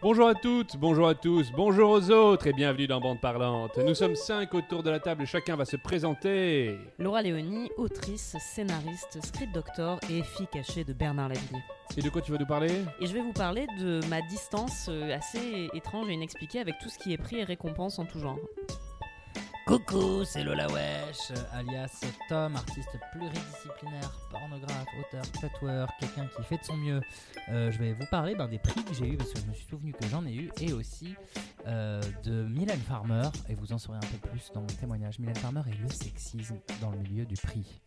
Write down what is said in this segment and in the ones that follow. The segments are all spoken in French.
Bonjour à toutes, bonjour à tous, bonjour aux autres et bienvenue dans Bande Parlante. Nous sommes cinq autour de la table et chacun va se présenter. Laura Léonie, autrice, scénariste, script doctor et fille cachée de Bernard Lavillier. Et de quoi tu vas nous parler? Et je vais vous parler de ma distance euh, assez étrange et inexpliquée avec tout ce qui est prix et récompense en tout genre. Coucou, c'est Lola Wesh, alias Tom, artiste pluridisciplinaire, pornographe, auteur, tatoueur, quelqu'un qui fait de son mieux. Euh, je vais vous parler ben, des prix que j'ai eu parce que je me suis souvenu que j'en ai eu et aussi euh, de Mylène Farmer et vous en saurez un peu plus dans mon témoignage. Mylène Farmer et le sexisme dans le milieu du prix.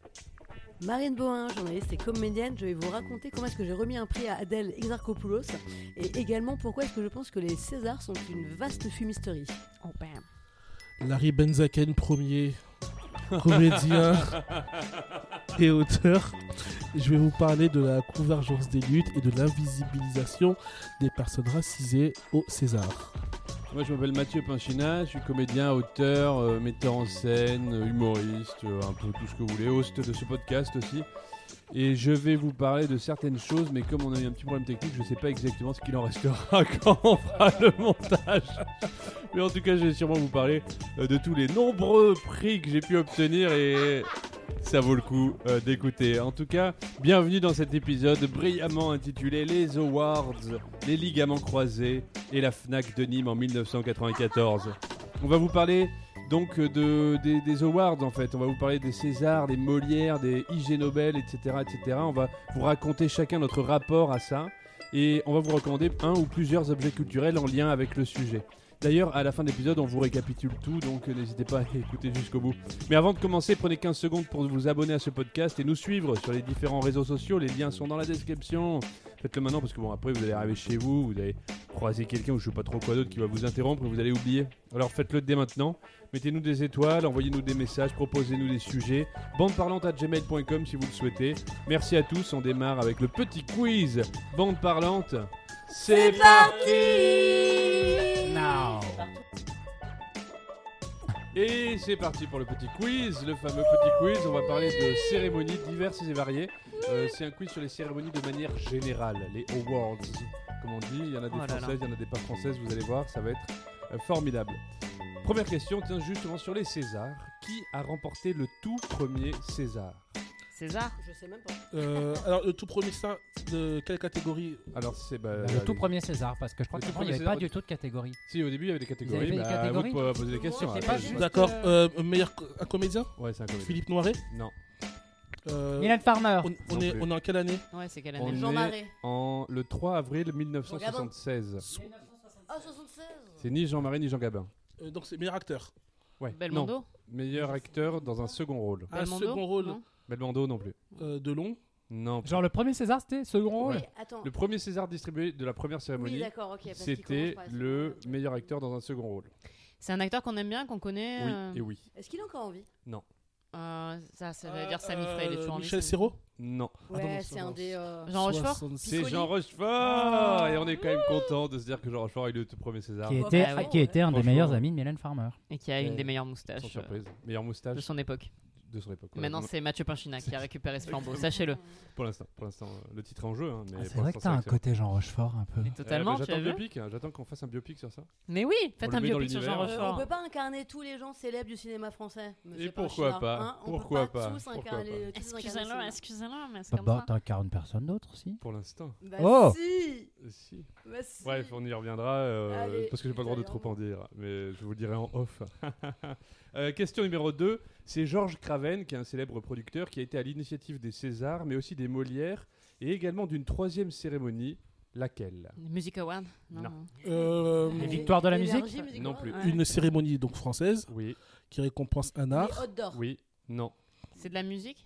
Marine Bohin, journaliste et comédienne, je vais vous raconter comment est-ce que j'ai remis un prix à Adèle Exarchopoulos et également pourquoi est-ce que je pense que les Césars sont une vaste fumisterie. Oh bam. Larry Benzaken, premier comédien et auteur. Je vais vous parler de la convergence des luttes et de l'invisibilisation des personnes racisées au César. Moi je m'appelle Mathieu Pinchina, je suis comédien, auteur, euh, metteur en scène, humoriste, euh, un peu tout ce que vous voulez, host de ce podcast aussi. Et je vais vous parler de certaines choses, mais comme on a eu un petit problème technique, je ne sais pas exactement ce qu'il en restera quand on fera le montage. Mais en tout cas, je vais sûrement vous parler euh, de tous les nombreux prix que j'ai pu obtenir et ça vaut le coup euh, d'écouter. En tout cas, bienvenue dans cet épisode brillamment intitulé Les Awards, les ligaments croisés et la FNAC de Nîmes en 1994. On va vous parler donc euh, de, des, awards en fait. On va vous parler des Césars, des Molières, des IG Nobel, etc., etc. On va vous raconter chacun notre rapport à ça et on va vous recommander un ou plusieurs objets culturels en lien avec le sujet. D'ailleurs, à la fin de l'épisode, on vous récapitule tout, donc euh, n'hésitez pas à écouter jusqu'au bout. Mais avant de commencer, prenez 15 secondes pour vous abonner à ce podcast et nous suivre sur les différents réseaux sociaux. Les liens sont dans la description. Faites-le maintenant parce que bon, après, vous allez arriver chez vous, vous allez croiser quelqu'un ou je sais pas trop quoi d'autre qui va vous interrompre et vous allez oublier. Alors faites-le dès maintenant. Mettez-nous des étoiles, envoyez-nous des messages, proposez-nous des sujets. Bandeparlante à gmail.com si vous le souhaitez. Merci à tous. On démarre avec le petit quiz Bande Parlante. C'est parti Now Et c'est parti pour le petit quiz, le fameux petit quiz. On va parler de cérémonies diverses et variées. Euh, c'est un quiz sur les cérémonies de manière générale, les awards, comme on dit. Il y en a des Oh là là. françaises, il y en a des pas françaises, vous allez voir, ça va être euh, formidable. Première question, tiens justement sur les Césars. Qui a remporté le tout premier César César Je sais même pas. Euh, alors, le tout premier, ça, de quelle catégorie Alors c'est bah, Le tout premier César, parce que je crois Le que tout il n'y avait pas César, du tout de catégorie. Si au début il y avait des catégories, avait des bah, vous catégories poser des questions. Moi, hein, pas juste- D'accord. euh, euh, meilleur co- un comédien Ouais, c'est un comédien. Philippe Noiret Non. Euh, Mylène Farmer on, est, plus. on est en quelle année Ouais, c'est quelle On année Jean est Marais. en le 3 avril 1976. Ah, 76 C'est ni Jean Marais ni Jean Gabin. Euh, Donc, c'est meilleur acteur. Ouais. Non. Belmondo Meilleur acteur dans un second rôle. Un Belmondo second rôle Non Belmondo non plus. euh, de long. Non. Genre le premier César, c'était second rôle Oui, attends. Le premier César distribué de la première Oui, cérémonie, d'accord, ok. parce qu'il c'était commence par la le seconde. meilleur acteur dans un second rôle. C'est un acteur qu'on aime bien, qu'on connaît. Oui euh, et oui. Est-ce qu'il est encore en vie euh, ça, ça veut Euh, dire Samy Frey, il est toujours en vie, Michel Serrault Non. Ah Ouais, c'est un des. euh, Jean Rochefort 66. C'est Piccoli. Jean Rochefort Et on est quand même content de se dire que Jean Rochefort il est le tout premier César. qui était, bah ouais. qui était un des Franchement. meilleurs amis de Mylène Farmer. Et qui a une Ouais. des meilleures Sans moustaches euh, surprise. Meilleure moustache de son époque. De son époque. Maintenant, c'est Mathieu Pinchina qui a récupéré ce flambeau, sachez-le. Pour l'instant, pour l'instant, euh, le titre est en jeu. hein, mais Ah, c'est vrai que t'as un côté Jean Rochefort un peu. Mais Euh, totalement, bah, J'attends as le vu biopic, hein, j'attends qu'on fasse un biopic sur ça. Mais oui, faites un biopic sur Jean. Euh, on Rochefort. peut pas incarner tous les gens célèbres du cinéma français. monsieur Et pourquoi Pinchina, pas hein On Pourquoi peut pas, Pourquoi pas tous incarner Excusez-le, excusez-le, mais c'est Bah, comme bah, ça. t'incarnes personne d'autre aussi. Pour l'instant. Oh si Si. Si Bref, on y reviendra euh, parce que j'ai pas le droit de trop en dire, mais je vous le dirai en off. Euh, question numéro 2, c'est Georges Craven, qui est un célèbre producteur qui a été à l'initiative des Césars, mais aussi des Molières, et également d'une troisième cérémonie, laquelle? Music Award Non. Euh, Les victoires de la musique Non plus. ouais. Une cérémonie donc française Oui, qui récompense un Les art. Oui, non. C'est de la musique?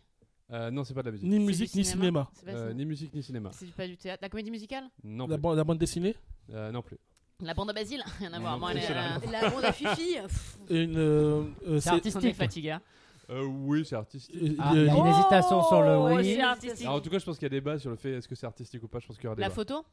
Euh, non, c'est pas de la musique. Ni musique ni cinéma. Pas Euh, ni musique ni cinéma. C'est pas du théâtre. La comédie musicale? Non La, plus. ban- la bande dessinée? Euh, non plus. La bande à Basile Rien à Non, voir. non, Moi, la- euh, La bande à Fifi. pff, Une, euh, euh, C'est artistique. fatigué. hein. Euh, oui, c'est artistique. Ah, il y a une hésitation sur le Oh, oui. Alors, en tout cas, je pense qu'il y a débat sur le fait est-ce que c'est artistique ou pas. Je pense qu'il y aura La débat. photo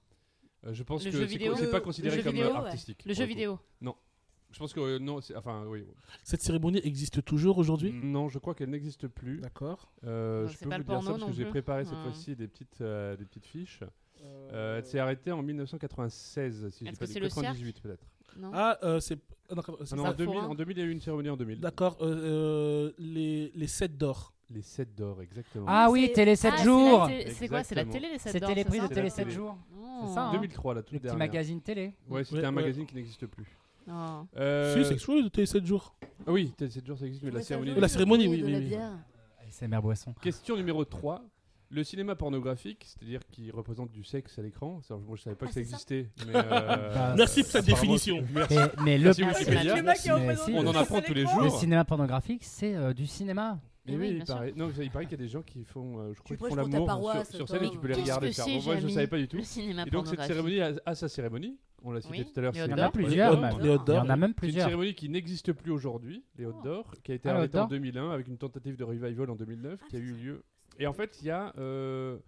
Euh, je pense Le que jeu c'est vidéo co- c'est pas Le- considéré comme vidéo, ouais. artistique. Le jeu vidéo Je pense que euh, non, c'est- enfin oui. Cette cérémonie existe toujours aujourd'hui? Non, je crois qu'elle n'existe plus. D'accord. Euh, Non, je peux pas vous le dire ça parce que non j'ai préparé cette fois-ci des petites, euh, des petites fiches. Euh, elle s'est arrêtée en 1996, si je Est-ce pas que de c'est le cirque 98 peut-être. Non Ah, euh, c'est. ah, non, c'est Ah non, en 2000, Forain. en 2000, il y a eu une cérémonie en 2000. D'accord, euh, euh, les, les 7 d'or. Les 7 d'or, exactement. Ah oui, C'est- télé 7 Ah, c'est jours. télé- C'est quoi C'est la Exactement. télé les 7 C'était d'or, les c'est ça de télé la 7 télé. jours. Oh. C'est ça, hein 2003, la toute Le petit dernière. magazine télé. Ouais, c'était Ouais, un ouais. magazine qui n'existe plus. Oh. Euh, Si, c'est quelque chose de télé 7 jours. ah oui, télé 7 jours ça existe, mais la cérémonie. La cérémonie, oui, oui, la oui. ASMR Boisson. Question numéro 3. Le cinéma pornographique, c'est-à-dire qui représente du sexe à l'écran. Ça, Moi, je savais pas Ah, que ça c'est ça existait. Mais euh, Bah, Merci pour cette apparemment, définition. Merci. Mais, mais le, Merci Wikipédia. c'est la Le mec qui Mais représente si. On en apprend tous les l'écran. le jours. cinéma pornographique, c'est euh, du cinéma. Mais oui, oui, bien il paraît, non, il paraît qu'il y a des gens qui font, euh, je crois, Tu font pour ta l'amour paroisse, sur, sur scène et tu peux les Qu'est-ce regarder que faire. c'est, Bon, moi, je Jérémy savais pas du tout. Le cinéma Et donc cette pornographique. cérémonie a, a sa cérémonie. On l'a cité Oui, tout à l'heure. les c'est hot Il y en a plusieurs. Les même. hot- les hot Il y en a même C'est une plusieurs. cérémonie qui n'existe plus aujourd'hui, les Hot d'Or, qui a été Ah, les arrêtée en d'Or 2001 avec une tentative de revival en 2009 Ah, qui a c'est eu ça. lieu. Et en fait, il y a euh,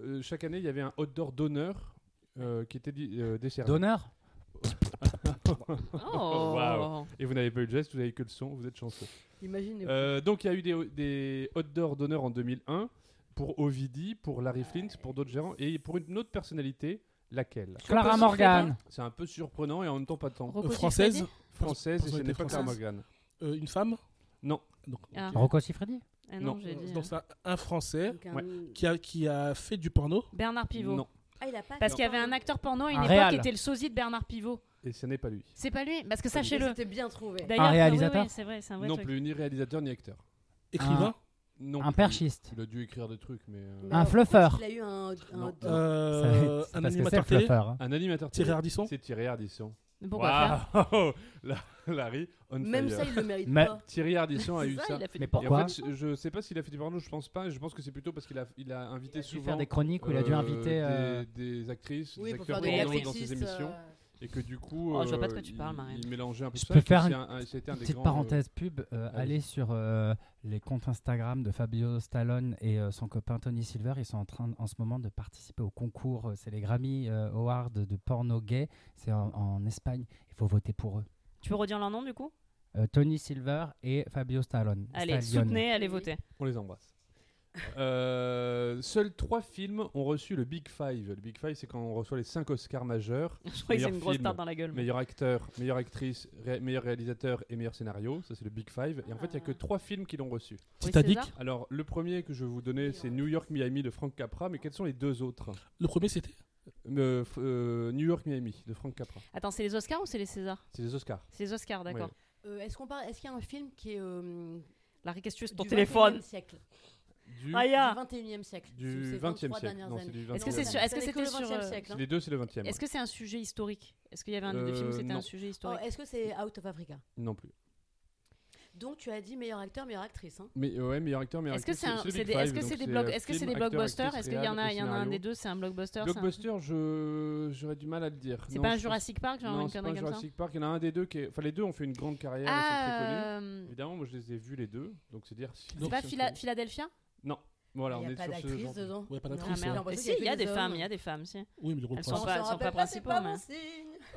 euh, chaque année, il y avait un Hot d'Or d'honneur euh, qui était di- euh, décerné. D'honneur Oh Waouh. Et vous n'avez pas eu de geste, vous n'avez que le son, vous êtes chanceux. Imagine. Euh, donc il y a eu des, des Hot d'Or d'honneur en 2001 pour Ovidie, pour Larry Flint, pour d'autres gérants et pour une autre personnalité. Laquelle? Clara Morgan. C'est un peu surprenant et en même temps pas tant. Rocco Euh, française Française et ce n'est pas Clara. Morgan. Euh, Une femme? Non. Donc, Ah. Rocco Siffredi? Ah non, Non. j'ai dit. Donc, c'est un- un français Donc, un- Ouais. qui a, qui a fait du porno. Bernard Pivot. Non. Ah, il a pas Parce qu'il y avait un acteur porno à une Un époque réal. qui était le sosie de Bernard Pivot. Et ce n'est pas lui. C'est pas lui Parce que sachez-le. C'était bien trouvé. D'ailleurs, Un oui, réalisateur oui, c'est vrai, c'est un vrai Non truc. plus, ni réalisateur ni acteur. Écrivain Non Un plus. perchiste. Il a dû écrire des trucs, mais. euh, Mais Un alors, fluffeur. Il a eu un. un Non. Euh, Un animateur télé hein. Un animateur Thierry télé. Ardisson C'est Thierry Ardisson. Mais pourquoi faire Waouh La- Larry, on Même fire. ça, il le mérite Mais- pas. Thierry Ardisson a eu ça, ça. il a fait Mais du pourquoi Et en porno. fait, je sais pas s'il a fait du porno, je pense pas. Je pense que c'est plutôt parce qu'il a, il a invité Il a dû souvent faire des chroniques où il a dû euh, inviter. des, euh, des actrices, Oui, des pour acteurs faire des Oui, porno dans ses émissions. euh, Et que du coup, Oh, je vois pas de euh, quoi tu parles, il-. Il mélangeait un peu Je ça. peux et que faire c'est une un- un- c'était un des Petite grands, parenthèse pub, euh, vas-y. allez sur euh, les comptes Instagram de Fabio Stallone et euh, son copain Tony Silver. Ils sont en train en ce moment de participer au concours. euh, C'est les Grammy euh, Awards de porno gay. C'est en, en Espagne. Il faut voter pour eux. Tu peux redire leur nom du coup Euh, Tony Silver et Fabio Stallone. Allez, soutenez, allez voter. On les embrasse. Euh, seuls trois films ont reçu le Big Five. Le Big Five, c'est quand on reçoit les cinq Oscars majeurs Je crois que c'est Meilleur une grosse tarte dans la gueule. meilleur acteur, meilleure actrice, ré- meilleur réalisateur et meilleur scénario. Ça, c'est le Big Five. Et en fait, il n'y a que Ah. trois films qui l'ont reçu. Titanic Alors, le premier que je vais vous donner, c'est New York Miami de Frank Capra. Mais quels sont les deux autres? Le premier, c'était? Euh, euh, New York Miami de Frank Capra. Attends, c'est les Oscars ou c'est les Césars? C'est les Oscars. C'est les Oscars, d'accord. euh, Est-ce qu'on parle Est-ce qu'il y a un film qui est euh, Larry, qu'est-ce que tu veux sur ton du téléphone 21e siècle? Du, Aya Du 21e siècle. Du Sous ces 20e 23 siècle. Non, c'est du Est-ce que 20e. c'est sur- est-ce que c'était le sur, 20e euh, siècle, hein. Les deux, c'est le 20e. Est-ce que c'est un sujet historique? Est-ce qu'il y avait un des deux films où c'était non. un sujet Oh, historique? Est-ce que c'est Out of Africa? Non plus. Donc tu as dit meilleur acteur, meilleure actrice. Hein. Mais ouais, meilleur acteur, meilleur Est-ce que actrice. c'est un- le c'est Big des- est-ce que c'est des euh, film, des blockbusters? Est-ce qu'il y en a y en a un des deux c'est un blockbuster c'est un- Blockbuster, je j'aurais du mal à le dire. C'est Non, pas un Jurassic Park genre Non, une c'est pas un comme ça? Jurassic Park. Il y en a un des deux qui est... Enfin, les deux ont fait une grande carrière. ils sont très connus. Ah euh, Évidemment, moi je les ai vus les deux. Donc c'est dire si. C'est pas Phila- Philadelphia? Non. Voilà, il on n'y a est pas sur ce d'actrice dedans. Ouais, pas d'actrice, Ah ouais. j'ai merde. l'impression Si, il y a des femmes, il y a des femmes, si. Oui, mais le rôle Elles sont principal. pas- sont pas principaux.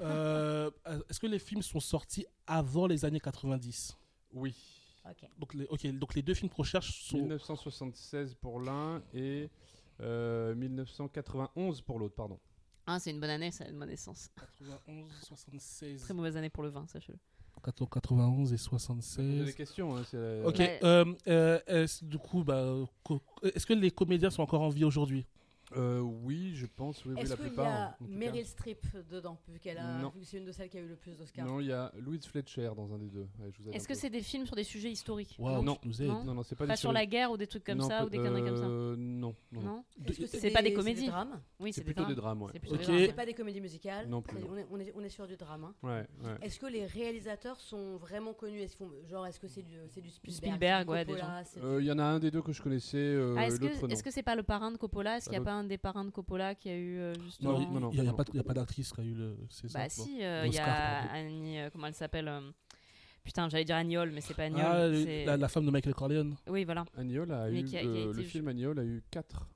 Euh, Est-ce que les films sont sortis avant les années 90 Oui. Ok. donc les, ok, donc les deux films qu'on cherche sont. 1976 pour l'un et euh, 1991 pour l'autre, pardon. Ah, c'est une bonne année, ça, de ma naissance. 91, 76. Très mauvaise année pour le vin, sachez-le. 91 et Vous avez 76. des questions hein, c'est, euh, Ok, Ouais. euh, euh, du coup, bah, est-ce que les comédiens sont encore en vie aujourd'hui? Euh, oui, je pense, oui, oui, Est-ce qu'il y a. Meryl Streep dedans, vu qu'elle a, Non. vu que c'est une de celles qui a eu le plus d'Oscars Non, il y a Louise Fletcher dans un des deux. Est-ce que peu. c'est des films sur des sujets historiques Non. tu nous. Non. Non, non, c'est pas, Pas des sur la guerre ou des trucs comme Non, ça ou des conneries comme ça euh, Non, non. Non Est-ce que C'est pas des c'est comédies. drames Oui, C'est c'est des plutôt des drames. ouais. C'est plutôt des Ok. drames. C'est pas des comédies musicales Non plus. On est, on, sur du drame. hein. Ouais, ouais. Est-ce que les réalisateurs sont vraiment connus? Est-ce Genre, est-ce que c'est du, c'est du Spielberg, ouais, Euh, Il y en a un des deux que je connaissais, Ah, est-ce l'autre que non. est-ce que c'est pas le parrain de Coppola? Est-ce qu'il n'y a pas un des parrains de Coppola qui a eu euh, justement Non, non, non. Il n'y a, pas- il y a pas d'actrice qui a eu le César. Bah si, euh, il y a. Annie, euh, comment elle s'appelle euh, Putain, j'allais dire Agnol, mais c'est pas Agnol. Ah, c'est- la, la femme de Michael Corleone. Oui, voilà. Agnol a Mais eu, qui a- qui a été le ju- film Agnol a eu 4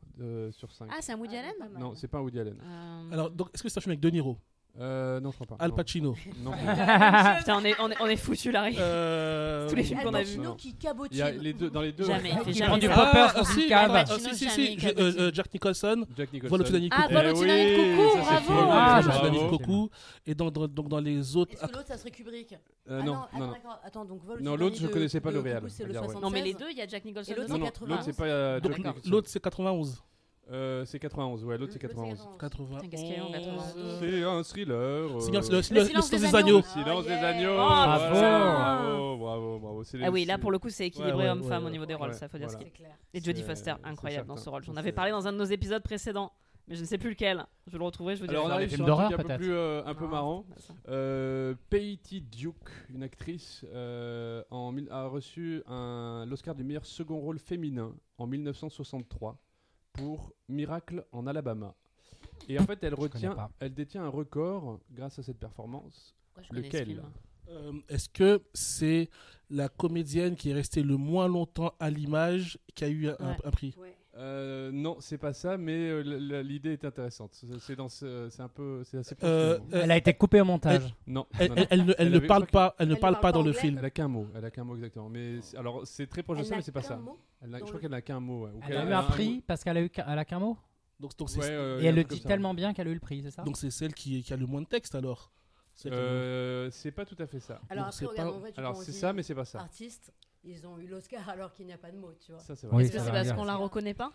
sur 5. Ah, c'est un Woody Ah, Allen non, c'est pas un Woody Allen. Euh, Alors, donc, est-ce que c'est un film avec De Niro? Euh, non, je crois pas. Al. Pacino. Non. Putain, on est, on est, on est foutu, Larry. Euh, Tous les films qu'on a Pacino vus. qui Il cabotine. y a les deux, dans les deux. Jamais, il fait Qui jamais prend du ça. poppers ah, dans si, une cave. ah, Pacino, si, si, euh, euh, Jack Nicholson. Jack Nicholson. Vol au Titanic Ah, Coucou. Eh Coucou, bravo. Ah, Jack bravo. Nicholson, Coucou. Et dans, dans, donc dans les autres. Est-ce que l'autre ça serait Kubrick Euh, Ah non, non. Attends, donc Non, l'autre, je connaissais pas le Coucou. 76. Non, mais les deux, il y a Jack Nicholson. Et l'autre, Non, dedans. non, 80. l'autre c'est pas euh, Donc, Jack Nicholson. l'autre c'est 91. Euh, c'est 91, ouais, l'autre c'est L'autre, 91. 80. Putain, qu'est-ce qu'il y a en 91? C'est un thriller. euh, Silence- Le le- silence le silence des des agneaux. agneaux. Le silence Oh, des agneaux. Oh. Bravo, bravo, bravo. C'est les- Ah oui, là pour le coup, c'est équilibré Ouais, homme-femme ouais, au niveau des rôles, ouais, ça faut dire ce voilà. qu'il C'est clair. Et Jodie Foster, incroyable dans ce rôle. J'en avais parlé dans un de nos épisodes précédents, mais je ne sais plus lequel. Je le retrouverai, je vous dirai. Alors on arrive sur un d'horreur, truc un peu plus euh, un peu Non, marrant. ça. Euh, Duke, une actrice, euh, a reçu un- l'Oscar du meilleur second rôle féminin en 1963 pour Miracle en Alabama. Et en fait, elle retient, elle détient un record grâce à cette performance. Pourquoi Lequel? Euh, Est-ce que c'est la comédienne qui est restée le moins longtemps à l'image qui a eu un, Ouais. un prix? Ouais. Euh, non, c'est pas ça, mais euh, l'idée est intéressante. C'est- C'est dans ce- c'est un peu, c'est assez. Euh, euh, Elle a été coupée au montage. non, Elle, non, elle- non. elle ne, elle Elle ne avait- parle pas, elle ne Elle parle parle pas dans le film. Elle a qu'un mot, elle a qu'un mot exactement. Mais c'est- alors c'est très proche de ça, mais c'est pas ça. a- je crois qu'elle n'a qu'un mot. ouais. Elle a eu a un prix parce qu'elle a eu qu'un- elle a qu'un mot. Donc donc c'est Ouais, euh, Et a elle le dit tellement bien qu'elle a eu le prix, c'est ça? Donc c'est celle qui, qui a le moins de texte alors. A le- Euh, c'est pas tout à fait ça. Alors c'est pas- c'est ça, mais c'est pas ça. Artistes, ils ont eu l'Oscar alors qu'il n'y a pas de mots, tu vois. Ça c'est vrai. Oui, Est-ce que ça c'est parce qu'on la reconnaît pas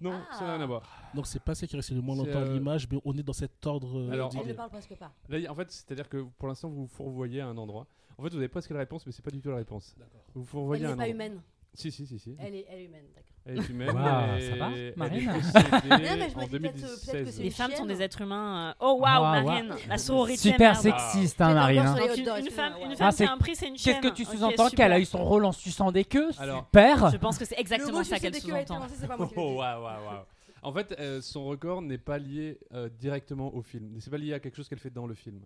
Non, Ah. ça n'a rien à voir. Donc c'est pas celle qui est restée le moins longtemps à euh, l'image, mais on est dans cet ordre. euh, Alors, Elle ne parle presque pas. Là, en fait, c'est-à-dire que pour l'instant, vous vous fourvoyez à un endroit. En fait, vous avez presque la réponse, mais c'est pas du tout la réponse. Vous vous Elle fourvoyez à un n'est pas endroit. humaine. Si, si, si, si. Elle est, elle est humaine, d'accord. Elle est humaine. Waouh, et ça va, Marine possédée mais je me en dis peut-être- peut-être que 2016. c'est Les femmes sont chienne. des êtres humains. euh, Oh waouh, Marine, la sororité. Super merde. sexiste, hein, Marine. hein. une, tu femme, Ah, qui c'est- a un prix, c'est une Qu'est-ce chaîne. que tu sous-entends. Qu'elle a eu son rôle en suçant des queues Alors- Super Je pense que c'est Le exactement mot ça qu'elle sous-entend. Oh, waouh, waouh, waouh. En fait, euh, son record n'est pas lié euh, directement au film. C'est pas lié à quelque chose qu'elle fait dans le film.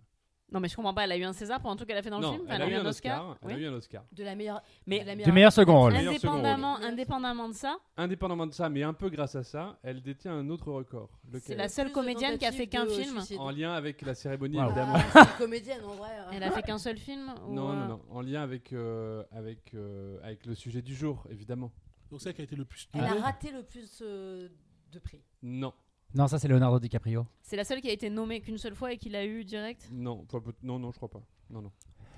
Non, mais je comprends pas. Elle a eu un César pour un truc qu'elle a fait dans non, le film elle, a eu un Oscar. Elle a eu un Oscar. De la meilleure. Mais de la Du meilleur second rôle. Indépendamment, indépendamment de ça, Indépendamment de ça, mais un peu grâce à ça, elle détient un autre record. c'est la seule comédienne qui a fait qu'un film. suicide. En lien avec la cérémonie, Waouh. évidemment. Ah, comédienne en vrai. hein. Elle a fait qu'un seul film ou, Non, euh, non, non. En lien avec, euh, avec, euh, avec le sujet du jour, évidemment. Donc celle qui a été le plus. Elle a raté le plus euh, de prix. Non, Non, ça c'est Leonardo DiCaprio. C'est la seule qui a été nommée qu'une seule fois et qui l'a eu direct. non, pas- non, non, je crois pas. Non, non.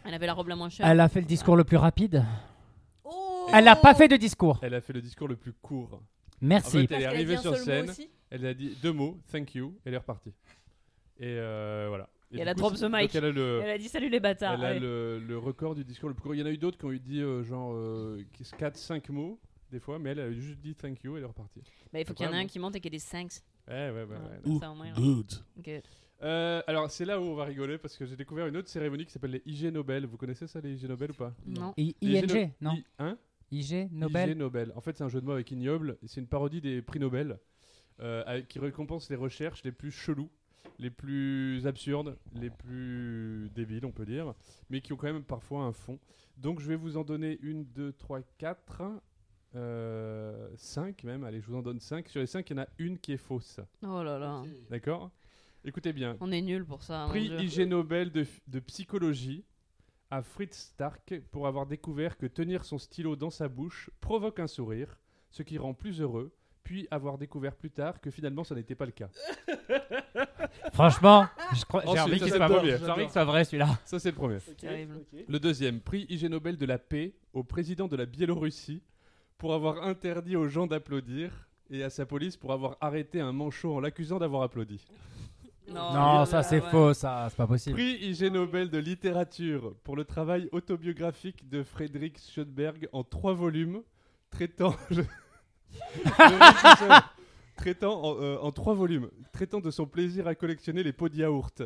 Elle avait la robe la moins chère. Elle a fait le discours le plus rapide. Oh Elle n'a pas fait de discours. Elle a fait le discours le plus court. En Merci. fait, elle est Parce qu'elle a arrivée dit un sur seul mot scène, aussi. elle a dit deux mots, thank you, et elle est repartie. Et euh, voilà. Et du elle a coup, drop c'est- the mic. donc elle a le, Elle a dit salut les bâtards. elle a le, le record du discours le plus court. Il y en a eu d'autres qui ont eu dit euh, genre 4-5 mots, des fois, mais elle a juste dit thank you et elle est repartie. Bah, il faut qu'il y en ait un qui monte et qu'il y ait des 5. Ouais, ouais, ouais. ouais. Ouh, Ça, au moins, Good. Euh, alors, c'est là où on va rigoler parce que j'ai découvert une autre cérémonie qui s'appelle les IG Nobel. Vous connaissez ça, les IG Nobel ou pas? Non. I- Les ING, non I- Hein? IG, IG Nobel. Nobel. En fait, c'est un jeu de mots avec ignoble. et C'est une parodie des prix Nobel euh, avec- qui récompense les recherches les plus chelous, les plus absurdes, les plus débiles, on peut dire, mais qui ont quand même parfois un fond. Donc, je vais vous en donner une, deux, trois, quatre. Euh, 5 même, allez, je vous en donne 5. Sur les 5, il y en a une qui est fausse. Oh là là. D'accord? Écoutez bien. On est nul pour ça. mon Prix. IG Nobel de, de psychologie à Fritz Stark pour avoir découvert que tenir son stylo dans sa bouche provoque un sourire, ce qui rend plus heureux, puis avoir découvert plus tard que finalement ça n'était pas le cas. Franchement, j'ai envie qu'il c'est soit que soit vrai celui-là. Ça c'est le premier. Le deuxième, prix IG Nobel de la paix au président de la Biélorussie pour avoir interdit aux gens d'applaudir et à sa police pour avoir arrêté un manchot en l'accusant d'avoir applaudi. Non, ça c'est ouais. faux, ça, c'est pas possible. Prix IG Nobel de littérature pour le travail autobiographique de Frédéric Schoenberg en trois volumes, traitant. je- traitant en, euh, en trois volumes, traitant de son plaisir à collectionner les pots de yaourt.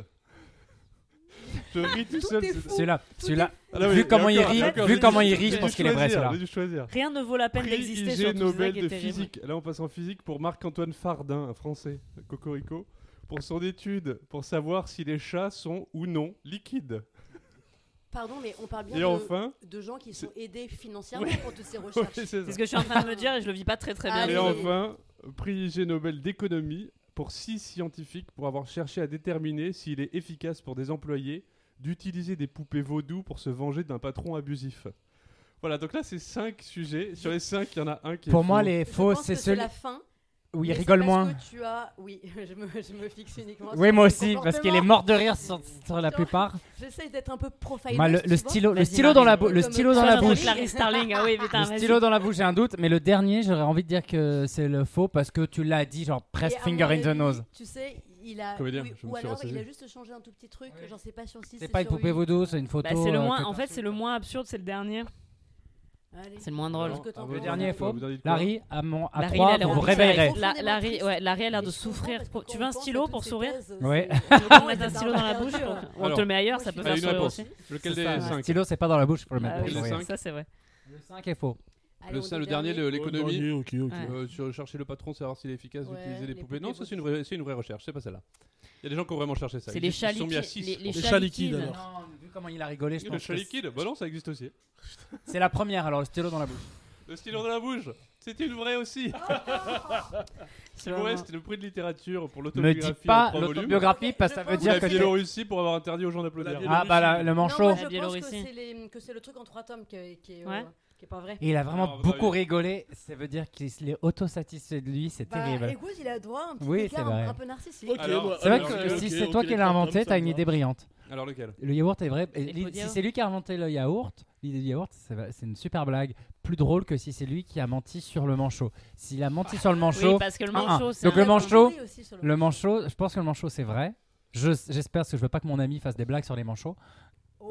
Je ris tout seul. est c'est- faux. Celui-là, celui-là. Ah Vu comment il rit, vu comment il rit, je pense qu'il est vrai, choisir. Rien ne vaut la peine d'exister sur Nobel de physique. Là, on passe en physique pour Marc-Antoine Fardin, un Français, Cocorico, pour son étude pour savoir si les chats sont ou non liquides. Pardon, mais on parle bien Et de, enfin, de gens qui sont aidés financièrement Oui. pour toutes ces Ouais, recherches. c'est C'est ce que je suis en train de me dire et je le vis pas très très bien. Ah, Et oui. enfin, prix IG Nobel d'économie pour six scientifiques pour avoir cherché à déterminer s'il est efficace pour des employés d'utiliser des poupées vaudou pour se venger d'un patron abusif. Voilà, donc là c'est cinq sujets. Sur les cinq, il y en a un qui est Pour moi, faux. les faux, c'est celui la fin. où il rigole parce moins. que tu as... Oui, je me, je me fixe uniquement Oui, moi aussi, parce qu'il est comportement. mort de rire sur, sur la plupart. J'essaye d'être un peu profiler. Moi, le, stylo, le stylo dans la, le stylo dans la bouche. Starling, ah oui, putain, Le stylo dans la bouche, j'ai un doute, mais le dernier, j'aurais envie de dire que c'est le faux parce que tu l'as dit, genre presque finger in the nose. Tu sais, il a. Comédien, oui, je me ou suis alors il ressaisi. a juste changé un tout petit truc. J'en sais pas sur 6. C'est pas une poupée vaudou, c'est une photo. Bah, c'est le euh, moins, en fait, c'est le moins absurde, c'est le dernier. C'est le moins drôle. Alors, Ah, Le dernier est faux. Larry, à, mon, à Larry, 3, il a l'air vous vous en réveillerez. La- Larry, ouais, Larry a l'air de souffrir. Tu veux un stylo pour sourire Ouais. Tu veux qu'on mette un stylo dans la bouche pour- Ou on te le met ailleurs, ça peut faire sourire aussi. Lequel des Stylo, c'est pas dans la bouche pour le mettre. Ah oui, cinq ça c'est vrai. Le 5 est faux. Le, ça, le dernier, l'économie. Ouais. Euh, sur chercher le patron, savoir s'il est efficace Ouais, d'utiliser les les poupées. poupées Non, ça c'est une, vraie- c'est une vraie recherche, c'est pas celle-là. Il y a des gens qui ont vraiment cherché ça. C'est Ils les ils se sont mis à chats six, liquides. Les je Les chats chats liquides, alors. Non, vu comment il a rigolé, je crois. Le pense chat liquide Bah non, ça existe aussi. c'est la première, alors le stylo dans la bouche. Le stylo dans la bouche C'est une vraie aussi C'est vraiment- reste le prix de littérature pour l'autobiographie dis pas l'autobiographie parce que ça veut dire la que. t'es- Biélorussie pour avoir interdit aux gens d'applaudir. La Ah bah la- le manchot. La pense Biélorussie. c'est les- que c'est le truc en trois tomes qui est, qui est, Ouais. qui est pas vrai. Et il a vraiment Non, bah, beaucoup rigolé. Ça veut dire qu'il est autosatisfait de lui, c'est Bah, terrible. écoute, il a droit à un petit Oui, écart c'est vrai. un, un peu narcissique. Ok, Alors, moi- C'est vrai alors, que ok, si c'est ok, toi qui l'as inventé, ça t'as une idée brillante. Alors lequel? Le yaourt est vrai. Et li- si c'est lui qui a inventé le yaourt, l'idée du yaourt, c'est c'est une super blague. Plus drôle que si c'est lui qui a menti sur le manchot. S'il a menti sur le manchot, Oui, parce que le Ah, ah. manchot, c'est Donc un- le manchot, le manchot, je pense que le manchot c'est vrai. Je- J'espère parce que je veux pas que mon ami fasse des blagues sur les manchots.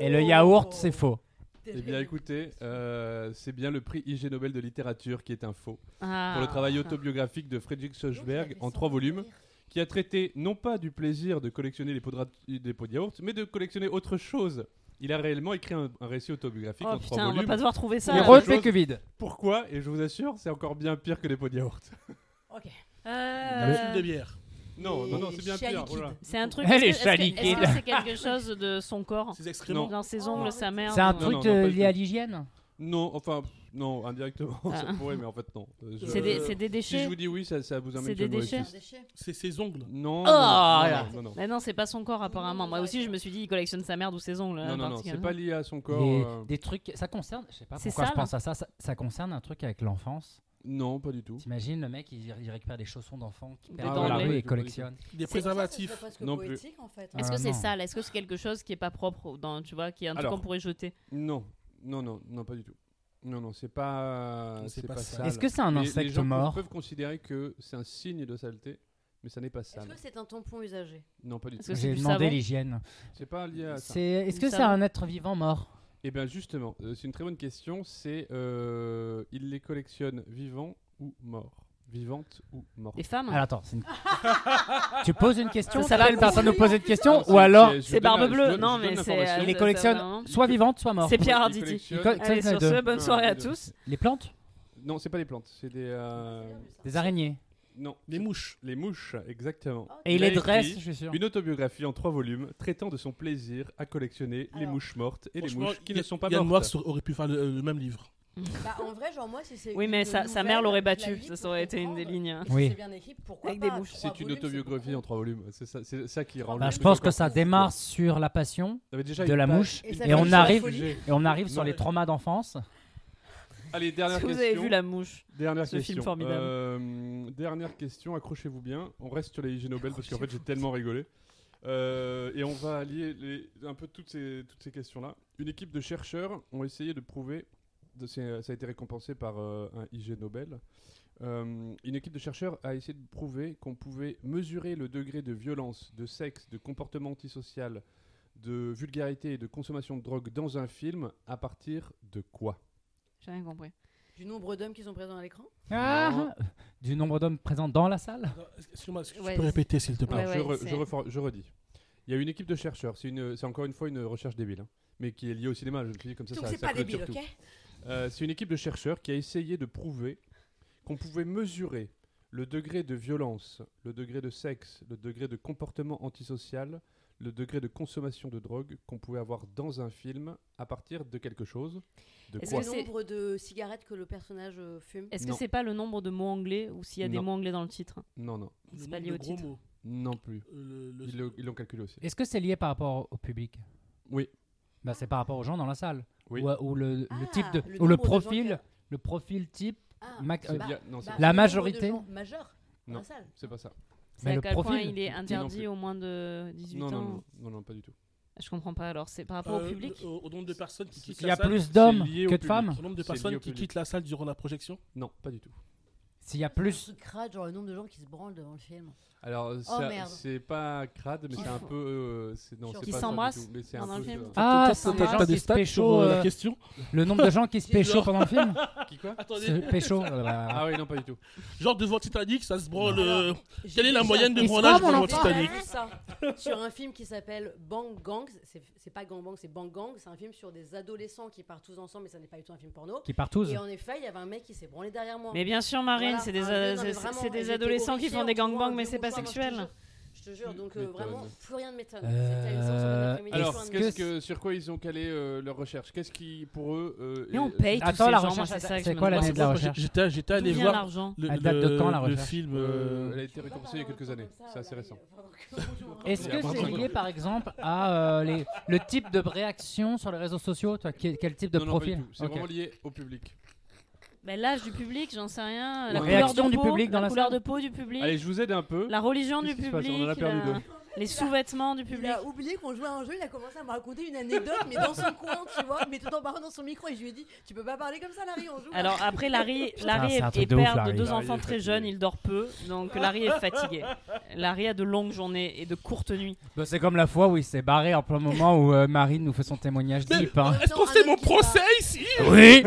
Et le Oh. yaourt, c'est faux. Eh bien écoutez, euh, c'est bien le prix IG Nobel de littérature qui est un faux. Ah. Pour le travail autobiographique de Friedrich Sochberg en trois volumes, qui a traité non pas du plaisir de collectionner les pots de, rat- des pots de yaourt, mais de collectionner autre chose. Il a réellement écrit un, un récit autobiographique Oh en trois putain, on va volumes. pas devoir trouver ça. Les que vide. Pourquoi Et je vous assure, c'est encore bien pire que les pots de yaourt. Euh, Le film de bière. Non, non, non, c'est bien pire. oh. C'est un truc. Elle est est-ce que- chaliquée. Est-ce que c'est quelque chose de son corps? Ses excréments. Dans ses ongles, sa mère C'est un ou- truc- truc non, non, euh, du lié à l'hygiène? Non, enfin, non, indirectement, ça Ah. pourrait, mais en fait, non. Euh, je- C'est des, c'est des Si déchets? je vous dis oui, ça, ça vous amène C'est des déchets. C'est ses ongles. Non, Oh, non, non, là. non, non, non. Mais non, c'est pas son corps apparemment. Moi aussi, je me suis dit, il collectionne sa merde ou ses ongles. Non, non, non, c'est pas lié à son corps. des, euh, des trucs. Ça concerne. Je sais pas C'est pourquoi je sale. pense à ça, ça. ça concerne un truc avec l'enfance. Non, pas du tout. T'imagines le mec, il, il récupère des chaussons d'enfants qui Des perdent dans la rue et collectionne. Des C'est- préservatifs. Non plus. poétique en fait. Est-ce que c'est non. sale? Est-ce que c'est quelque chose qui est pas propre dans, Tu vois, qui est un truc qu'on pourrait jeter? Non, non, non, non, pas du tout. Non, non, c'est pas, C'est pas pas sale. Est-ce que c'est un Mais les insecte gens mort? peuvent considérer que c'est un signe de saleté, mais ça n'est pas Est-ce sale. que c'est un tampon usagé? Non, pas du Est-ce tout. J'ai demandé l'hygiène. C'est pas lié à ça. Est-ce que c'est un être vivant mort? Eh bien, justement, euh, c'est une très bonne question. C'est euh, il les collectionne vivants ou morts? Vivantes ou mortes? Des femmes? Alors attends, c'est une- tu poses une question, Ça, ça t'appelles va- personne nous poser une question, ou alors je C'est donne la- Barbe je Bleue. donne- Non, je mais c'est- l'information. il les collectionne non. soit vivantes, soit mortes C'est Pierre Il Arditi. collectionne- Il co- Allez, sur les deux. ce, bonne soirée à les tous. Les plantes? Non, c'est pas des plantes, c'est des. euh, Des araignées. Non, Les mouches. les mouches, exactement. Et il Il a les dresse, je suis sûr. Une autobiographie en trois volumes traitant de son plaisir à collectionner les mouches mortes et les mouches qui Yann- ne sont pas Yann mortes. Moix aurait pu faire le, le même livre. Bah en vrai, genre moi si c'est. Oui, mais sa, mère l'aurait battu. Ça, aurait été une des lignes. Si Oui. C'est bien écrit, pourquoi Avec des pas mouches. Trois C'est une autobiographie c'est en trois volumes. C'est ça, c'est ça qui rend. Bah, le je pense que ça démarre sur la passion de la mouche Et on arrive folie. et on arrive sur les traumas d'enfance. Allez, dernière que question. vous avez vu La Mouche Dernière Ce question. film formidable. Euh, dernière question, accrochez-vous bien. On reste sur les IG Nobel parce qu'en fait j'ai tellement rigolé. Euh, et on va allier les- un peu toutes ces, toutes ces questions-là. Une équipe de chercheurs ont essayé de prouver, de- ça a été récompensé par euh, un IG Nobel. Euh, une équipe de chercheurs a essayé de prouver qu'on pouvait mesurer le degré de violence, de sexe, de comportement antisocial, de vulgarité et de consommation de drogue dans un film à partir de quoi? J'ai rien compris. Du nombre d'hommes qui sont présents à l'écran Ah, du nombre d'hommes présents dans la salle Excuse-moi, est-ce que Ouais, tu peux c'est- répéter s'il te plaît Ouais, Alors, ouais, je, re- c'est- je refor- je redis. Il y a une équipe de chercheurs, c'est une- c'est encore une fois une recherche débile, hein, mais qui est liée au cinéma. Je me suis dit comme ça, Donc ça, c'est ça pas clôture débile, tout. ok Euh, c'est une équipe de chercheurs qui a essayé de prouver qu'on pouvait mesurer le degré de violence, le degré de sexe, le degré de comportement antisocial, le degré de consommation de drogue qu'on pouvait avoir dans un film à partir de quelque chose. De Est-ce que le nombre de cigarettes que le personnage euh, fume. Est-ce que c'est pas le nombre de mots anglais ou s'il y a des Non. mots anglais dans le titre? Non, non, C'est pas lié au titre. mots. non plus. Euh, le- le- Ils l'ont calculé aussi. Est-ce que c'est lié par rapport au public? Oui. Bah, c'est par rapport aux gens dans la salle. Oui. Ou, ou le, le Ah, type de, le ou le profil, le profil type. Ah, euh, bah, non, bah, La de majorité dans Non. c'est pas ça. C'est à quel point profil il est interdit au moins de 18 Non, ans non, non, non, non, pas du tout. Je comprends pas alors, c'est par rapport Euh, au public le- au, au nombre de personnes qui quittent Il y la a salle. plus d'hommes que de public. femmes Au nombre de personnes qui public. quittent la salle durant la projection. Non, pas du tout. S'il y a Un plus. truc crade, genre le nombre de gens qui se branlent devant le film. Alors, merde. c'est pas crade, mais Qui c'est un peu. euh, c'est non, Qui c'est pas s'embrassent mais c'est un pendant le peu. film euh, Ah, T'as- des stats sur euh, euh, la question Le nombre de gens qui se pécho pendant le film Qui quoi Attendez, Se pécho. Ah oui, non, pas du tout. genre devant Titanic, ça se branle. Quelle est la moyenne de branlage devant. Titanic vu ça sur un film qui s'appelle Bang Gang. C'est pas Gang Bang, c'est Bang Gang. C'est un film sur des adolescents qui partent tous ensemble, mais ça n'est pas du tout un film porno. Qui part tous. Et en effet, il y avait un mec qui s'est branlé derrière moi. Mais bien sûr Marine, c'est des, j'étais adolescents qui font des un gangbangs, mais c'est pas moi, je te sexuel. jure. Je te jure, donc euh, vraiment, plus rien ne m'étonne. Euh, d'après-midi, Alors, sur un qu'est-ce autre. que, sur quoi ils ont calé euh, leur recherche? Qu'est-ce qui, pour eux. euh, Et on paye tous Attends, ces la gens, recherche, c'est quoi l'année de la recherche? J'étais allé vient voir. l'argent? le, Elle date de le- quand, la le recherche? film Euh, euh, Elle a été récompensée il y a quelques années. C'est assez récent. Est-ce que c'est lié par exemple à euh, les, le type de réaction sur les réseaux sociaux? Toi, quel, type de profil? C'est vraiment lié au public. Ben, L'âge du public, j'en sais rien. La La couleur de du peau, public dans la couleur salle. de peau du public, Allez, je vous aide un peu. la religion du public, On en a perdu la- deux. Les sous-vêtements du Il public. a oublié qu'on jouait à un jeu, il a commencé à me raconter une anecdote, mais dans son coin, tu vois, mais tout en parlant dans son micro, et je lui ai dit, tu peux pas parler comme ça, Larry, on joue. Alors après, Larry, Larry est, truc est de ouf, père de Larry. deux Larry enfants très jeunes, il dort peu, donc Larry est fatigué. Larry a de longues journées et de courtes nuits. Bah, c'est comme la fois où il s'est barré en plein moment où euh, Marine nous fait son témoignage deep. hein. Est-ce qu'on fait mon procès ici? Oui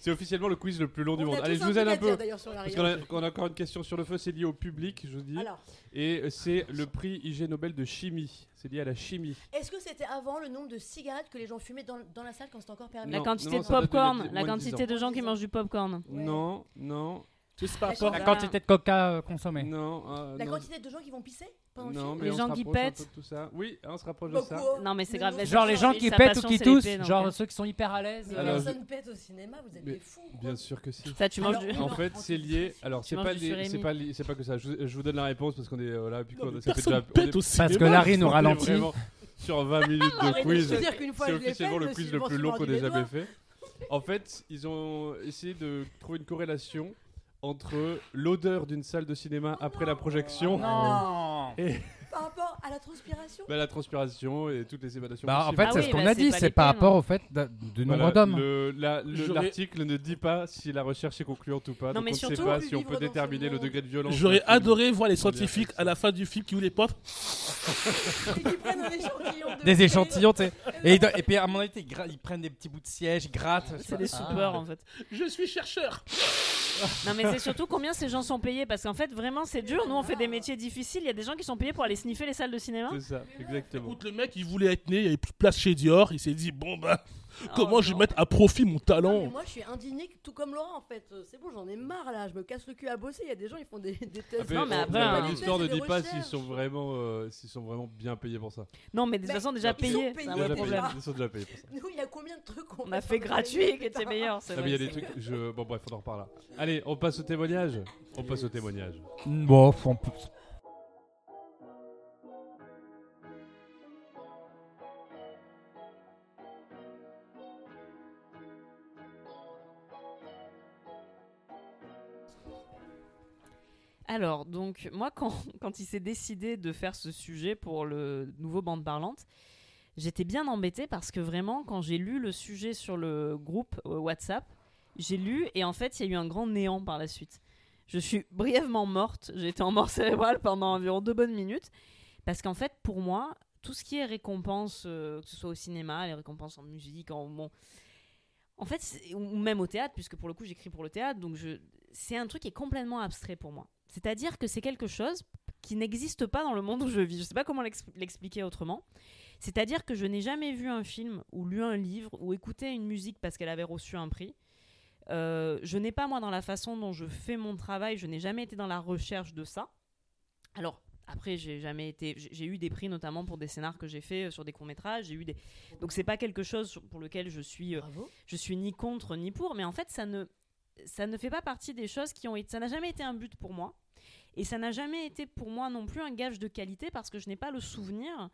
C'est officiellement le quiz le plus long du On monde. a Allez, je vous aide un peu. Parce qu'on a encore une question sur le feu, c'est lié au public, je vous dis. Alors, Et c'est le prix IG Nobel de chimie. C'est lié à la chimie. est-ce que c'était avant le nombre de cigarettes que les gens fumaient dans, dans la salle quand c'était encore permis La Non, quantité non, de ça date de popcorn, moins de la 10 quantité ans. de gens qui mangent du popcorn. Ouais. Non, non, par La rapport La quantité de coca euh, consommée. non. euh, La non. quantité de gens qui vont pisser? Non, mais Les on gens se qui un pètent. peu de tout ça. Oui, on se rapproche Bah de ça. quoi Non mais c'est grave. Genre les gens qui pètent ou qui toussent, genre euh. ceux qui sont hyper à l'aise. Mais euh, Alors, personne pète au cinéma, vous êtes Mais des fous. quoi. Bien sûr que si. Ça, tu manges Alors, du. En fait, on c'est lié. Alors, c'est pas, c'est pas, c'est pas que ça. Je, vous- je vous donne la réponse parce qu'on est là. Puis Non, qu'on- mais ça fait déjà. pète au cinéma. Parce que Larry nous ralentit. Sur 20 minutes de quiz. C'est officiellement le quiz le plus long qu'on ait les jamais fait. En fait, ils ont essayé de trouver une corrélation entre l'odeur d'une salle de cinéma après la projection, Non Par rapport à la transpiration bah, la transpiration et toutes les émanations. Bah, en fait, Ah c'est oui, ce qu'on bah, a dit, c'est par rapport au fait Voilà, nombre d'hommes. L'article ne dit pas si la recherche est concluante ou pas. Non, donc mais on ne sait surtout, pas si on peut déterminer le degré de violence. J'aurais adoré voir les scientifiques à la fin du film qui ouvrent les portes. Et qui prennent un échantillon de Des échantillons, tu sais. Et, puis à mon avis, ils, prennent des petits bouts de siège, ils grattent. C'est des Ah. soupeurs en fait. Je suis chercheur. Non mais c'est surtout combien ces gens sont payés parce qu'en fait vraiment c'est dur. Nous on fait des métiers difficiles. Il y a des gens qui sont payés pour aller sniffer les salles de cinéma. C'est ça, exactement. Écoute, le mec, il voulait être né, il avait plus de place chez Dior. Il s'est dit, bon, bah, comment Oh, je vais mettre à profit mon Non, mais talent moi je suis indigné tout comme Laurent en fait. C'est bon, j'en ai marre là, je me casse le cul à bosser. Il y a des gens, ils font des, des tests. Après, Non, mais après, la- hein. l'histoire ne dit pas s'ils sont vraiment, euh, s'ils sont vraiment bien payés pour ça. Non mais de toute Mais façon déjà ils sont payés. payés, C'est un Déjà vrai déjà. problème. payés, Ils sont déjà payés pour ça. Nous, il y a combien de trucs qu'on On a fait gratuit qui était meilleur. c'est Ah, mais il y a vrai. des trucs. Je... Bon, bref, on en reparlera. Allez, on passe au témoignage. On passe au témoignage. Bon, on peut- Alors, donc, moi, quand, il s'est décidé de faire ce sujet pour le nouveau bande parlante, j'étais bien embêtée parce que vraiment, quand j'ai lu le sujet sur le groupe euh, WhatsApp, j'ai lu et en fait, il y a eu un grand néant par la suite. Je suis brièvement morte, j'ai été en mort cérébrale pendant environ deux bonnes minutes parce qu'en fait, pour moi, tout ce qui est récompense, euh, que ce soit au cinéma, les récompenses en musique, en bon, en fait, ou même au théâtre, puisque pour le coup, j'écris pour le théâtre, donc je, c'est un truc qui est complètement abstrait pour moi. C'est-à-dire que c'est quelque chose qui n'existe pas dans le monde où je vis. Je sais pas comment l'ex- l'expliquer autrement. C'est-à-dire que je n'ai jamais vu un film ou lu un livre ou écouté une musique parce qu'elle avait reçu un prix. Euh, je n'ai pas, moi, dans la façon dont je fais mon travail, je n'ai jamais été dans la recherche de ça. Alors, après, j'ai jamais été. j'ai- eu des prix notamment pour des scénars que j'ai fait euh, sur des courts métrages. J'ai eu des. Donc c'est pas quelque chose pour lequel je suis. euh, Bravo. je suis ni contre ni pour, mais en fait, ça ne, ça ne fait pas partie des choses qui ont été. Ça n'a jamais été un but pour moi. Et ça n'a jamais été pour moi non plus un gage de qualité parce que je n'ai pas le souvenir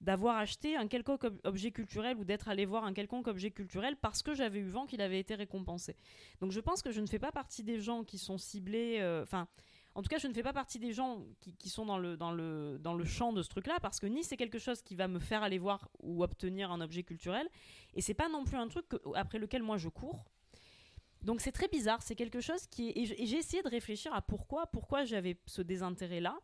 d'avoir acheté un quelconque ob- objet culturel ou d'être allé voir un quelconque objet culturel parce que j'avais eu vent qu'il avait été récompensé. Donc je pense que je ne fais pas partie des gens qui sont ciblés. euh, Enfin. en tout cas, je ne fais pas partie des gens qui, sont dans le, dans, le, dans le champ de ce truc-là, parce que ni c'est quelque chose qui va me faire aller voir ou obtenir un objet culturel, et c'est pas non plus un truc après lequel moi je cours. Donc c'est très bizarre, c'est quelque chose qui. Et j'ai essayé de réfléchir à pourquoi, pourquoi j'avais ce désintérêt-là.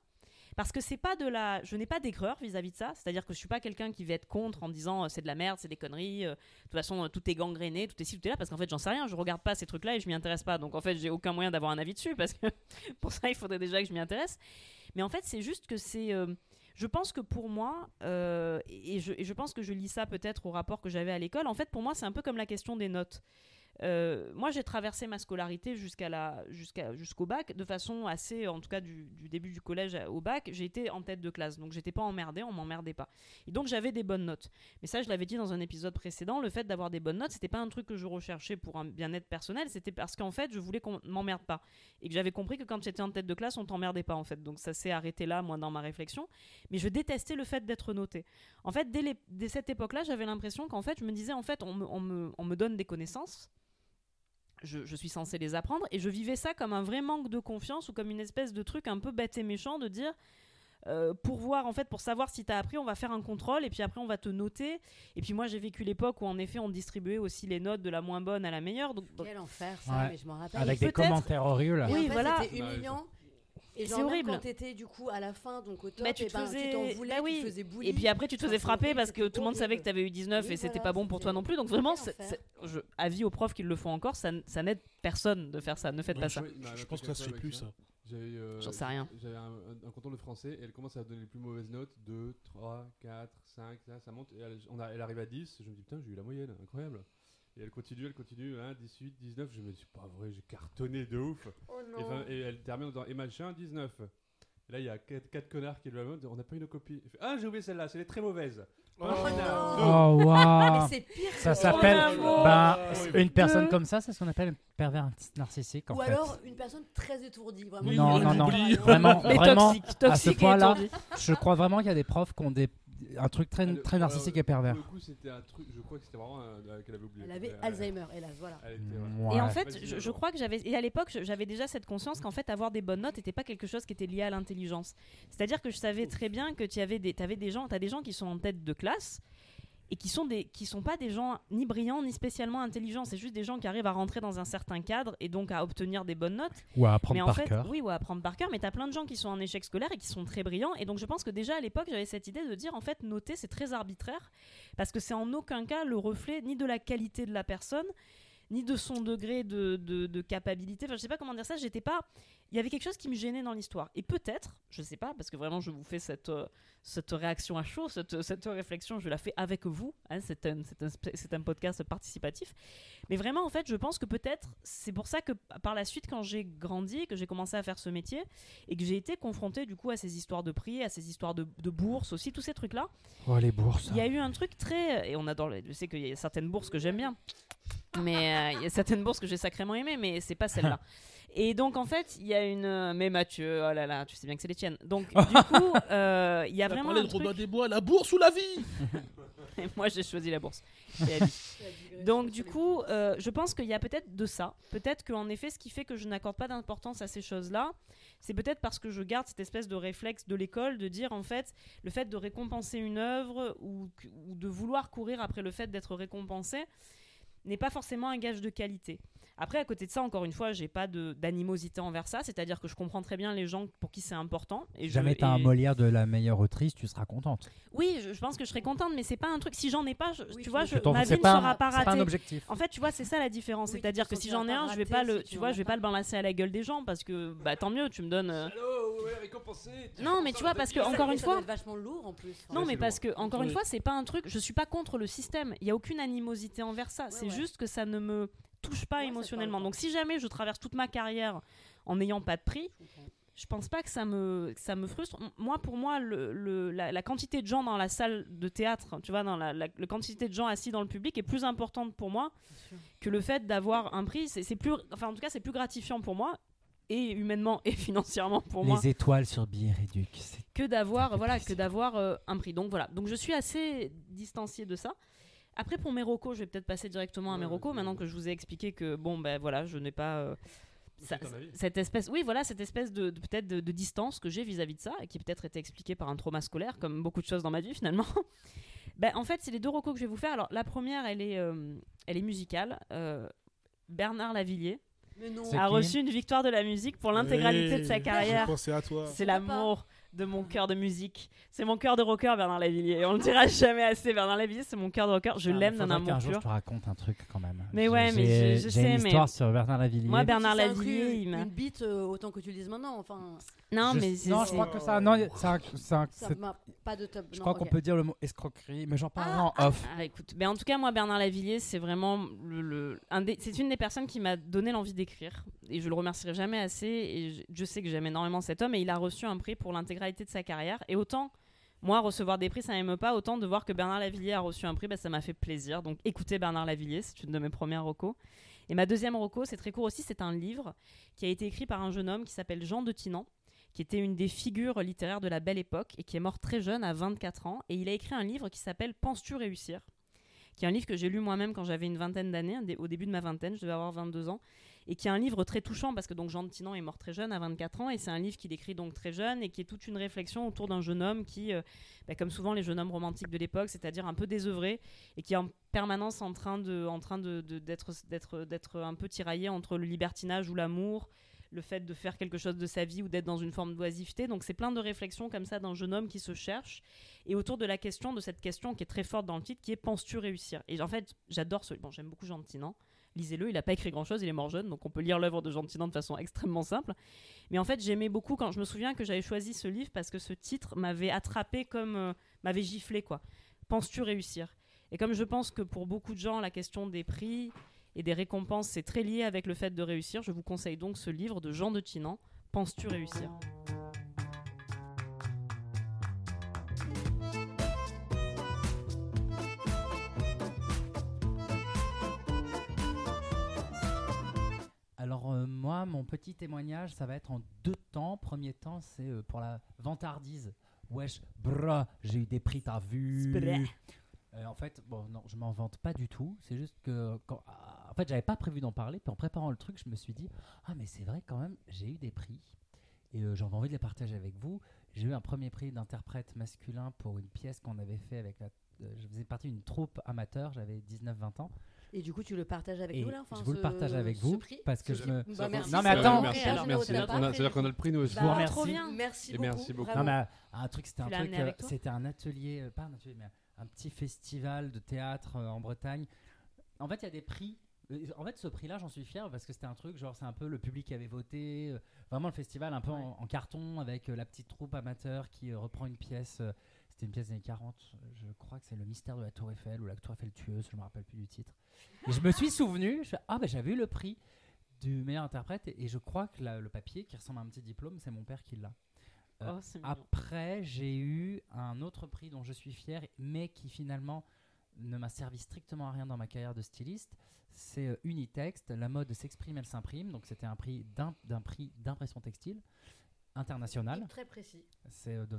Parce que c'est pas de la... Je n'ai pas d'aigreur vis-à-vis de ça, c'est-à-dire que je suis pas quelqu'un qui va être contre en disant euh, c'est de la merde, c'est des conneries, euh, de toute façon euh, tout est gangréné, tout est ci, tout est là, parce qu'en fait j'en sais rien, je regarde pas ces trucs-là et je m'y intéresse pas. Donc en fait j'ai aucun moyen d'avoir un avis dessus, parce que pour ça il faudrait déjà que je m'y intéresse. Mais en fait c'est juste que c'est... je pense que pour moi, et, je, et je pense que je lis ça peut-être au rapport que j'avais à l'école, en fait pour moi c'est un peu comme la question des notes. Euh, moi, j'ai traversé ma scolarité jusqu'à la, jusqu'au bac de façon assez, en tout cas du, début du collège au bac, j'ai été en tête de classe, donc j'étais pas emmerdée, on m'emmerdait pas. Et donc j'avais des bonnes notes. Mais ça, je l'avais dit dans un épisode précédent, le fait d'avoir des bonnes notes, c'était pas un truc que je recherchais pour un bien-être personnel, c'était parce qu'en fait, je voulais qu'on m'emmerde pas et que j'avais compris que quand j'étais en tête de classe, on t'emmerdait pas en fait. Donc ça s'est arrêté là, moi, dans ma réflexion. Mais je détestais le fait d'être noté. En fait, dès, cette époque-là, j'avais l'impression qu'en fait, je me disais, en fait, on me donne des connaissances. Je, je suis censée les apprendre et je vivais ça comme un vrai manque de confiance ou comme une espèce de truc un peu bête et méchant de dire euh, pour voir en fait pour savoir si tu as appris on va faire un contrôle et puis après on va te noter et puis moi j'ai vécu l'époque où en effet on distribuait aussi les notes de la moins bonne à la meilleure donc, Quel enfer ça, Ouais. mais je m'en rappelle. Avec des commentaires horribles. En Oui, fait, voilà. C'était humiliant. Et C'est horrible. quand t'étais du coup à la fin, donc au top, Bah, tu eh ben, voulais, bah oui. tu te faisais bully. Et puis après, tu te faisais frapper parce que tout le monde savait que horrible. tu avais eu 19 Oui, et c'était voilà, pas bon pour toi non plus. Donc vraiment, je, avis aux profs qui le font encore, ça, n'aide personne de faire ça. Ne faites Ouais, pas je- ça. Bah, Je un pense que ça se fait plus ça. J'avais, euh, J'en sais rien. J'avais un, un- un contrôle de français et elle commence à donner les plus mauvaises notes 2, 3, 4, 5, ça, ça monte. Et elle, on a- elle arrive à 10. Je me dis putain, j'ai eu la moyenne, incroyable. Et elle continue, elle continue, hein, 18, 19. Je me dis, pas vrai, j'ai cartonné de ouf. Oh Et, fin- et elle termine en disant, et machin, 19. Et là, il y a 4, connards qui lui amènent, on n'a pas eu nos copies. Il fait, ah, j'ai oublié celle-là, c'est les très mauvaise. Oh non. Oh Mais waouh c'est pire. Ça s'appelle. amour. Ben, Horrible. une personne comme ça, c'est ce qu'on appelle un pervers narcissique en Ou fait. alors une personne très étourdie. Vraiment. Non, on non, non. Vraiment, Mais vraiment. toxique, à ce toxique point-là, étourdi. Je crois vraiment qu'il y a des profs qui ont des... un truc très, Elle- très narcissique et pervers. Pour le coup, c'était un truc, je crois que c'était vraiment un- euh, qu'elle avait oublié. Elle avait Alzheimer, hélas, voilà. était, ouais. Et en fait, je, crois que j'avais. Et à l'époque, j'avais déjà cette conscience qu'en fait, avoir des bonnes notes n'était pas quelque chose qui était lié à l'intelligence. C'est-à-dire que je savais très bien que tu avais des, avais des gens, as des gens qui sont en tête de classe et qui sont des, qui sont pas des gens ni brillants ni spécialement intelligents. C'est juste des gens qui arrivent à rentrer dans un certain cadre et donc à obtenir des bonnes notes. Ou à mais apprendre en par fait, cœur. oui, ou à apprendre par cœur. Mais t'as plein de gens qui sont en échec scolaire et qui sont très brillants. Et donc, je pense que déjà à l'époque, j'avais cette idée de dire en fait, noter c'est très arbitraire parce que c'est en aucun cas le reflet ni de la qualité de la personne ni de son degré de, de, de capacité. Enfin, je sais pas comment dire ça. J'étais pas. Il y avait quelque chose qui me gênait dans l'histoire. Et peut-être, je sais pas, parce que vraiment, je vous fais cette, euh, cette réaction à chaud, cette, cette réflexion, je la fais avec vous. hein, c'est un, un, podcast participatif. Mais vraiment, en fait, je pense que peut-être, c'est pour ça que par la suite, quand j'ai grandi, que j'ai commencé à faire ce métier, et que j'ai été confrontée du coup à ces histoires de prix, à ces histoires de, de bourses aussi, tous ces trucs-là, Oh, les bourses. il y a eu un truc très. Et on adore. Je sais qu'il y a certaines bourses que j'aime bien. Mais euh, il y a certaines bourses que j'ai sacrément aimées, mais c'est pas celle-là. Et donc, en fait, il y a une. Mais Mathieu, oh là là, tu sais bien que c'est les tiennes. Donc, du coup, euh, il y a On a vraiment. parlé Un de truc... Robin des Bois, la bourse ou la vie Et moi, j'ai choisi la bourse. La. Donc du coup, euh, je pense qu'il y a peut-être de ça. Peut-être qu'en effet, ce qui fait que je n'accorde pas d'importance à ces choses-là, c'est peut-être parce que je garde cette espèce de réflexe de l'école de dire en fait, le fait de récompenser une œuvre ou, ou de vouloir courir après le fait d'être récompensé n'est pas forcément un gage de qualité. Après, à côté de ça, encore une fois, j'ai pas de- d'animosité envers ça, c'est-à-dire que je comprends très bien les gens pour qui c'est important. Et Si je- jamais t'as un et- Molière de la meilleure autrice, tu seras contente. Oui, je, je pense que je serais contente, mais c'est pas un truc. Si j'en ai pas, je- Oui, tu vois, je, ma vie ne pas, sera un- pas c'est pas un ratée. objectif. En fait, tu vois, c'est ça la différence. Oui, C'est-à-dire que si j'en ai un, je vais pas le, si tu vois, je vais pas. le balancer à la gueule des gens parce que, bah, tant mieux, tu me donnes. euh, Allô, ouais, récompensé. Non, mais tu vois, parce que encore une fois. être vachement lourd en plus. Non, mais c'est parce que encore une fois, c'est pas un truc. Je suis pas contre le système. Il y a aucune animosité envers ça. c'est ouais. juste que ça ne me touche pas Ouais, émotionnellement. Donc, si jamais je traverse toute ma carrière en n'ayant pas de prix, Je pense pas que ça me, que ça me frustre. Moi, pour moi, le, le- la, la quantité de gens dans la salle de théâtre, tu vois, dans la, la- la quantité de gens assis dans le public est plus importante pour moi que le fait d'avoir un prix. C'est c'est plus, enfin, en tout cas, c'est plus gratifiant pour moi et humainement et financièrement pour moi Les étoiles sur billet réduc. c'est- que Ça d'avoir voilà plaisir. que d'avoir euh, un prix. Donc voilà. Donc je suis assez distanciée de ça. Après pour mes recos, je vais peut-être passer directement à mes Ouais, recos ouais. maintenant que je vous ai expliqué que bon ben voilà, je n'ai pas euh, ça- cette espèce oui voilà cette espèce de, de- peut-être de, de distance que j'ai vis-à-vis de ça et qui peut-être été expliquée par un trauma scolaire comme beaucoup de choses dans ma vie finalement. ben en fait, c'est les deux recos que je vais vous faire. Alors la première, elle est euh, elle est musicale. Euh, Bernard Lavillier a reçu une victoire de la musique pour l'intégralité de sa carrière. C'est l'amour de mon cœur de musique. C'est mon cœur de rocker, Bernard Lavillier. On le dira jamais assez. Bernard Lavillier, c'est mon cœur de rocker. Je Ah, l'aime d'un amour qu'un jour pur. je te raconte un truc quand même. Mais ouais, mais je- je j'ai sais, une mais- histoire sur Bernard Lavillier. Moi, Bernard Lavillier, il m'a. Une bite, euh, autant que tu le dises maintenant. Enfin, Non, Je- mais c'est. non, je crois que ça. Non, ça, ça- ça c'est- m'a pas de top. je non, crois qu'on peut dire le mot escroquerie, mais j'en parlerai Ah, en off. Ah, écoute, mais en tout cas, moi, Bernard Lavillier, c'est vraiment le, le- un des- c'est une des personnes qui m'a donné l'envie d'écrire. Et je le remercierai jamais assez. Et je, sais que j'aime énormément cet homme. Et il a reçu un prix pour l'intégralité de sa carrière. Et autant, moi, recevoir des prix, ça m'aime pas. Autant de voir que Bernard Lavillier a reçu un prix, bah, ça m'a fait plaisir. Donc, écoutez Bernard Lavillier, c'est une de mes premières recos. Et ma deuxième reco, c'est très court aussi, c'est un livre qui a été écrit par un jeune homme qui s'appelle Jean de Tinan qui était une des figures littéraires de la belle époque et qui est mort très jeune à 24 ans. Et il a écrit un livre qui s'appelle Penses-tu réussir? Qui est un livre que j'ai lu moi-même quand j'avais une vingtaine d'années, au début de ma vingtaine, je devais avoir 22 ans, et qui est un livre très touchant parce que donc Jean de Tinan est mort très jeune, à 24 ans, et c'est un livre qu'il écrit donc très jeune et qui est toute une réflexion autour d'un jeune homme qui, euh, bah, comme souvent les jeunes hommes romantiques de l'époque, c'est-à-dire un peu désœuvré et qui est en permanence en train de, en train de, d'être, d'être, d'être un peu tiraillé entre le libertinage ou l'amour, le fait de faire quelque chose de sa vie ou d'être dans une forme d'oisiveté. Donc c'est plein de réflexions comme ça d'un jeune homme qui se cherche et autour de la question, de cette question qui est très forte dans le titre, qui est penses-tu réussir? Et en fait, j'adore ce. Bon, j'aime beaucoup Jean Tinan. Lisez-le, il n'a pas écrit grand-chose, il est mort jeune, donc on peut lire l'œuvre de Jean de Tinan de façon extrêmement simple. Mais en fait, j'aimais beaucoup quand je me souviens que j'avais choisi ce livre parce que ce titre m'avait attrapé comme euh, m'avait giflé quoi. Penses-tu réussir? Et comme je pense que pour beaucoup de gens, la question des prix et des récompenses, c'est très lié avec le fait de réussir, je vous conseille donc ce livre de Jean de Tinan, Penses-tu réussir? Alors euh, moi, mon petit témoignage, ça va être en deux temps. Premier temps, c'est euh, pour la vantardise. Wesh, brah, j'ai eu des prix, t'as vu. Euh, En fait, bon, non, je m'en vante pas du tout. C'est juste que, quand, ah, en fait, j'avais pas prévu d'en parler. Puis en préparant le truc, je me suis dit, ah mais c'est vrai quand même, j'ai eu des prix et euh, j'avais envie de les partager avec vous. J'ai eu un premier prix d'interprète masculin pour une pièce qu'on avait fait avec la. je faisais partie d'une troupe amateur, j'avais 19-20 ans. Et du coup, tu le partages avec Et nous là enfin, je vous le partage avec vous prix parce que je me. Bah, merci, Non, mais attends. merci, vrai merci, généreux de ta on part. a- C'est-à-dire qu'on a le prix nous aussi. Bah, vous remercie. trop bien. Merci Et beaucoup. merci beaucoup. Non, mais un truc, c'était un truc, euh, c'était un atelier, euh, pas un atelier, mais un petit festival de théâtre euh, en Bretagne. En fait, il y a des prix. En fait, ce prix-là, j'en suis fier parce que c'était un truc, genre, c'est un peu le public qui avait voté. euh, vraiment, le festival un peu en, en carton avec euh, la petite troupe amateur qui euh, reprend une pièce. C'était une pièce des années 40. euh, Je crois que c'est Le mystère de la Tour Eiffel ou La Tour Eiffel tueuse, je me rappelle plus du titre. Et je me suis souvenu, je ah, ben j'avais eu le prix du meilleur interprète et, et je crois que la- le papier qui ressemble à un petit diplôme, c'est mon père qui l'a. Euh, Oh. Après, j'ai eu un autre prix dont je suis fier, mais qui finalement ne m'a servi strictement à rien dans ma carrière de styliste. C'est euh, Unitext, la mode s'exprime, elle s'imprime. Donc c'était un prix d'un prix d'impression textile international. Très précis. C'est euh, de,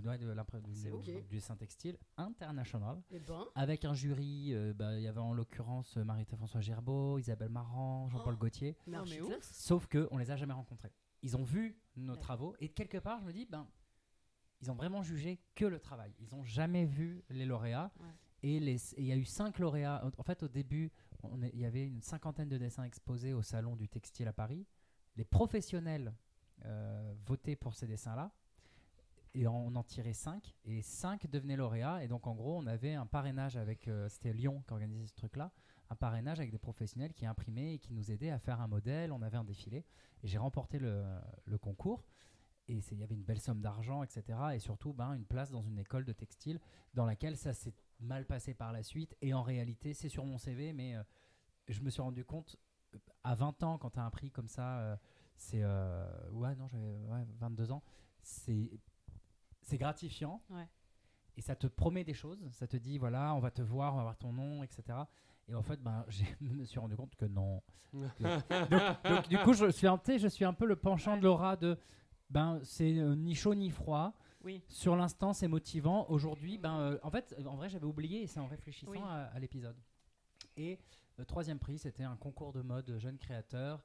du, dessin textile international. Et ben, Avec un jury, euh, bah, il y avait en l'occurrence euh, Marie-François Gerbeau, Isabelle Marant, Jean-Paul Oh. Gaultier. merci. mais ouf. Sauf que on les a jamais rencontrés. Ils ont vu nos Ouais. travaux et quelque part je me dis ben ils ont vraiment jugé que le travail. Ils ont jamais vu les lauréats Ouais. et il y a eu cinq lauréats. En fait au début il y avait une cinquantaine de dessins exposés au salon du textile à Paris. Les professionnels euh, votaient pour ces dessins-là et on en tirait cinq et cinq devenaient lauréats et donc en gros on avait un parrainage avec euh, c'était Lyon qui organisait ce truc-là un parrainage avec des professionnels qui imprimaient et qui nous aidaient à faire un modèle. On avait un défilé et j'ai remporté le, concours. Et il y avait une belle somme d'argent, etc. Et surtout, ben, une place dans une école de textile dans laquelle ça s'est mal passé par la suite. Et en réalité, c'est sur mon CV, mais euh, je me suis rendu compte, euh, à 20 ans, quand tu as un prix comme ça, c'est euh, ouais non j'avais ouais, 22 ans. C'est c'est gratifiant. Ouais. et ça te promet des choses. Ça te dit voilà on va te voir on va voir ton nom etc et en fait ben je me suis rendu compte que non. Donc, donc, du coup je suis un je suis un peu le penchant de Laura de ben c'est euh, ni chaud ni froid. Oui. sur l'instant c'est motivant. Aujourd'hui ben euh, en fait en vrai j'avais oublié et c'est en réfléchissant Oui. à, à l'épisode. Et le troisième prix c'était un concours de mode jeune créateur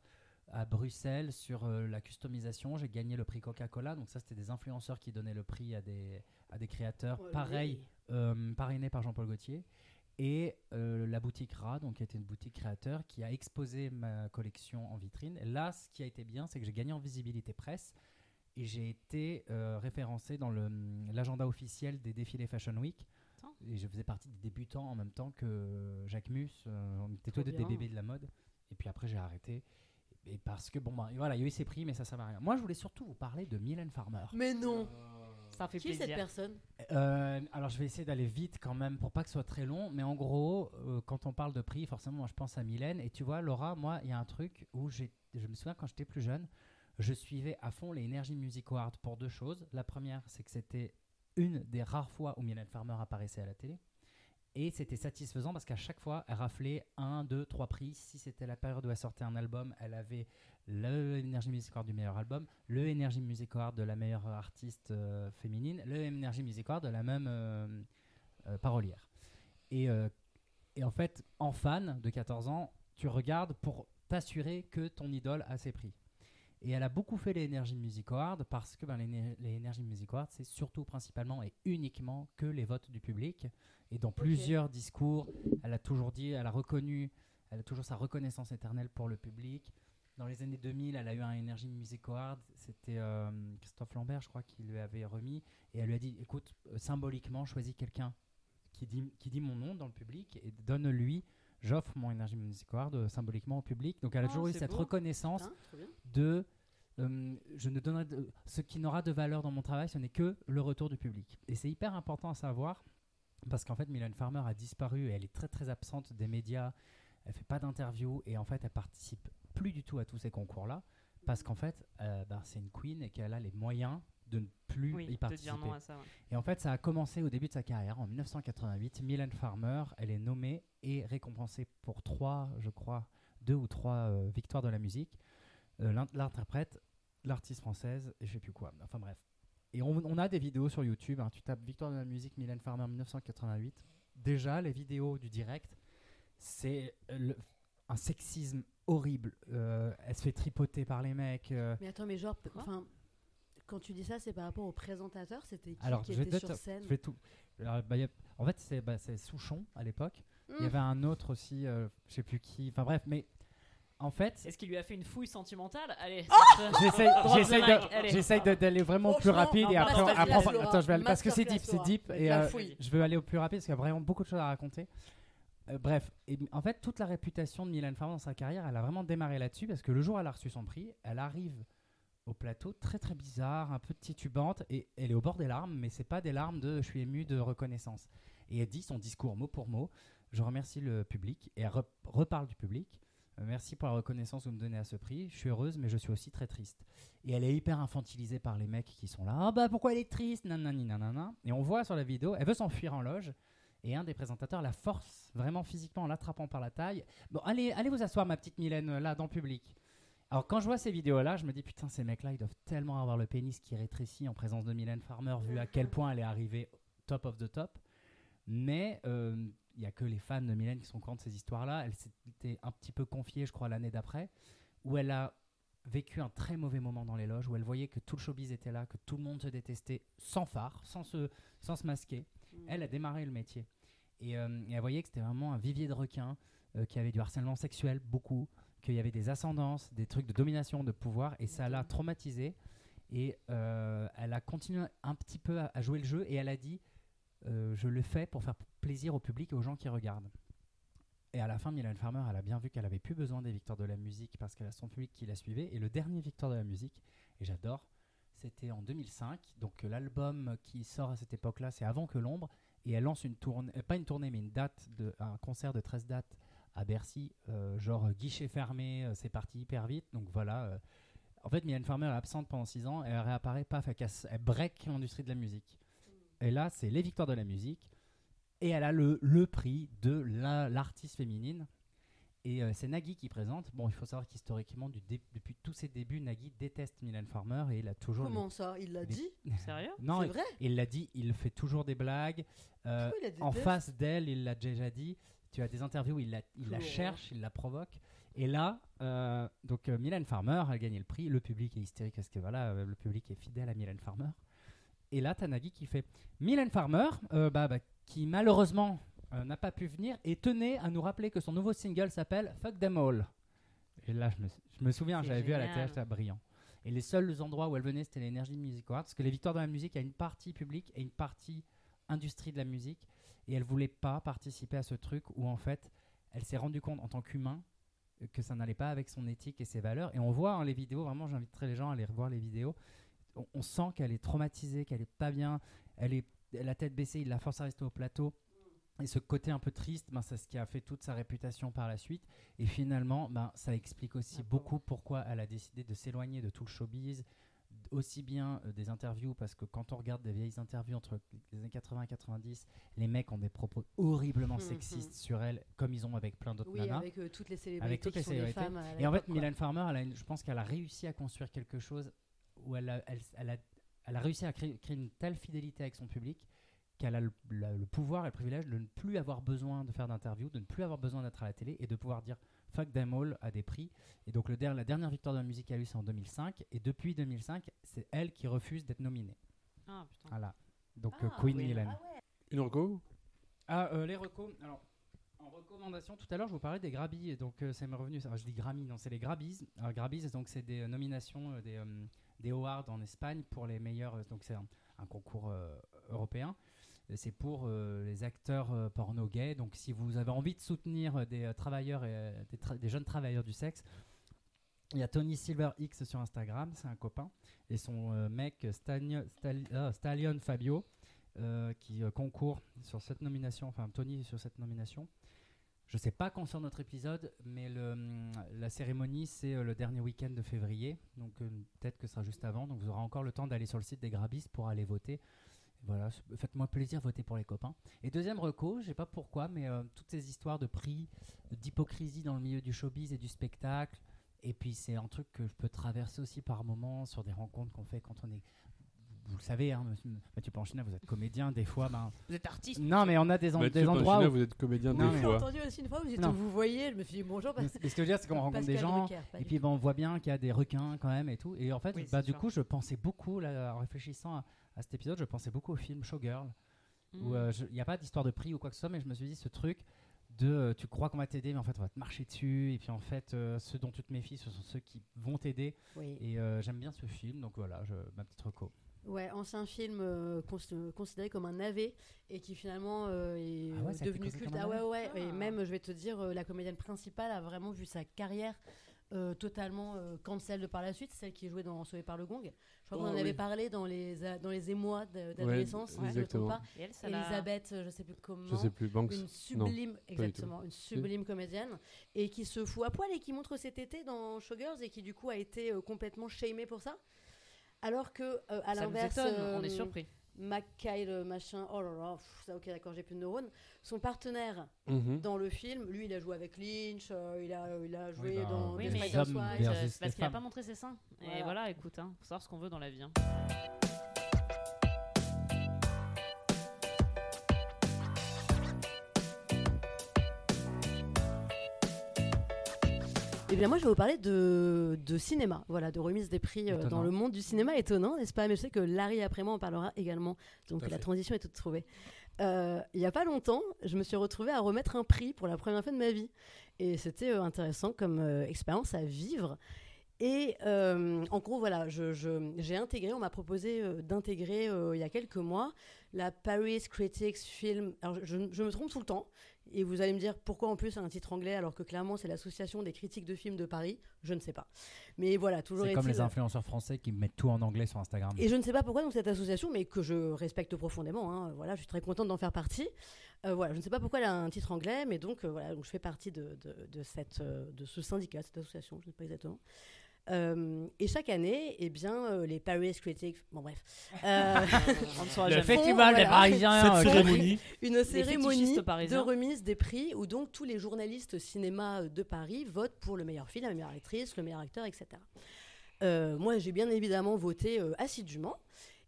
à Bruxelles sur euh, la customisation j'ai gagné le prix Coca-Cola donc ça c'était des influenceurs qui donnaient le prix à des à des créateurs Olé. pareil euh, parrainé par Jean-Paul Gaultier et euh, la boutique Ra, donc qui était une boutique créateur, qui a exposé ma collection en vitrine. Et là, ce qui a été bien, c'est que j'ai gagné en visibilité presse et j'ai été euh, référencé dans l'agenda officiel des défilés Fashion Week. Et je faisais partie des débutants en même temps que Jacques Mus. euh, on était tous deux des bébés de la mode. Et puis après, j'ai arrêté. Et parce que, bon, bah, voilà, il y a eu ces prix, mais ça, ça va rien. Moi, je voulais surtout vous parler de Mylène Farmer. Mais non Ça fait Qui est cette plaisir. personne? Euh, alors je vais essayer d'aller vite quand même pour pas que ce soit très long, mais en gros, euh, quand on parle de prix, forcément moi je pense à Mylène. Et tu vois, Laura, moi il y a un truc où j'ai, je me souviens quand j'étais plus jeune, je suivais à fond les Energy Music Awards pour deux choses. La première, c'est que c'était une des rares fois où Mylène Farmer apparaissait à la télé. Et c'était satisfaisant parce qu'à chaque fois, elle raflait un, deux, trois prix. Si c'était la période où elle sortait un album, elle avait le Energy Music Award du meilleur album, le Energy Music Award de la meilleure artiste euh, féminine, le Energy Music Award de la même euh, euh, parolière. Et, et en fait, en fan de 14 ans, tu regardes pour t'assurer que ton idole a ses prix. Et elle a beaucoup fait les Energy Music Awards parce que ben, les, les Energy Music Awards, c'est surtout principalement et uniquement que les votes du public. Et dans plusieurs discours, elle a toujours dit, elle a reconnu, elle a toujours sa reconnaissance éternelle pour le public. Dans les années 2000, elle a eu un Energy Music Award. C'était euh, Christophe Lambert, je crois, qui lui avait remis. Et elle lui a dit écoute, euh, symboliquement, choisis quelqu'un qui dit, qui dit mon nom dans le public et donne-lui. J'offre mon Energy Music Award euh, symboliquement au public. Donc elle a Oh, toujours eu cette beau. reconnaissance Hein bien. de euh, je ne donnerai de- ce qui n'aura de valeur dans mon travail, ce n'est que le retour du public. Et c'est hyper important à savoir parce qu'en fait, Mylène Farmer a disparu et elle est très très absente des médias. Elle fait pas d'interviews et en fait, elle participe plus du tout à tous ces concours-là parce qu'en fait, euh, ben, c'est une queen et qu'elle a les moyens de ne plus Oui, y de participer. dire non à ça. ouais. Et en fait, ça a commencé au début de sa carrière, en 1988. Mylène Farmer, elle est nommée et récompensée pour trois, je crois, deux ou trois euh, victoires de la musique. Euh, l'in- L'interprète, l'artiste française, et je sais plus quoi. Enfin bref. Et on, on a des vidéos sur YouTube. hein. Tu tapes victoire de la musique Mylène Farmer 1988. Déjà, les vidéos du direct, c'est euh, un sexisme horrible. Euh, elle se fait tripoter par les mecs. euh, Mais attends, mais genre, enfin, quand tu dis ça, c'est par rapport au présentateur C'était qui Alors, qui je était sur scène je vais tout. Alors, bah, a- en fait, c'est bah, c'est Souchon à l'époque. Il y Mmh. avait un autre aussi, euh, je sais plus qui. Enfin bref, mais en fait, Est-ce qu'il lui a fait une fouille sentimentale? Allez, Oh cette- j'essaye d'aller vraiment plus Franchement, rapide et après, après attends, je vais aller parce que c'est deep, c'est deep et euh, je veux aller au plus rapide parce qu'il y a vraiment beaucoup de choses à raconter. Euh, bref, et en fait, toute la réputation de Mylène Farmer dans sa carrière, elle a vraiment démarré là-dessus parce que le jour où elle a reçu son prix, elle arrive au plateau très très bizarre, un peu titubante et elle est au bord des larmes, mais c'est pas des larmes de je suis ému de reconnaissance. Et elle dit son discours mot pour mot. Je remercie le public et elle re- reparle du public. Euh, merci pour la reconnaissance que vous me donnez à ce prix. Je suis heureuse, mais je suis aussi très triste. Et elle est hyper infantilisée par les mecs qui sont là. Ah bah pourquoi elle est triste? Nanani nanana. Et on voit sur la vidéo, elle veut s'enfuir en loge. Et un des présentateurs la force vraiment physiquement en l'attrapant par la taille. Bon, allez, allez vous asseoir, ma petite Mylène, là, dans le public. Alors, quand je vois ces vidéos-là, je me dis, putain, ces mecs-là, ils doivent tellement avoir le pénis qui rétrécit en présence de Mylène Farmer, vu à quel point elle est arrivée top of the top. Mais euh, il n'y a que les fans de Mylène qui sont courant de ces histoires-là. Elle s'était un petit peu confiée, je crois, l'année d'après, où elle a vécu un très mauvais moment dans les loges, où elle voyait que tout le showbiz était là, que tout le monde se détestait, sans phare, sans se, sans se masquer. Mmh. Elle a démarré le métier. Et, euh, et elle voyait que c'était vraiment un vivier de requins, euh, qu'il y avait du harcèlement sexuel, beaucoup, qu'il y avait des ascendances, des trucs de domination, de pouvoir, et ça l'a traumatisée. Et euh, elle a continué un petit peu à, jouer le jeu, et elle a dit euh, Je le fais pour faire plaisir au public et aux gens qui regardent. Et à la fin, Mylène Farmer, elle a bien vu qu'elle avait plus besoin des victoires de la musique parce qu'elle a son public qui la suivait. Et le dernier victoire de la musique, et j'adore, c'était en 2005. Donc euh, l'album qui sort à cette époque-là, c'est Avant que l'ombre. Et elle lance une tournée, pas une tournée, mais une date, un concert de 13 dates à Bercy, euh, genre euh, guichet fermé, euh, c'est parti hyper vite. Donc voilà, euh, En fait, Mylène Farmer est absente pendant 6 ans elle réapparaît, paf, elle, casse, elle break l'industrie de la musique. Et là, c'est les victoires de la musique. Et elle a le, le prix de la- l'artiste féminine. Et euh, c'est Nagui qui présente. Bon, il faut savoir qu'historiquement, depuis tous ses débuts, Nagui déteste Mylène Farmer et il a toujours. Comment ça? Il l'a les- dit? Sérieux? Non, C'est il- vrai? il l'a dit, il fait toujours des blagues. Euh, Pourquoi il a des en face d'elle, il l'a déjà dit. Tu as des interviews où il la, il la Toujours, cherche, il la provoque. Et là, euh, donc euh, Mylène Farmer a gagné le prix. Le public est hystérique parce que voilà, euh, le public est fidèle à Mylène Farmer. Et là, t'as Nagui qui fait Mylène Farmer, euh, bah, bah, qui malheureusement n'a pas pu venir et tenait à nous rappeler que son nouveau single s'appelle Fuck Them All. Et là, je me, je me souviens, j'avais vu à la télé, c'était brillant. Et les seuls endroits où elle venait, c'était l'Energy Music Awards. Parce que les victoires de la musique, il y a une partie publique et une partie industrie de la musique. Et elle voulait pas participer à ce truc où, en fait, elle s'est rendue compte en tant qu'humain que ça n'allait pas avec son éthique et ses valeurs. Et on voit hein, les vidéos, vraiment, j'inviterai les gens à aller revoir les vidéos. On, on sent qu'elle est traumatisée, qu'elle est pas bien. Elle est la tête baissée, il la force à rester au plateau. Et ce côté un peu triste, ben, c'est ce qui a fait toute sa réputation par la suite. Et finalement, ben, ça explique aussi beaucoup pourquoi elle a décidé de s'éloigner de tout le showbiz, aussi bien euh, des interviews, parce que quand on regarde des vieilles interviews entre les années 80 et 90, les mecs ont des propos horriblement Mhm. sexistes sur elle, comme ils ont avec plein d'autres Oui, nanas. avec euh, toutes les célébrités Avec toutes qui les sont célébrités. femmes. Et en fait. Mylène Farmer, elle a une- je pense qu'elle a réussi à construire quelque chose où elle a, elle, elle a, elle a réussi à créer, créer une telle fidélité avec son public qu'elle a le pouvoir et le privilège de ne plus avoir besoin de faire d'interviews, de ne plus avoir besoin d'être à la télé et de pouvoir dire fuck them all à des prix. Et donc le der- la dernière victoire de la musique a eue, c'est en 2005. Et depuis 2005, c'est elle qui refuse d'être nominée. Ah putain. Voilà. Donc Ah, euh, Queen oui. Mylène. Une reco Ah, euh, les recos. Alors, en recommandation, tout à l'heure, je vous parlais des Grabies. et Donc, euh, c'est me revenu. Alors, je dis Grammy, non, c'est les Grabies. Alors, Grabies, donc, c'est des euh, nominations euh, des, euh, des awards en Espagne pour les meilleurs. euh, donc, c'est un, un concours euh, européen. C'est pour euh, les acteurs euh, porno gays. Donc, si vous avez envie de soutenir euh, des travailleurs des, jeunes travailleurs du sexe, il y a Tony Silver X sur Instagram, c'est un copain, et son mec Stallion, Stalli- Stallion Fabio, qui concourt sur cette nomination, enfin Tony sur cette nomination. Je sais pas quand sort notre épisode, mais hum, la cérémonie c'est le dernier week-end de février, donc peut-être que ce sera juste avant, donc vous aurez encore le temps d'aller sur le site des Grabis pour aller voter. Voilà, faites-moi plaisir, votez pour les copains. Et deuxième reco, je sais pas pourquoi, mais euh, toutes ces histoires de prix, d'hypocrisie dans le milieu du showbiz et du spectacle, et puis c'est un truc que je peux traverser aussi par moments sur des rencontres qu'on fait quand on est. Vous le savez, hein, Mathieu Panchina, vous êtes comédien, des fois, ben. Vous êtes artiste Non, mais on a des, en- Mathieu des endroits Panchina, où. vous êtes comédien Non, des mais- J'ai fois. entendu aussi une fois, vous dites Non. vous voyez, je me suis dit bonjour. Mais Ce que je veux dire, c'est qu'on rencontre des gens, Drucker, et puis ben, on voit bien qu'il y a des requins quand même et tout. Et en fait, Oui, bah, du sûr. coup, je pensais beaucoup, là, en réfléchissant à, à cet épisode, je pensais beaucoup au film Showgirl, où Mm. euh, il n'y a pas d'histoire de prix ou quoi que ce soit, mais je me suis dit, ce truc de euh, tu crois qu'on va t'aider, mais en fait, on va te marcher dessus. Et puis en fait, euh, ceux dont tu te méfies, ce sont ceux qui vont t'aider. Oui. Et euh, j'aime bien ce film, donc voilà, je, ma petite reco. Ouais, ancien film euh, cons- considéré comme un navet et qui finalement euh, est Ah ouais, devenu culte. Ah ouais, navet ouais. Ah. Et même, je vais te dire, euh, la comédienne principale a vraiment vu sa carrière euh, totalement euh, cancel de par la suite, celle qui jouait dans Sauvé par le Gong. Je crois qu'on Oh, en oui. avait parlé dans les, a- dans les émois d'adolescence, si je ne me trompe exactement. pas. Et elle, ça l'a- Elisabeth, euh, je sais plus comment. Je sais plus, Banks. Une sublime, exactement, une sublime comédienne et qui se fout à poil et qui montre ses tétés dans Showgirls et qui du coup a été euh, complètement shamée pour ça. Alors que euh, à l'inverse, on euh, est surpris. McKay, le machin, oh là là, pff, ça ok d'accord, j'ai plus de neurones. Son partenaire Mhm. dans le film, lui il a joué avec Lynch, euh, il, a, il a joué Oui, bah, dans Oui, mais- Euh, c'est parce qu'il a pas montré ses seins. Et Voilà. voilà, écoute, hein, faut savoir ce qu'on veut dans la vie. hein. Eh bien, moi, je vais vous parler de, de cinéma, voilà, de remise des prix euh, dans le monde du cinéma. Étonnant, n'est-ce pas? Mais je sais que Larry, après moi, en parlera également. Donc, la fait. transition est toute trouvée. Euh, il n'y a pas longtemps, je me suis retrouvée à remettre un prix pour la première fois de ma vie. Et c'était euh, intéressant comme expérience à vivre. Et en gros, voilà, je- je- j'ai intégré, on m'a proposé d'intégrer il y a quelques mois la Paris Critics Film. Alors, je, je me trompe tout le temps. Et vous allez me dire pourquoi en plus un titre anglais alors que clairement c'est l'association des critiques de films de Paris? Je ne sais pas. Mais voilà, toujours C'est comme les influenceurs français qui mettent tout en anglais sur Instagram. et je ne sais pas pourquoi donc cette association, mais que je respecte profondément. hein, voilà, je suis très contente d'en faire partie. Euh, voilà, je ne sais pas pourquoi elle a un titre anglais, mais donc euh, voilà, donc je fais partie de, de, de cette, euh, de ce syndicat, cette association, je ne sais pas exactement. Euh, et chaque année, eh bien, euh, les Paris Critics, bon bref, euh, On Le. Festival des voilà. Parisiens. Cette euh, cérémonie, une cérémonie de remise des prix où donc tous les journalistes cinéma de Paris votent pour le meilleur film, la meilleure actrice, le meilleur acteur, etc. Euh, moi, j'ai bien évidemment voté euh, assidûment.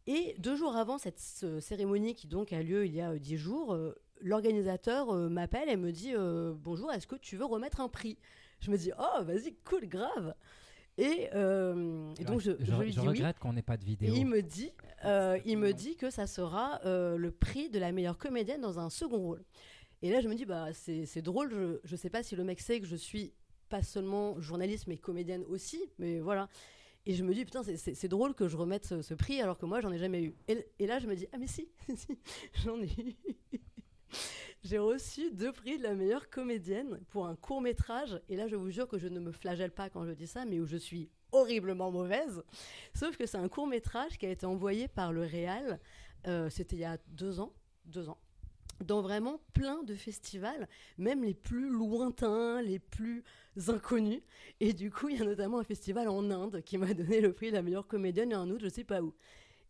Et deux jours avant cette ce- cérémonie qui donc a lieu il y a euh, dix jours, euh, l'organisateur euh, m'appelle et me dit euh, Bonjour, est-ce que tu veux remettre un prix? Je me dis Oh, vas-y, cool, grave. Et, euh, et donc je, je, je lui je dis oui. regrette qu'on n'ait pas de Et vidéo. il me dit, euh, il me dit que ça sera euh, le prix de la meilleure comédienne dans un second rôle. Et là, je me dis, bah, c'est drôle. Je, je sais pas si le mec sait que je suis pas seulement journaliste, mais comédienne aussi. Mais voilà. Et je me dis, putain, c'est- drôle que je remette ce, ce prix alors que moi, j'en ai jamais eu. Et, et là, je me dis, ah, mais si, si, j'en ai eu. J'ai reçu deux prix de la meilleure comédienne pour un court métrage. Et là, je vous jure que je ne me flagelle pas quand je dis ça, mais où je suis horriblement mauvaise. Sauf que c'est un court métrage qui a été envoyé par le Réal. euh, C'était il y a deux ans. Deux ans. Dans vraiment plein de festivals, même les plus lointains, les plus inconnus. Et du coup, il y a notamment un festival en Inde qui m'a donné le prix de la meilleure comédienne et un autre, je sais pas où.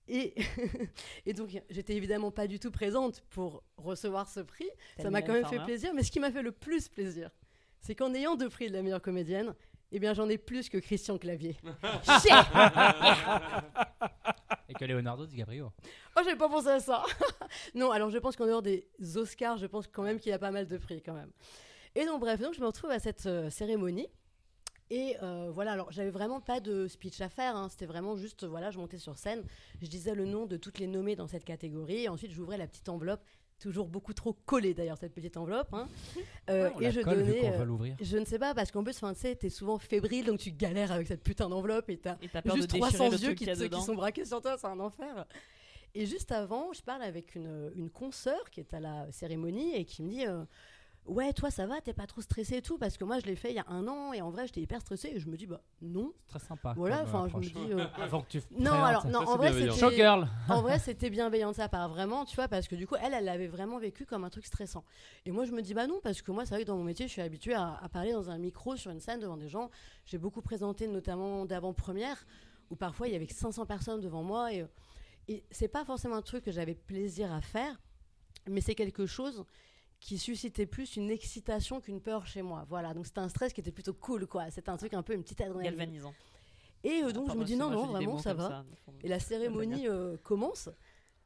Et, et donc, j'étais évidemment pas du tout présente pour recevoir ce prix. Ça m'a quand même fait plaisir, mais ce qui m'a fait le plus plaisir, c'est qu'en ayant deux prix de la meilleure comédienne, eh bien j'en ai plus que Christian Clavier. Shit Et que Leonardo DiCaprio. Oh, j'avais pas pensé à ça. non, alors je pense qu'en dehors des Oscars, je pense quand même qu'il y a pas mal de prix quand même. Et donc bref, donc je me retrouve à cette euh, cérémonie. Et euh, voilà, alors j'avais vraiment pas de speech à faire, hein. c'était vraiment juste, voilà, je montais sur scène, je disais le nom de toutes les nommées dans cette catégorie, et ensuite j'ouvrais la petite enveloppe, toujours beaucoup trop collée d'ailleurs cette petite enveloppe, hein. Euh, On et la je colle donnais, euh, va l'ouvrir. je ne sais pas, parce qu'en plus, enfin, tu sais, t'es souvent fébrile, donc tu galères avec cette putain d'enveloppe et t'as Et t'as peur juste de déchirer 300 le yeux qui, te- sont braqués sur toi, c'est un enfer. Et juste avant, je parle avec une, une consoeur qui est à la cérémonie et qui me dit euh, Ouais, toi ça va, t'es pas trop stressé et tout, parce que moi je l'ai fait il y a un an et en vrai j'étais hyper stressée et je me dis Bah non. Très sympa. Voilà, comme, enfin euh, je me dis. euh, Avant que tu non, alors, non, en c'est vrai c'était. Showgirl. En vrai, c'était bienveillant de sa part, vraiment, tu vois, parce que du coup, elle, elle l'avait vraiment vécu comme un truc stressant. Et moi, je me dis, bah non, parce que moi, c'est vrai que dans mon métier, je suis habituée à, à parler dans un micro, sur une scène, devant des gens. J'ai beaucoup présenté, notamment d'avant-première, où parfois, il y avait que 500 personnes devant moi. Et, et c'est pas forcément un truc que j'avais plaisir à faire, mais c'est quelque chose qui suscitait plus une excitation qu'une peur chez moi. Voilà, donc c'était un stress qui était plutôt cool, quoi. C'était un truc un peu une petite adrénaline. Galvanisant. Et euh, Ah, donc, je me dis, non, non, vraiment, ça va. ça. Et la cérémonie euh, commence.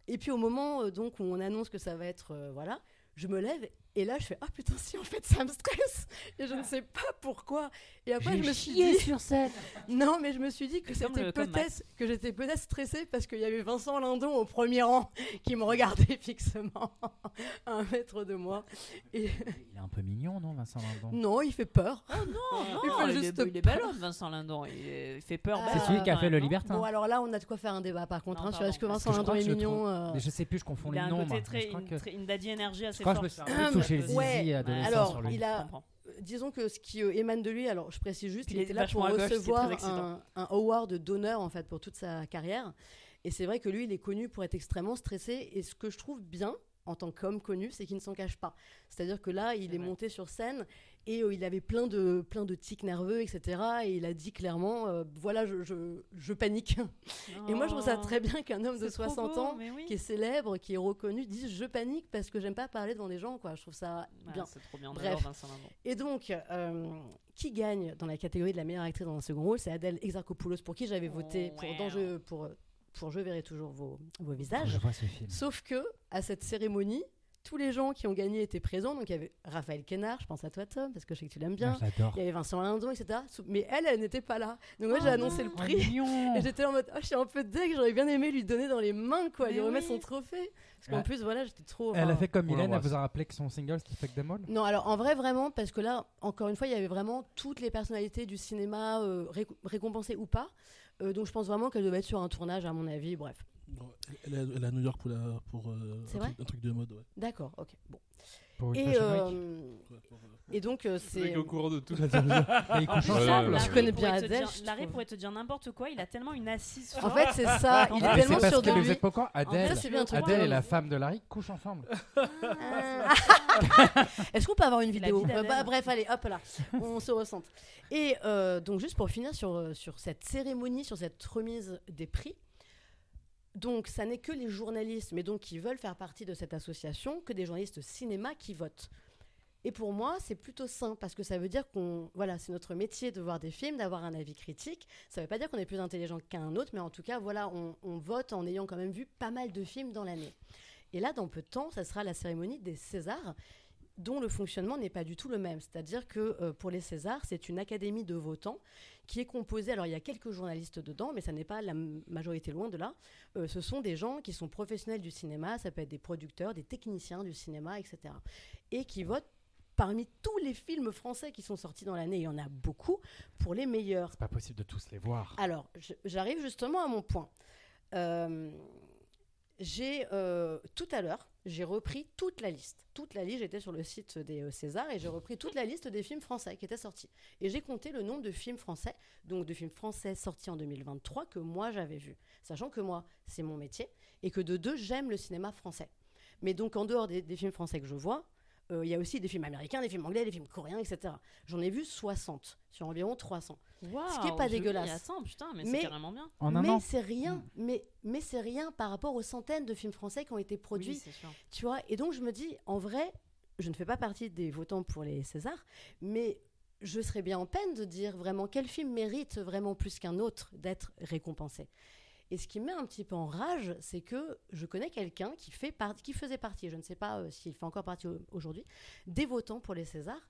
Et puis au moment euh, donc où on annonce que ça va être voilà, je me lève et là je fais ah putain si en fait ça me stresse et je ne sais pas pourquoi. Et après je me suis dit sur scène. non mais je me suis dit que c'était peut-être que j'étais peut-être stressée parce qu'il y avait Vincent Lindon au premier rang qui me regardait fixement à un mètre de moi. Et Il est un peu mignon, non, Vincent Lindon? Non il fait peur. Non, Il non, fait il, juste est, il est ballon, Vincent Lindon. Il, fait peur. Ah, C'est celui qui a fait le non Libertin. Bon alors là on a de quoi faire un débat par contre Non, hein, sur est-ce que. Vincent Lindon est mignon. euh, je sais plus, je confonds Il a les un noms. côté très, une, énergie assez forte. touché le zizi ouais. adolescent Alors, sur lui. il a- Je comprends. disons que ce qui euh, émane de lui, alors je précise juste, Puis il, était là pour gauche, recevoir un, un award d'honneur en fait pour toute sa carrière. Et c'est vrai que lui, il est connu pour être extrêmement stressé. Et ce que je trouve bien en tant qu'homme connu, c'est qu'il ne s'en cache pas. C'est-à-dire que là, il C'est est vrai. monté sur scène et euh, il avait plein de plein de tics nerveux, etc. Et il a dit clairement, euh, voilà, je, je, je panique. Et moi, je trouve ça très bien qu'un homme de c'est trop 60 beau, ans oui. qui est célèbre, qui est reconnu, dise je panique parce que j'aime pas parler devant des gens. Quoi. Je trouve ça Ouais, bien. C'est trop bien. Bref. Vincent. Et donc, euh, qui gagne dans la catégorie de la meilleure actrice dans un second rôle? C'est Adèle Exarchopoulos, pour qui j'avais voté Oh, pour, wow. pour, pour Je verrai toujours vos, vos Je visages. vois ce film. Sauf que, à cette cérémonie, tous les gens qui ont gagné étaient présents. Donc, il y avait Raphaël Quénard, je pense à toi, Tom, parce que je sais que tu l'aimes bien. J'adore. Il y avait Vincent Lindon, etc. Mais elle, elle n'était pas là. Donc, moi, Oh j'ai annoncé le non. Oh, prix. Et j'étais en mode, oh, je suis un peu deg, j'aurais bien aimé lui donner dans les mains, quoi, Mais lui remettre oui. son trophée. Parce qu'en Ouais. plus, voilà, j'étais trop. Elle a fait comme Mylène, elle vous a rappelé que son single c'était Fuck Them All? Non, alors en vrai, vraiment, parce que là, encore une fois, il y avait vraiment toutes les personnalités du cinéma, euh, réc- récompensées ou pas. Euh, donc je pense vraiment qu'elle devait être sur un tournage, à mon avis. Bref. Elle est, elle est à New York pour, la, pour euh, un, truc, un truc de mode. Ouais. D'accord, ok. Bon. Pour Et, euh, euh, et donc, euh, c'est. au courant de tout. Ouais. connais bien Adèle, dire- je Larry pourrait te dire n'importe quoi, il a tellement une assise En fait, c'est ça. Il est Ah, tellement sûr de vous lui. êtes pas au courant. En fait, Adèle, Adèle et la femme de Larry couchent ensemble. Ah. Est-ce qu'on peut avoir une vidéo. Bah, Bref, allez, hop là, on se ressente. Et donc, juste pour finir sur, sur cette cérémonie, sur cette remise des prix, donc ça n'est que les journalistes, mais donc qui veulent faire partie de cette association, que des journalistes cinéma qui votent. Et pour moi, c'est plutôt sain parce que ça veut dire qu'on, voilà, c'est notre métier de voir des films, d'avoir un avis critique. Ça ne veut pas dire qu'on est plus intelligent qu'un autre, mais en tout cas, voilà, on, on vote en ayant quand même vu pas mal de films dans l'année. Et là, dans peu de temps, ça sera la cérémonie des Césars, dont le fonctionnement n'est pas du tout le même. C'est-à-dire que euh, pour les Césars, c'est une académie de votants qui est composée. Alors, il y a quelques journalistes dedans, mais ça n'est pas la majorité loin de là. Euh, ce sont des gens qui sont professionnels du cinéma, ça peut être des producteurs, des techniciens du cinéma, etc. Et qui votent parmi tous les films français qui sont sortis dans l'année, il y en a beaucoup, pour les meilleurs. C'est pas possible de tous les voir. Alors, j'arrive justement à mon point. Euh, j'ai tout à l'heure, j'ai repris toute la liste. Toute la liste, j'étais sur le site des euh, Césars et j'ai repris toute la liste des films français qui étaient sortis. Et j'ai compté le nombre de films français, donc de films français sortis en 2023 que moi j'avais vus. Sachant que moi, c'est mon métier et que de deux, j'aime le cinéma français. Mais donc en dehors des, films français que je vois, euh, il y a aussi des films américains, des films anglais, des films coréens, etc. J'en ai vu 60 sur environ 300. Ce qui est pas dégueulasse. Putain, mais, Mais- c'est carrément bien. En un mais c'est rien, Mm. mais, mais c'est rien par rapport aux centaines de films français qui ont été produits, Oui, c'est sûr. tu vois. Et donc je me dis, en vrai, je ne fais pas partie des votants pour les Césars, mais je serais bien en peine de dire vraiment quel film mérite vraiment plus qu'un autre d'être récompensé. Et ce qui me met un petit peu en rage, c'est que je connais quelqu'un qui, fait qui faisait partie, je ne sais pas euh, s'il fait encore partie au- aujourd'hui, des votants pour les Césars.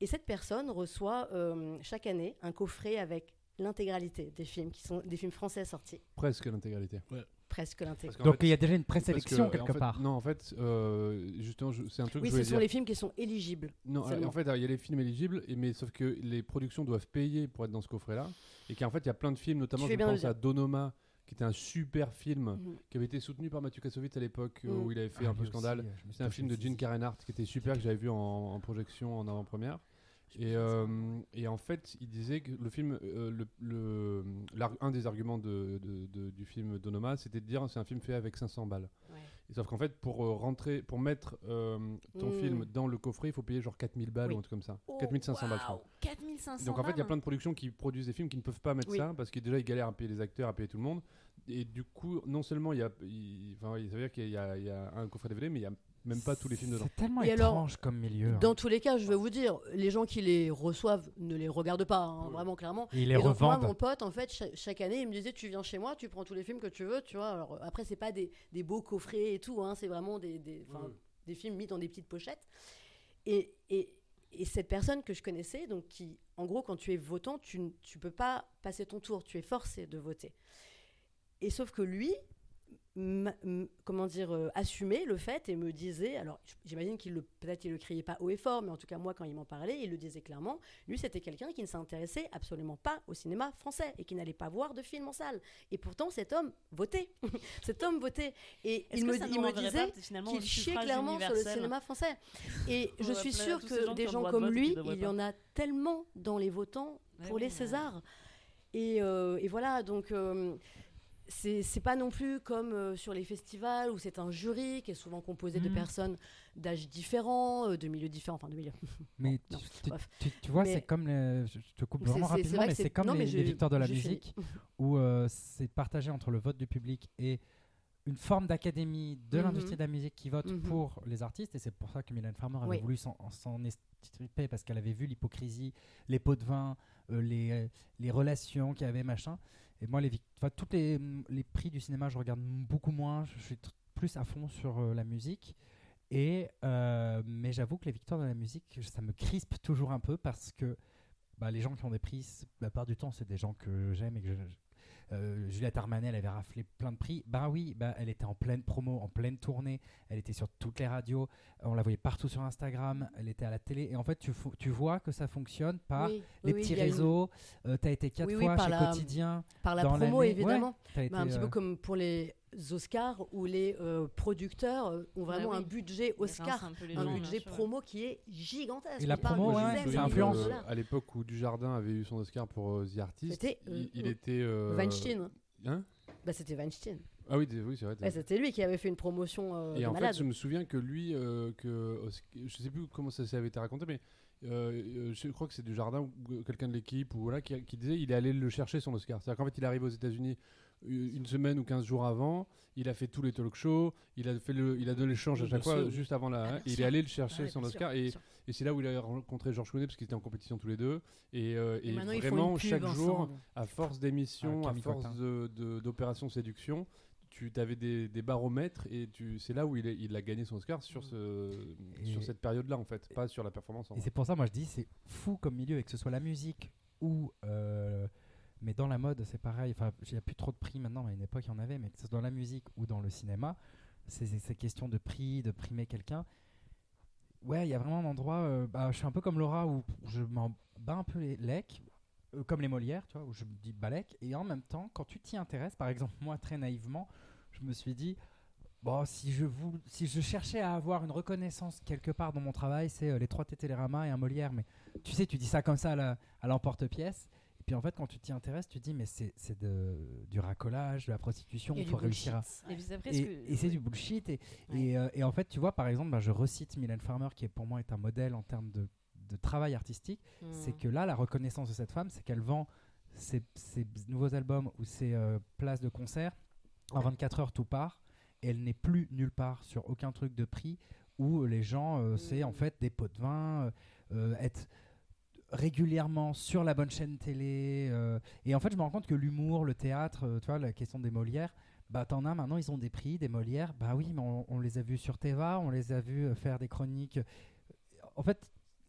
Et cette personne reçoit euh, chaque année un coffret avec l'intégralité des films qui sont des films français sortis, Presque l'intégralité. presque l'intégralité. Donc fait- il y a déjà une que, présélection en quelque fait- part. Non, en fait, euh, justement, c'est un truc Oui, que ce sont les films qui sont éligibles. Non, euh, en fait, il y a les films éligibles, mais sauf que les productions doivent payer pour être dans ce coffret-là. Et qu'en fait, il y a plein de films, notamment, je pense à Donoma, qui était un super film Mhm. qui avait été soutenu par Mathieu Kassovitz à l'époque, euh, Mm. où il avait fait Ah, un peu scandale. euh, C'est un film de Gene saisir. Karen Hart qui était super, que j'avais vu en, en projection en avant-première. Et, euh, et en fait, il disait que le film, euh, le, le- l'ar- un des arguments de, de- de- du film Donoma, c'était de dire c'est un film fait avec 500 balles. Ouais. Et sauf qu'en fait, pour euh, rentrer, pour mettre euh, ton Mm. film dans le coffret, il faut payer genre 4000 balles Oui. ou un truc comme ça. Oh, 4500 balles, je crois. Waouh, 4500 Donc en fait, il y a plein de productions qui produisent des films qui ne peuvent pas mettre Oui. ça parce que déjà ils galèrent à payer les acteurs, à payer tout le monde. Et du coup, non seulement il y a, enfin, ça veut dire qu'il y, y a un coffret DVD, mais il y a même pas tous les films dedans. C'est tellement Et alors, étrange comme milieu. hein. Dans tous les cas, je vais vous dire, les gens qui les reçoivent ne les regardent pas, hein, Ouais. vraiment clairement. Et ils les et donc moi, revendent. mon pote, en fait, cha- chaque année, il me disait, tu viens chez moi, tu prends tous les films que tu veux, tu vois. Alors après, c'est pas des, des beaux coffrets et tout, hein, c'est vraiment des, des, Ouais. des films mis dans des petites pochettes. Et, et, et cette personne que je connaissais, donc qui, en gros, quand tu es votant, tu ne tu peux pas passer ton tour, tu es forcé de voter. Et sauf que lui, comment dire, euh, assumait le fait et me disait, alors j'imagine qu'il le, peut-être il le criait pas haut et fort, mais en tout cas moi quand il m'en parlait, il le disait clairement. Lui c'était quelqu'un qui ne s'intéressait absolument pas au cinéma français et qui n'allait pas voir de films en salle. Et pourtant cet homme votait, cet homme votait. Et il me, il me disait qu'il chiait clairement sur le cinéma français. Et On je suis sûre gens que des gens de comme lui, il y en a tellement dans les votants Ouais, pour les Césars. Et, euh, et voilà, donc euh, c'est pas non plus comme euh, sur les festivals où c'est un jury qui est souvent composé de Mhm. personnes d'âges différents, euh, de milieux différents, enfin de milieux. Mais tu, vois, c'est comme les- je te coupe vraiment rapidement, vrai mais c'est comme non, les, victoires de la musique où euh, c'est partagé entre le vote du public et une forme d'académie de Mhm. l'industrie de la musique qui vote Mhm. pour les artistes et c'est pour ça que Mylène Farmer avait Oui. voulu s'en extirper parce qu'elle avait vu l'hypocrisie, les pots de vin, les, les relations qu'il y avait, machin. Et moi, les, enfin, les, prix du cinéma, je regarde beaucoup moins. Je suis plus à fond sur euh, la musique. Et, euh, mais j'avoue que les victoires de la musique, ça me crispe toujours un peu parce que bah, les gens qui ont des prix, la plupart du temps, c'est des gens que j'aime et que je- euh, Juliette Armanet, elle avait raflé plein de prix. Bah oui, bah, elle était en pleine promo, en pleine tournée. Elle était sur toutes les radios. On la voyait partout sur Instagram. Elle était à la télé. Et en fait, tu, tu vois que ça fonctionne par Oui, les oui, petits a une- réseaux. tu as été quatre Oui, fois par chez la- Quotidien. par la promo évidemment. Été, Bah, un petit euh, peu comme pour les Oscars où les euh, producteurs ont vraiment Bah oui. un budget Oscar, un gens, budget promo qui est gigantesque. Et la promo, de ouais, ça influence. euh, à l'époque où Dujardin avait eu son Oscar pour euh, The Artist, il, euh, il était. euh, Weinstein. Hein? Bah, c'était Weinstein. ah oui, oui c'est vrai. t'as- Ouais, c'était lui qui avait fait une promotion euh, Et de en malade. fait, je me souviens que lui, euh, que je sais plus comment ça s'avait été raconté, mais euh, je crois que c'est du jardin ou quelqu'un de l'équipe ou voilà qui, qui disait il est allé le chercher son Oscar. C'est-à-dire qu'en fait, il arrive aux États-Unis une semaine ou 15 jours avant, il a fait tous les talk shows, il a fait le, il a donné l'échange à chaque fois sûr. juste avant la, Ah, hein, il est allé le chercher Ah ouais, son sûr, Oscar et, c'est là où il a rencontré George Clooney parce qu'ils étaient en compétition tous les deux et, euh, Et et vraiment chaque jour ensemble. à force d'émissions, Ah, à force Cotin. de- de- d'opérations séduction, tu avais des, des baromètres et tu, c'est là où il, est- il a gagné son Oscar sur, ce, Et- sur cette période-là en fait, pas sur la performance. En Et c'est pour ça, moi je dis, c'est fou comme milieu, et que ce soit la musique ou. euh, mais dans la mode, c'est pareil. Enfin, il n'y a plus trop de prix maintenant, mais à une époque, il y en avait, mais dans la musique ou dans le cinéma, c'est ces questions de prix, de primer quelqu'un. Ouais, il y a vraiment un endroit. euh, bah, je suis un peu comme Laura où je m'en bats un peu les lecs, euh, comme les Molières, tu vois, où je me dis balèque. Et en même temps, quand tu t'y intéresses, par exemple, moi, très naïvement, je me suis dit. Bon, si je, vous, si je cherchais à avoir une reconnaissance quelque part dans mon travail, c'est euh, les trois Télérama et un Molière. Mais tu sais, tu dis ça comme ça à l'emporte-pièce. Et puis en fait, quand tu t'y intéresses, tu te dis, mais c'est du racolage, de la prostitution, Il faut réussir à. Et c'est du bullshit. Et, Ouais. et, euh, et en fait, tu vois, par exemple, bah, je recite Mylène Farmer, qui est pour moi est un modèle en termes de, de travail artistique. C'est Mm. que là, la reconnaissance de cette femme, c'est qu'elle vend ses, ses nouveaux albums ou ses euh, places de concert. En 24 heures, tout part. Et elle n'est plus nulle part sur aucun truc de prix où les gens, euh, c'est en Mm. fait des pots de vin, être régulièrement sur la bonne chaîne télé. euh, et en fait, je me rends compte que l'humour, le théâtre, euh, tu vois, la question des Molières, bah t'en as maintenant, ils ont des prix, des Molières. Bah oui, mais on, les a vus sur Teva, on les a vus euh, faire des chroniques. En fait,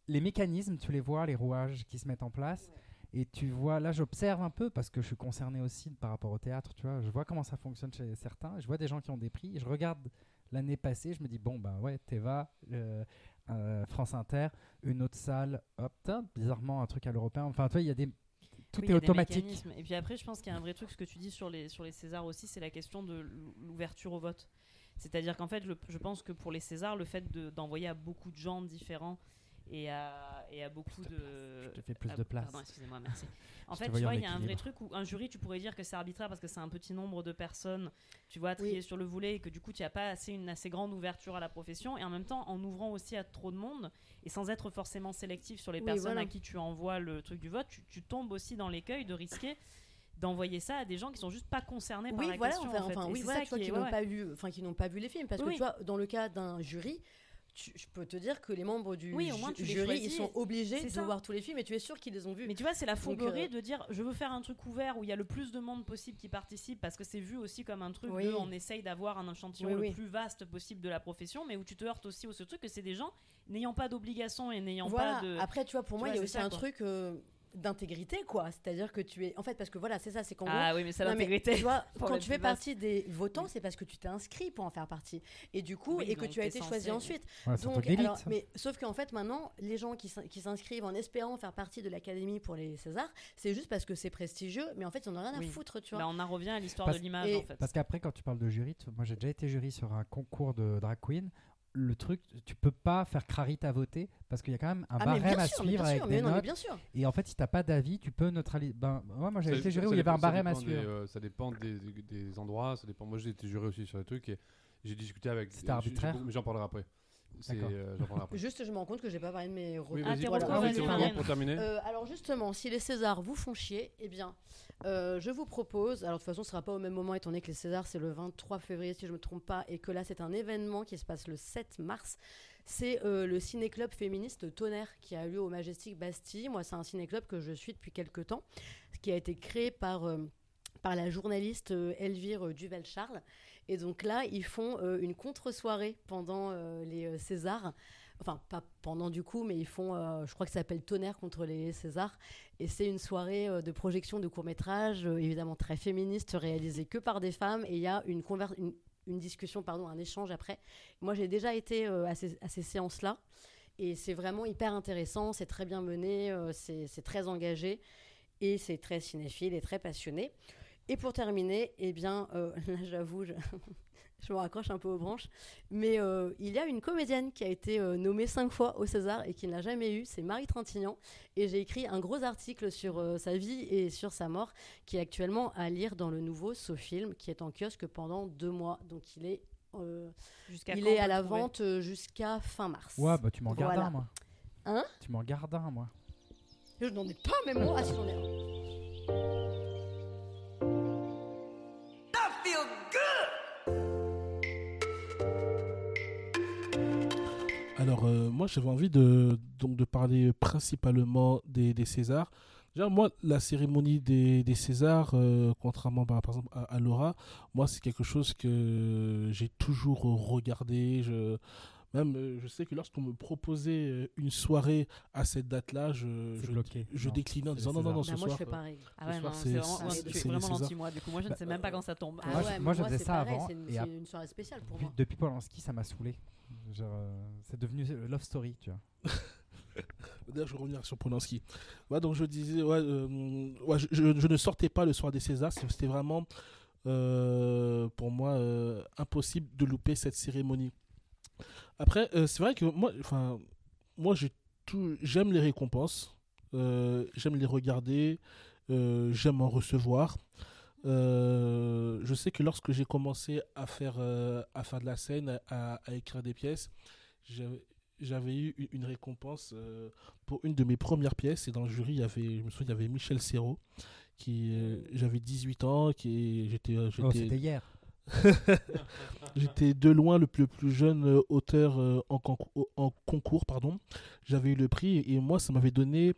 les mécanismes, tu les vois, les rouages qui se mettent en place. Et tu vois, là j'observe un peu parce que je suis concerné aussi par rapport au théâtre, tu vois. Je vois comment ça fonctionne chez certains. Je vois des gens qui ont des prix. Je regarde l'année passée, je me dis, bon, bah ouais, Teva, euh, euh, France Inter, une autre salle, hop, bizarrement un truc à l'européen. Enfin, tu vois, il y a des. Tout Oui, est automatique. Et puis après, je pense qu'il y a un vrai truc, ce que tu dis sur les, sur les Césars aussi, c'est la question de l'ou- l'ouverture au vote. C'est-à-dire qu'en fait, je, je pense que pour les Césars, le fait de- d'envoyer à beaucoup de gens différents et à, et à beaucoup de. Je te fais plus ah, de place. Pardon, excusez-moi, merci. En fait, tu vois, il y a un vrai truc où un jury, tu pourrais dire que c'est arbitraire parce que c'est un petit nombre de personnes, tu vois, triées Oui. sur le volet et que du coup, tu n'as pas assez, une assez grande ouverture à la profession. Et en même temps, en ouvrant aussi à trop de monde et sans être forcément sélectif sur les Oui, personnes voilà. à qui tu envoies le truc du vote, tu, tu tombes aussi dans l'écueil de risquer d'envoyer ça à des gens qui sont juste pas concernés par Oui, la voilà, question. enfin, en fait. enfin, oui, c'est voilà, ça tu vois, qui qui n'ont ouais, pas vu, enfin, qui n'ont pas vu les films, parce Oui, que tu vois, dans le cas d'un jury, tu- je peux te dire que les membres du Oui, au moins, ju- tu les jury, choisis. ils sont obligés de ça. voir tous les films, et tu es sûr qu'ils les ont vus. Mais tu vois, c'est la fourberie euh, de dire je veux faire un truc ouvert où il y a le plus de monde possible qui participe parce que c'est vu aussi comme un truc Oui. de on essaye d'avoir un échantillon Oui, le oui. plus vaste possible de la profession, mais où tu te heurtes aussi au ce truc que c'est des gens n'ayant pas d'obligation et n'ayant voilà. pas de. Après, tu vois, pour Tu moi, il y a aussi ça, un quoi. truc euh, d'intégrité, quoi. C'est-à-dire que tu es, en fait, parce que voilà, c'est ça, c'est qu'en gros, ah oui, mais c'est l'intégrité. tu vois, pour quand tu fais partie des votants, c'est parce que tu t'es inscrit pour en faire partie. Et du coup, Oui, et que tu as été censé- choisi ensuite. Ouais, Donc, alors, mais sauf qu'en fait, maintenant, les gens qui s'in- qui s'inscrivent en espérant faire partie de l'académie pour les Césars, c'est juste parce que c'est prestigieux, mais en fait, ils n'en ont rien Oui. à foutre, tu vois. Bah, on en revient à l'histoire de l'image en fait. Parce qu'après, quand tu parles de jury, tu- moi j'ai déjà été jury sur un concours de drag queen. Le truc, tu peux pas faire crarite à voter parce qu'il y a quand même un ah, mais barème bien à sûr, suivre avec sûr, des non, notes. Et en fait, si t'as pas d'avis, tu peux neutraliser. Ben, ouais, moi j'avais été jury ça où il y avait un barème à des, suivre. euh, ça dépend des, des- des endroits, ça dépend. Moi, j'ai été juré aussi sur les trucs et j'ai discuté avec. C'était arbitraire Mais j'en parlerai après. Euh. Juste, je me rends compte que j'ai pas parlé de mes retours. Oui, Ah, vas-y. tes Voilà. recours, Ah pour terminer. Euh, alors justement, si les Césars vous font chier, eh bien, euh, je vous propose, alors de toute façon ce sera pas au même moment étant donné que les Césars c'est le 23 février si je me trompe pas, et que là c'est un événement qui se passe le 7 mars, c'est euh, le ciné-club féministe Tonnerre qui a lieu au Majestic Bastille. Moi c'est un ciné-club que je suis depuis quelques temps, qui a été créé par... euh, par la journaliste Elvire euh, Duvel-Charles. Et donc là, ils font euh, une contre-soirée pendant euh, les euh, Césars. Enfin, pas pendant du coup, mais ils font, je crois que ça s'appelle Tonnerre contre les Césars. Et c'est une soirée de projection de courts-métrages, euh, évidemment très féministe, réalisée que par des femmes. Et il y a une, une, discussion, pardon, un échange après. Moi, j'ai déjà été à ces, ces séances-là. Et c'est vraiment hyper intéressant, c'est très bien mené, c'est très engagé. Et c'est très cinéphile et très passionné. Et pour terminer, eh bien, euh, là j'avoue, je, je me raccroche un peu aux branches, mais euh, il y a une comédienne qui a été euh, nommée cinq fois au César et qui ne l'a jamais eu, c'est Marie Trintignant. Et j'ai écrit un gros article sur euh, sa vie et sur sa mort, qui est actuellement à lire dans le nouveau SoFilm, qui est en kiosque pendant deux mois. Donc il est, euh, il est on à la vente jusqu'à fin mars. Ouais, bah tu m'en gardes Voilà. un, moi. Hein? Tu m'en gardes un, moi. Je n'en ai pas, même moi. Ah, si, j'en ai un. Alors, euh, moi, j'avais envie de, donc, de parler principalement des, des Césars. Déjà, moi, la cérémonie des, des Césars, euh, contrairement bah, par exemple à, à Laura, moi, c'est quelque chose que j'ai toujours regardé. Je, même, euh, je sais que lorsqu'on me proposait une soirée à cette date-là, je, je, bloqué. je Non, déclinais en disant non, non, non, ce Bah, moi, je soir. fais pareil. Ah ouais, soir, c'est vraiment, moi, vraiment l'anti-moi. Du coup, moi, je ne sais même pas quand ça tombe. Ah Moi, je- ouais, moi, je moi, faisais ça pareil, avant, C'est une soirée spéciale pour Depuis, moi. depuis Polanski, ça m'a saoulé. Euh, c'est devenu euh, Love Story, tu vois. D'ailleurs, je vais revenir sur Polanski. Donc je disais, euh, je, ne sortais pas le soir des Césars. C'était vraiment, pour moi, impossible de louper cette cérémonie. Après, c'est vrai que moi, moi, j'aime les récompenses, j'aime les regarder, j'aime en recevoir. Euh, je sais que lorsque j'ai commencé à faire, euh, à faire de la scène, à, à écrire des pièces, j'avais eu une- récompense euh, pour une de mes premières pièces. Et dans le jury, il y avait, je me souviens, il y avait Michel Serrault. Qui, j'avais 18 ans, qui j'étais, Oh, c'était hier. j'étais de loin le plus, le plus jeune auteur en, concours, en concours. Pardon. J'avais eu le prix et moi, ça m'avait donné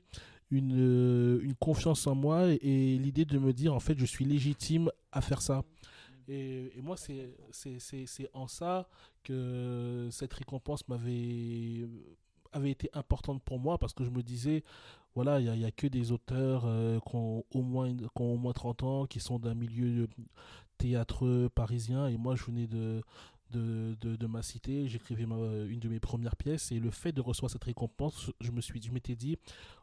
une, euh, une confiance en moi et, l'idée de me dire, en fait, je suis légitime à faire ça. Et, moi, c'est, en ça que cette récompense m'avait avait été importante pour moi parce que je me disais, voilà, il n'y a, que des auteurs euh, qui, ont au moins, qui moins 30 ans, qui sont d'un milieu théâtreux parisien, et moi je venais de, de, de, ma cité, j'écrivais ma- une de mes premières pièces, et le fait de recevoir cette récompense, je me suis, je m'étais dit,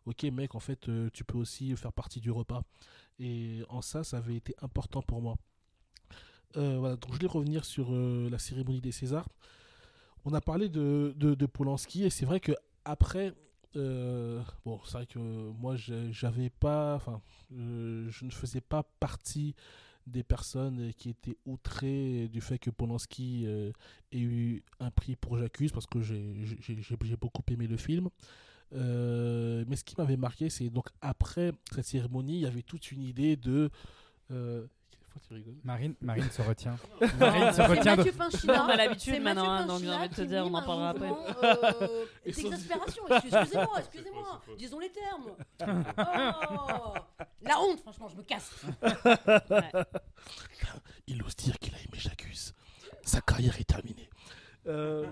ok mec, en fait, euh, tu peux aussi faire partie du repas. Et en ça, ça avait été important pour moi. Euh, voilà, donc je voulais revenir sur euh, la cérémonie des Césars. On a parlé de, de, de Polanski et c'est vrai que après, euh, bon, c'est vrai que moi j'avais pas, enfin, euh, je ne faisais pas partie des personnes qui étaient outrées du fait que Polanski euh, ait eu un prix pour J'accuse parce que j'ai beaucoup aimé le film. Euh, mais ce qui m'avait marqué, c'est donc après cette cérémonie, il y avait toute une idée de. Pourquoi tu rigoles Marine, Marine se retient. Marine se c'est retient de... Mathieu Pinchina. On a l'habitude maintenant, hein, donc j'ai envie de te dire, on en parlera après. mouvement, euh, Et sans- D'exaspération, excusez-moi, excusez-moi, disons les termes. Oh, la honte, franchement, je me casse. Ouais. Il ose dire qu'il a aimé J'accuse. Sa carrière est terminée. Euh,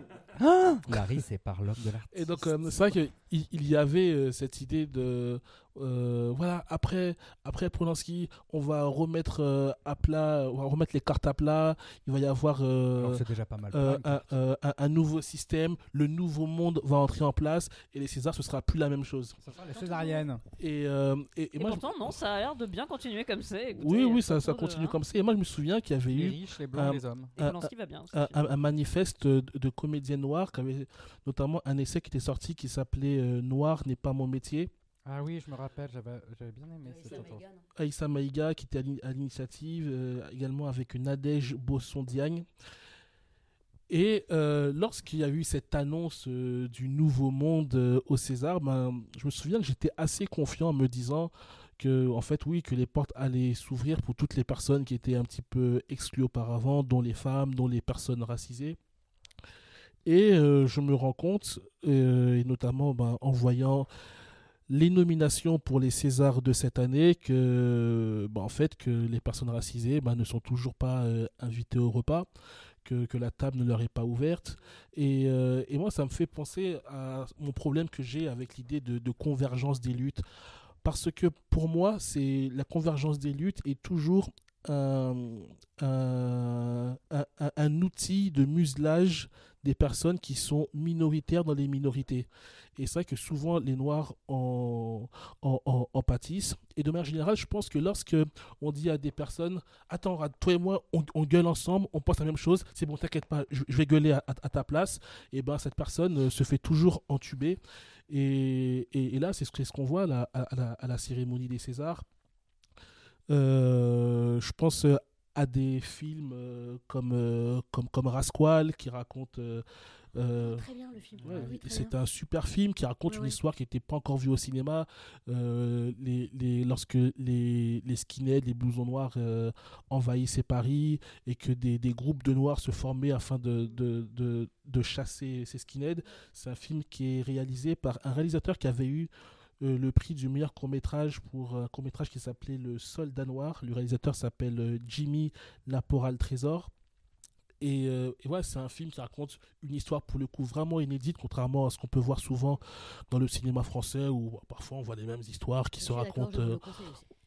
Larry, c'est par l'homme de l'artiste. Et donc, euh, c'est vrai qu'il il y avait euh, cette idée de. euh, voilà, après, après Polanski, on va remettre euh, à plat, on va remettre les cartes à plat. Il va y avoir déjà pas mal. un, un- un nouveau système. Le nouveau monde va entrer en place. Et les Césars, ce sera plus la même chose. Ça sera les césariennes. Et, euh, et, et Et moi, je- pourtant, non, ça a l'air de bien continuer comme c'est. écoutez, oui, oui, ça, ça de- continue comme ça. Et moi, je me souviens qu'il y avait Les eu riches, les blancs, euh, les hommes. Et un- Polanski va bien. aussi. un, un- un manifeste de, de comédiennes qui avait notamment un essai qui était sorti qui s'appelait euh, Noir n'est pas mon métier. Ah oui, je me rappelle, j'avais bien aimé cette. Aïssa Maïga qui était à l'ini- à l'initiative, euh, également avec Nadège Bosson-Diagne. Et euh, lorsqu'il y a eu cette annonce euh, du nouveau monde euh, au César, ben, je me souviens que j'étais assez confiant en me disant que, en fait, oui, que les portes allaient s'ouvrir pour toutes les personnes qui étaient un petit peu exclues auparavant, dont les femmes, dont les personnes racisées. Et euh, je me rends compte, euh, et notamment ben, en voyant les nominations pour les Césars de cette année que, bah, en fait, que les personnes racisées bah, ne sont toujours pas euh, invitées au repas, que, que la table ne leur est pas ouverte. Et, et moi, ça me fait penser à mon problème que j'ai avec l'idée de, de convergence des luttes. Parce que pour moi, c'est la convergence des luttes est toujours un, un, un- un- outil de muselage des personnes qui sont minoritaires dans les minorités. Et c'est vrai que souvent les Noirs en, en, en- en pâtissent. Et de manière générale, je pense que lorsque on dit à des personnes Attends, toi et moi, on, gueule ensemble, on pense la même chose, c'est bon, t'inquiète pas, je, vais gueuler à, ta place, et ben cette personne euh, se fait toujours entuber. Et, et, là, c'est ce, ce qu'on voit à la, à la cérémonie des Césars. Euh, je pense euh, à des films euh, comme, comme, comme Rasqual qui raconte. euh, Très bien le film. Ouais, oui, très c'est un super film qui raconte Ouais, une ouais. histoire qui n'était pas encore vue au cinéma. Euh, les, les, lorsque les, les skinheads, les blousons noirs euh, envahissaient Paris et que des, des groupes de noirs se formaient afin de, de, de, de chasser ces skinheads. C'est un film qui est réalisé par un réalisateur qui avait eu euh, le prix du meilleur court-métrage pour un court-métrage qui s'appelait Le Soldat Noir. Le réalisateur s'appelle euh, Jimmy Laporal Trésor. Et, euh, et voilà, c'est un film qui raconte une histoire pour le coup vraiment inédite, contrairement à ce qu'on peut voir souvent dans le cinéma français où bah, parfois on voit les mêmes histoires qui Je se racontent euh.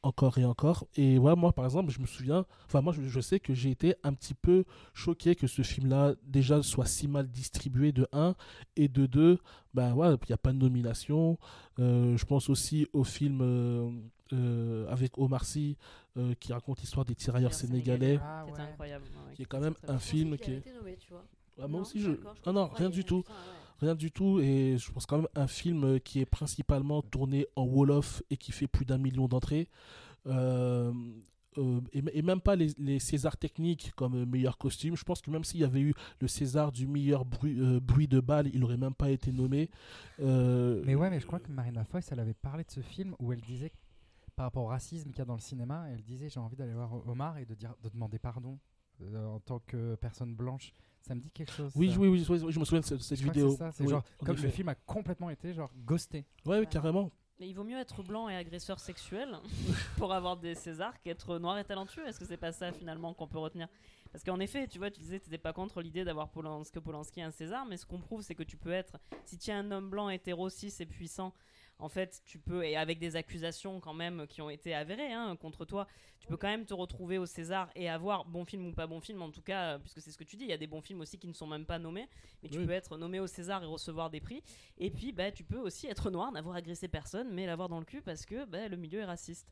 Encore et encore. Et voilà, moi par exemple, je me souviens, enfin moi je, je sais que j'ai été un petit peu choqué que ce film-là déjà soit si mal distribué de 1 et de 2, ben voilà, il n'y a pas de nomination. Euh, je pense aussi au film euh, euh, avec Omar Sy euh, qui raconte l'histoire des tirailleurs sénégalais. Ah, ouais. incroyable. ouais, Qui est ouais, quand même un film qui est- nommé, tu vois. Ah, moi Non, aussi, je... Ah non, rien du tout. putain, ouais. Rien du tout, et je pense quand même un film euh, qui est principalement tourné en Wolof et qui fait plus d'un million d'entrées. Euh, euh, et, même pas les, les Césars techniques comme meilleur costume. Je pense que même s'il y avait eu le César du meilleur bruit, de balle, il aurait même pas été nommé. Mais ouais, mais je crois que Marina Foïs, elle avait parlé de ce film où elle disait, par rapport au racisme qu'il y a dans le cinéma, elle disait j'ai envie d'aller voir Omar et de demander pardon euh, en tant que personne blanche. Ça me dit quelque chose. oui, oui, oui, oui, oui, je me souviens de cette, que vidéo. ça, Oui, genre, en comme le film a complètement été genre ghosté. Ouais, oui, carrément. Mais il vaut mieux être blanc et agresseur sexuel pour avoir des Césars qu'être noir et talentueux. Est-ce que c'est pas ça finalement qu'on peut retenir? Parce qu'en effet, tu vois, tu disais que tu n'étais pas contre l'idée d'avoir Polanski, Polanski un César, mais ce qu'on prouve, c'est que tu peux être, si tu es un homme blanc, hétéro, cis et puissant, en fait, tu peux, et avec des accusations quand même qui ont été avérées hein, contre toi, tu peux quand même te retrouver au César et avoir bon film ou pas bon film, en tout cas, euh, puisque c'est ce que tu dis, il y a des bons films aussi qui ne sont même pas nommés, mais tu Oui. peux être nommé au César et recevoir des prix. Et puis, bah, tu peux aussi être noir, n'avoir agressé personne, mais l'avoir dans le cul parce que bah, le milieu est raciste.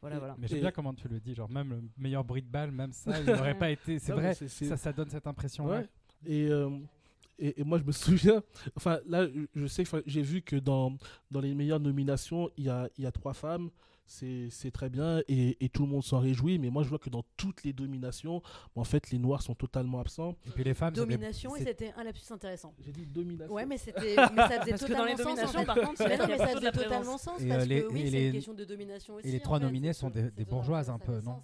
Voilà, voilà. Mais j'aime bien comment tu le dis, genre même le meilleur bruit de balle, même ça, il n'aurait pas été. C'est vrai, ça donne cette impression. Ouais. Et, euh, et, et moi, je me souviens, enfin, là, je sais, j'ai vu que dans, dans les meilleures nominations, il y a, il y a trois femmes. C'est c'est très bien et, et tout le monde s'en réjouit. Mais moi, je vois que dans toutes les dominations, en fait, les noirs sont totalement absents. Et puis les femmes, Domination, et c'était un lapsus intéressant. J'ai dit domination. Ouais, mais c'était, mais ça faisait les totalement sens. en fait. par contre, Mais non, mais ça faisait totalement sens Et, parce euh, les- que oui, et c'est les- une question de domination aussi. les en trois nominés sont des- bourgeoises un peu, non sens.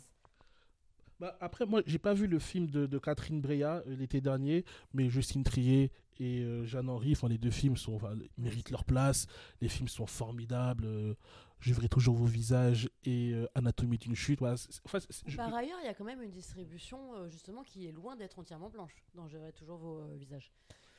Bah, après, moi, j'ai pas vu le film de, de Catherine Breillat euh, l'été dernier, mais Justine Trier et euh, Jeanne Henry, enfin, les deux films sont, enfin, ils méritent leur place. Les films sont formidables. euh, je verrai toujours vos visages et euh, Anatomie d'une chute. Voilà, c'est- c'est- enfin, c'est- je- Par ailleurs, il y a quand même une distribution euh, justement qui est loin d'être entièrement blanche. dans Je verrai toujours vos euh, visages.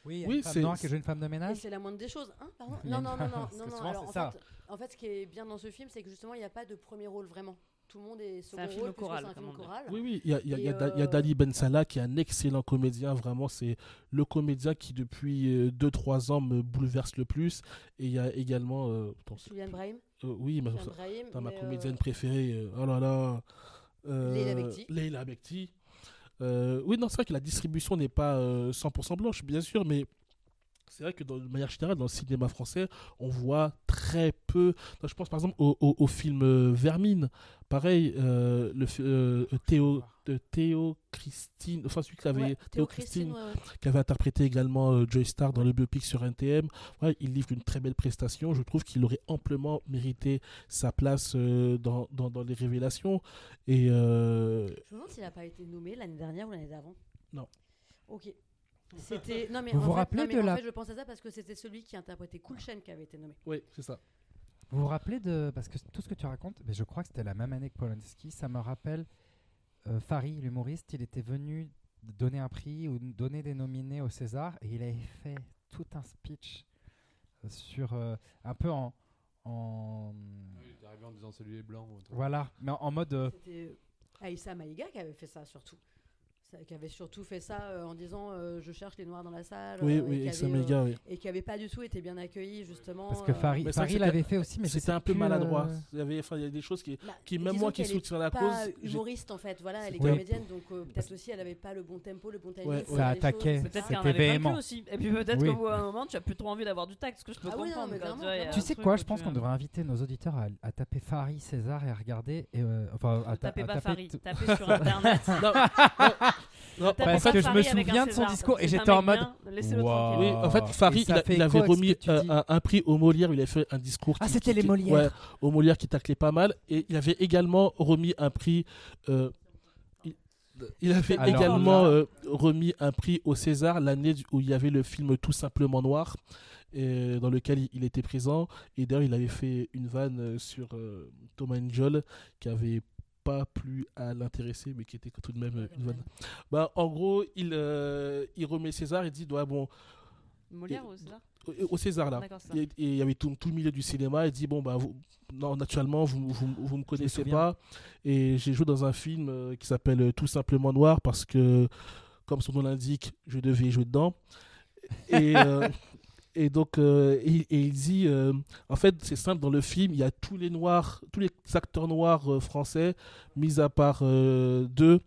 Oui, Oui, c'est- une femme de Et ménage. c'est la moindre des choses. Hein, pardon non, non, non, non, non, non. souvent, Alors, c'est en, ça. fait, en fait, ce qui est bien dans ce film, c'est que justement, il n'y a pas de premier rôle vraiment. Tout le monde est second un film rôle, choral, c'est un film choral. Oui, oui, il y a, il y a- il y a Et, Da- il y a euh, Dali Ben Salah qui est un excellent comédien. Vraiment, c'est le comédien qui, depuis 2-3 ans, me bouleverse le plus. Et il y a également. euh, Julian Brahim. euh, oui, Brahim, Dans ma mais, euh, comédienne préférée, euh, oh là là. euh, Leila Bekti. Leila Bekti. Euh, oui, non, c'est vrai que la distribution n'est pas euh, 100% blanche, bien sûr, mais c'est vrai que dans- de manière générale, dans le cinéma français, on voit très peu. Je pense par exemple au, au- au film euh, Vermine. Pareil, euh, le, euh, Théo, de Théo Christine, enfin celui qui avait, ouais, Théo Théo Christine, Christine, ouais, ouais. qui avait interprété également euh, Joy Star dans le biopic sur NTM. Il livre une très belle prestation. Je trouve qu'il aurait amplement mérité sa place dans, dans, dans les révélations. Et Je me demande s'il n'a pas été nommé l'année dernière ou l'année d'avant. Non. Ok. C'était. Non mais Vous en vous fait, rappelez non, mais de en la- fait, je pense à ça parce que c'était celui qui interprétait Cool Chain qui avait été nommé. oui, c'est ça. Vous vous rappelez de. Parce que tout ce que tu racontes, mais je crois que c'était la même année que Polanski, ça me rappelle euh, Farid, l'humoriste, il était venu donner un prix ou donner des nominés au César et il avait fait tout un speech euh, sur. euh, un peu en. en Il est arrivé en disant salut les blancs. ou truc. voilà, mais en, en mode. euh, C'était. Aïssa Maïga qui avait fait ça surtout. Ça- Qui avait surtout fait ça euh, en disant euh, je cherche les noirs dans la salle. Oui, euh, et oui, qui avec sa avait, euh, méga, oui. et qui avait pas du tout été bien accueilli justement. Parce que Farid, l'avait fait aussi, mais C'était un peu maladroit. euh, Il y avait, enfin, il y a des choses qui, bah, qui même moi qui soutiens la pas cause, humoriste en fait, voilà, elle est comédienne donc euh, peut-être aussi elle avait pas le bon tempo, le bon timing. Ouais, pour ouais. Ça attaquait. Peut-être avait aussi. Et puis peut-être Oui. qu'au bout d'un moment, tu as plus trop envie d'avoir du tact, ce que je peux Ah comprendre. Tu sais quoi Je pense qu'on devrait inviter nos auditeurs à, taper Farid César et à regarder. et, enfin, à, ta- Tapez à pas taper Farid, tapez sur internet. Non, Parce que je me souviens de son discours et j'étais en mode. Oui, en fait, Farid, il, a- fait il écho avait à ce que remis tu euh, dis. un, un prix au Molière. Il avait fait un discours. Ah, qui- c'était qui- les qui- Molières. ouais, au Molière qui taclait pas mal. Et il avait également remis un prix. euh, il, il avait Alors également là- euh, remis un prix au César l'année du- où il y avait le film Tout simplement noir. et dans lequel il, il était présent et d'ailleurs il avait fait une vanne euh, sur euh, Thomas Njol qui avait pas plu à l'intéresser mais qui était tout de même euh, une vanne bah, en gros il, euh, il remet César et dit ouais, bon Molière ou César au, César là. Et et il y avait tout, tout le milieu du cinéma. Il dit Bon, bah, vous, non, naturellement, vous, vous, vous me connaissez pas. Et j'ai joué dans un film euh, qui s'appelle Tout simplement Noir parce que, comme son nom l'indique, je devais jouer dedans. Et. euh, Et donc, euh, et, et il dit, euh, en fait, c'est simple, dans le film, il y a tous les noirs, tous les acteurs noirs euh, français, mis à part euh, deux,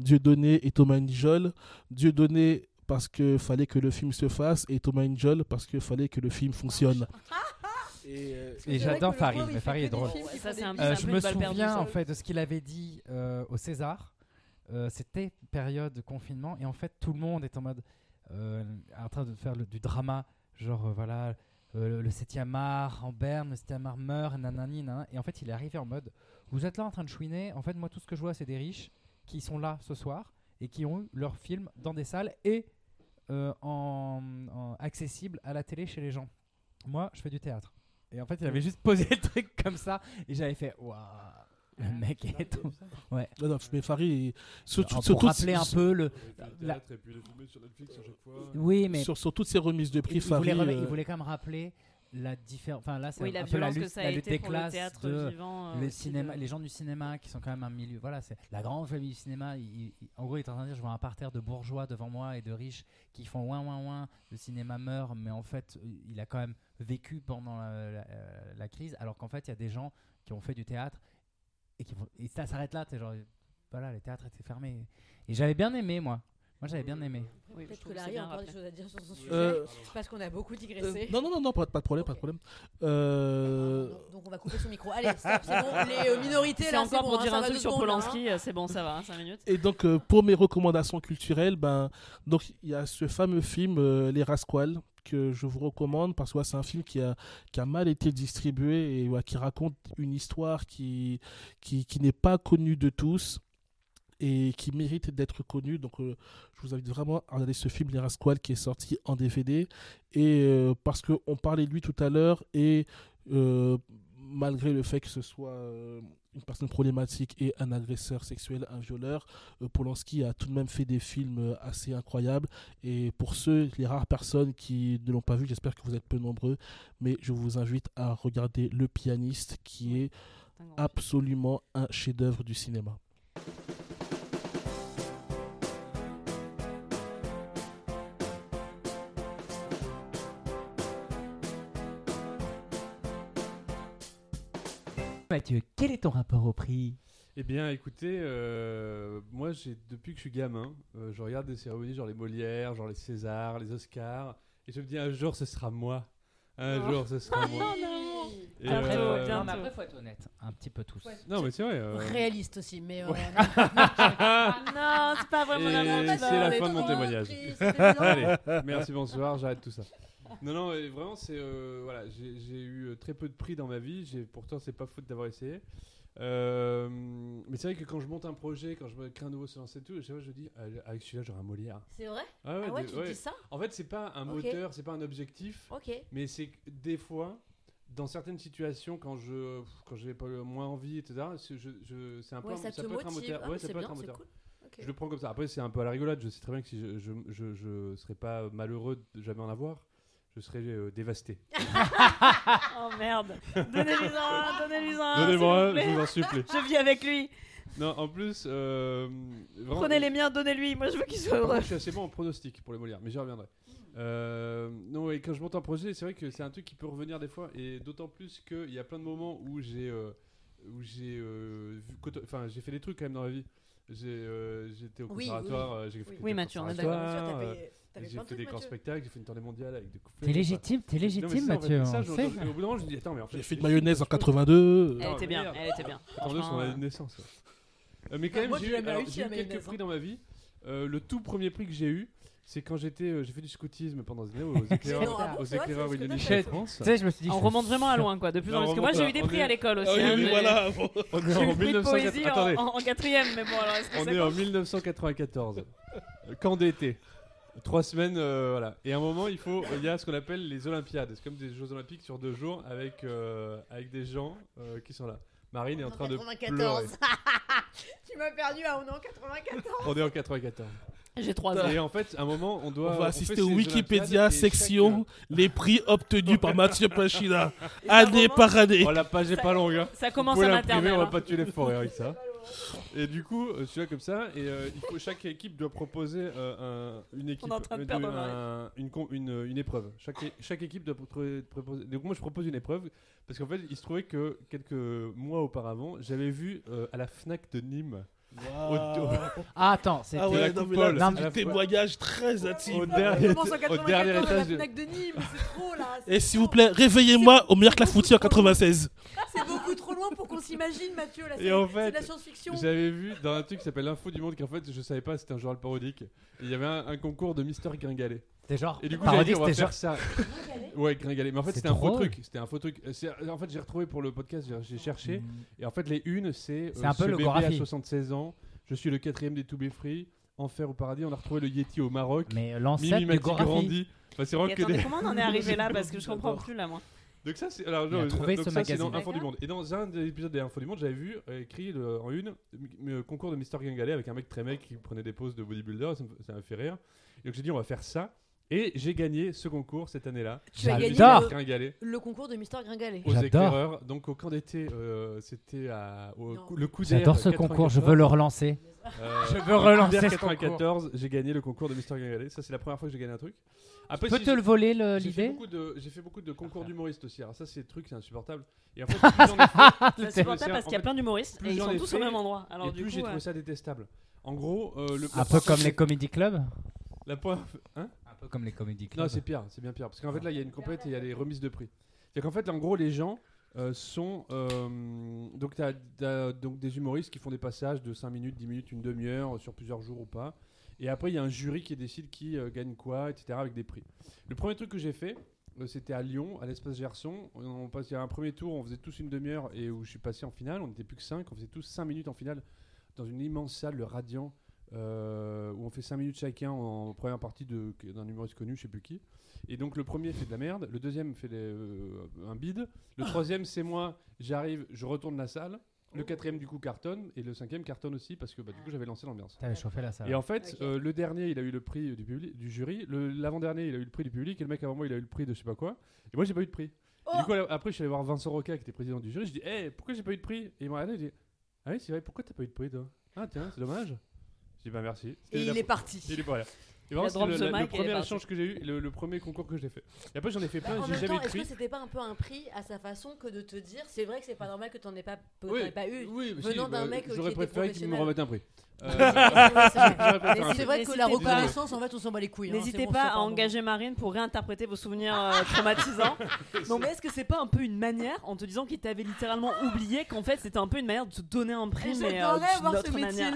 Dieudonné et Thomas Njol. Dieudonné parce que fallait que le film se fasse et Thomas Njol parce que fallait que le film fonctionne. et, j'adore Farid, mais Farid est drôle. films Ça, un- je me souviens en fait de ce qu'il avait dit euh, au César. Euh, C'était période de confinement et en fait tout le monde est en mode euh, en train de faire le- du drama, genre euh, voilà euh, le 7e art en berne, le 7e art meurt, nanani, nanana. et en fait il est arrivé en mode vous êtes là en train de chouiner, en fait moi tout ce que je vois c'est des riches qui sont là ce soir et qui ont eu leur film dans des salles et euh, accessible à la télé chez les gens. Moi je fais du théâtre. Et en fait il avait juste posé le truc comme ça et j'avais fait waouh le mec est trop... Ouais. non, non, mais Farid, il- surtout, pour rappeler un peu le. la- Et puis le filmer sur Netflix à chaque fois. Oui, mais sur, sur toutes ces remises de il, prix, il voulait Farid. remet- euh, il voulait quand même rappeler la différence. Enfin là, c'est Oui, un la peu la violence que lutte, ça a la lutte des le classes théâtre de vivant. euh, le aussi cinéma, de- les gens du cinéma qui sont quand même un milieu. Voilà, c'est la grande famille du cinéma. il- il- en gros, il est en train de dire, je vois un parterre de bourgeois devant moi et de riches qui font ouin ouin ouin. Le cinéma meurt, mais en fait, il a quand même vécu pendant la, la- la crise, alors qu'en fait, il y a des gens qui ont fait du théâtre et qui et ça s'arrête là. t'es genre, voilà, les théâtres étaient fermés. Et j'avais bien aimé, moi. Moi, j'avais bien aimé. Oui, je Peut-être que c'est Larry a encore des choses à dire sur son sujet. Euh, parce qu'on a beaucoup euh, digressé. non, non, non, non, pas, pas de problème, pas de problème. Euh, Donc, donc on va couper son micro. Allez, stop, c'est bon. Les euh, minorités, C'est là, encore bon, pour hein, dire un truc sur hein. Polanski, euh, c'est bon, ça va, 5 minutes. Et donc, euh, pour mes recommandations culturelles, ben, donc il y a ce fameux film euh, Les Rasquales que je vous recommande parce que c'est un film qui a, qui a mal été distribué et qui raconte une histoire qui, qui, qui n'est pas connue de tous et qui mérite d'être connue. Donc, euh, je vous invite vraiment à regarder ce film Les Rasquales qui est sorti en DVD et euh, parce qu'on parlait de lui tout à l'heure et euh, malgré le fait que ce soit euh, une personne problématique et un agresseur sexuel, un violeur, euh, Polanski a tout de même fait des films euh, assez incroyables. Et pour ceux, les rares personnes qui ne l'ont pas vu, j'espère que vous êtes peu nombreux, mais je vous invite à regarder Le Pianiste, qui est absolument un chef-d'œuvre du cinéma. Mathieu, quel est ton rapport au prix? Eh bien, écoutez, euh, moi, j'ai depuis que je suis gamin, euh, je regarde des cérémonies genre les Molières, genre les Césars, les Oscars, et je me dis un jour ce sera moi. Un Oh. jour ce sera moi. Et, Bientôt, euh, bientôt. Non, mais après, faut être honnête. Un petit peu tous. Non, mais c'est vrai. euh, Réaliste aussi, mais. euh, non, c'est pas vraiment c'est la fin de mon témoignage. Allez, merci, bonsoir, j'arrête tout ça. Non, non, et vraiment, c'est. euh, voilà, j'ai j'ai eu euh, très peu de prix dans ma vie, j'ai- pourtant, c'est pas faute d'avoir essayé. Euh, mais c'est vrai que quand je monte un projet, quand je me crée un nouveau se lancer et tout, fois, je dis, ah, avec celui-là, j'aurai un Molière. C'est vrai? Ah Ah ouais, de- tu dis ça? En fait, c'est pas un Ok. moteur, c'est pas un objectif, Ok. mais c'est que des fois, dans certaines situations, quand je quand j'ai pas le- moins envie, etc., c'est je, je- c'est un peu Ouais, un- ça te peut être un motive. moteur. Ah, ouais, mais ça c'est peut bien, être un c'est moteur. cool. Ok. Je le prends comme ça. Après, c'est un peu à la rigolade. Je sais très bien que si je, je, je, je serais pas malheureux de jamais en avoir, je serais euh, dévasté. Oh merde. Donnez-lui un, donnez-lui un. Donnez-moi, vous je vous en supplie. Je vis avec lui. Non, en plus, euh, vraiment- Prenez les miens, donnez-lui. Moi, je veux qu'il soit heureux. je suis assez bon en pronostic pour les Molières, mais j'y reviendrai. Euh, non, et quand je monte un projet, c'est vrai que c'est un truc qui peut revenir des fois, et d'autant plus qu'il y a plein de moments où j'ai euh, où j'ai euh, enfin j'ai fait des trucs quand même dans la vie. J'ai euh, j'étais au Oui, conservatoire, oui. euh, j'ai fait Oui. Oui, Mathieu, on est d'accord. T'avais- J'ai de fait des Mathieu. spectacles, j'ai fait une tournée mondiale avec des couples. T'es légitime, t'es légitime, Mathieu. Au bout d'un moment, je me dis attends, mais en fait, J'ai fait de mayonnaise en 82. Elle Non, était bien, merde. elle était bien. 82 sur Franchement, la euh, naissance. ouais. Euh, mais quand même, j'ai j'ai eu, jamais alors, réussi j'ai eu la quelques mayonnaise, prix hein. dans ma vie. Euh, le tout premier prix que j'ai eu, c'est quand j'étais, euh, j'ai fait du scoutisme pendant des années aux éclaireurs, ah aux c'est vrai, éclaireurs c'est William Michel. Tu sais, je me suis dit. On je remonte vraiment à loin, quoi. De plus en plus. Parce que moi, j'ai remonte eu des prix à l'école aussi. Ah oui, hein, voilà. On est J'ai eu en le prix de 1980. poésie en, Attendez, en- en quatrième, mais bon, alors est-ce que on est en compte 1994. Euh, Camp d'été. Trois semaines, euh, voilà. Et à un moment, il faut, il y a ce qu'on appelle les Olympiades. C'est comme des Jeux Olympiques sur deux jours avec euh, avec des gens euh, qui sont là. Marine est en train de pleurer. 94. tu m'as perdu à on est en 94. On est en 94. J'ai trois ans. Et en fait, à un moment, on doit. On va assister au Wikipédia section les prix obtenus par Mathieu par Année moment, par année. Oh, la page est pas longue. Hein. Ça Vous commence pouvez à on va hein. pas tuer les forêts avec ça. Et du coup, euh, je suis là comme ça, et euh, il faut, chaque équipe doit proposer euh, un- une équipe, On est en train de euh, perdre un- une, com- une, une épreuve. Chaque, é- chaque équipe doit pro- proposer. Donc moi, je propose une épreuve parce qu'en fait, il se trouvait que quelques mois auparavant, j'avais vu euh, à la Fnac de Nîmes, Waouh. Ah, attends, c'était. Ah ouais, la non, mais coupole. là, Non, c'est mais- du témoignage très intime. au On dernier, commence en au 94 dernier à la étage. de- Fnac de Nîmes, c'est trop là. c'est Et s'il trop. vous plaît, réveillez-moi au meilleur Clafoutis en 96. C'est beaucoup qu'on s'imagine, Mathieu. Là, Et c'est en c'est fait, de la science-fiction. J'avais vu dans un truc qui s'appelle L'info du monde qu'en fait je savais pas c'était un journal parodique. Il y avait un, un concours de Mister Gringalet. C'était genre. Et du coup dit parodique, on va c'était faire genre. ça. Ouais Gringalet. Mais en fait C'est c'était un faux truc. C'était un faux truc. Euh, c'est- En fait j'ai retrouvé pour le podcast j'ai- j'ai cherché. Et en fait les unes c'est. C'est un peu ce le bébé à Gorafi. 76 ans. Je suis le quatrième des To Be Free. Enfer au paradis. On a retrouvé le Yeti au Maroc. Mais Mimi l'ancêtre du Mati Gorafi. grandi. Enfin, c'est vraiment que des. comment on en est arrivé là Parce que je comprends plus là, moi. Donc ça c'est alors Il a non, trouvé donc ce ça, c'est dans. Info du Monde. Et dans un des épisodes des du Monde, j'avais vu euh, écrit le- en une euh, concours de Mister Gringalet avec un mec très mec qui prenait des poses de bodybuilder, ça me, ça m'a fait rire. Et donc j'ai dit on va faire ça et j'ai gagné ce concours cette année-là. Tu as gagné J'adore. le, concours de Mister Gringalet. aux J'adore. éclaireurs. Donc au camp d'été, euh, c'était le coup d'air. J'adore ce concours, je veux le relancer. Euh, Je veux relancer ce concours. 94, j'ai gagné le concours de Mister Gringalet. Ça c'est la première fois que j'ai gagné un truc. Après, Peux si te le voler le- j'ai fait l'idée j'ai fait beaucoup de concours d'humoristes aussi. Alors ça c'est le truc, c'est insupportable. Et en fait, C'est insupportable parce qu'il y a plein d'humoristes et ils sont tous fait, au même endroit. et Alors du plus j'ai trouvé euh, ça détestable. En gros, euh, le Un peu comme les com comedy clubs la première- hein? Peu comme les comedy clubs. Non, c'est pire, c'est bien pire. Parce qu'en fait, là, il y a une compète et il y a les remises de prix. C'est qu'en fait, en gros, les gens euh, sont. euh, donc, tu as, donc des humoristes qui font des passages de 5 minutes, 10 minutes, une demi-heure, euh, sur plusieurs jours ou pas. Et après, il y a un jury qui décide qui gagne quoi, etc., avec des prix. Le premier truc que j'ai fait, c'était à Lyon, à l'espace Gerson. On, a un premier tour, on faisait tous une demi-heure et où je suis passé en finale. On n'était plus que 5, on faisait tous 5 minutes en finale dans une immense salle, le Radiant, euh, où on fait 5 minutes chacun en première partie de- d'un humoriste connu, je sais plus qui. Et donc le premier fait de la merde, le deuxième fait des- euh, un bide, le troisième c'est moi, j'arrive, je retourne la salle, le quatrième du coup cartonne et le cinquième cartonne aussi parce que bah, du coup j'avais lancé l'ambiance. T'avais chauffé la salle. Et en fait, euh, le dernier, il a eu le prix du, public, du jury. Le- L'avant-dernier, il a eu le prix du public. Et le mec avant moi, il a eu le prix de je sais pas quoi. Et moi, j'ai pas eu de prix. Et Oh du coup, après, je suis allé voir Vincent Roca, qui était président du jury. Je dis, hé, pourquoi j'ai pas eu de prix? Et il m'a regardé, il dit, ah oui, c'est vrai, pourquoi t'as pas eu de prix, toi? Ah, tiens, c'est dommage. Je dis, bah merci. Et il est parti. Il est pas là. Et vraiment, c'est le, la- est premier échange que j'ai eu, le, le premier concours que j'ai fait. Et après, j'en ai fait Bah, plein, en j'ai même jamais temps, est-ce que c'était pas un peu un prix à sa façon que de te dire c'est vrai que c'est pas normal que t'en aies pas, t'en aies pas eu mais venant si, d'un bah, mec, euh, J'aurais qui était préféré qu'il me professionnel. remette un prix. Euh, C'est vrai, que la reconnaissance, en fait, on s'en bat les couilles. hein, N'hésitez pas à engager Marine pour réinterpréter vos souvenirs euh, traumatisants. non, mais est-ce que c'est pas un peu une manière, en te disant qu'il t'avait littéralement oublié, qu'en fait c'était un peu une manière de te donner un prix, mais euh, d'une avoir ce autre manière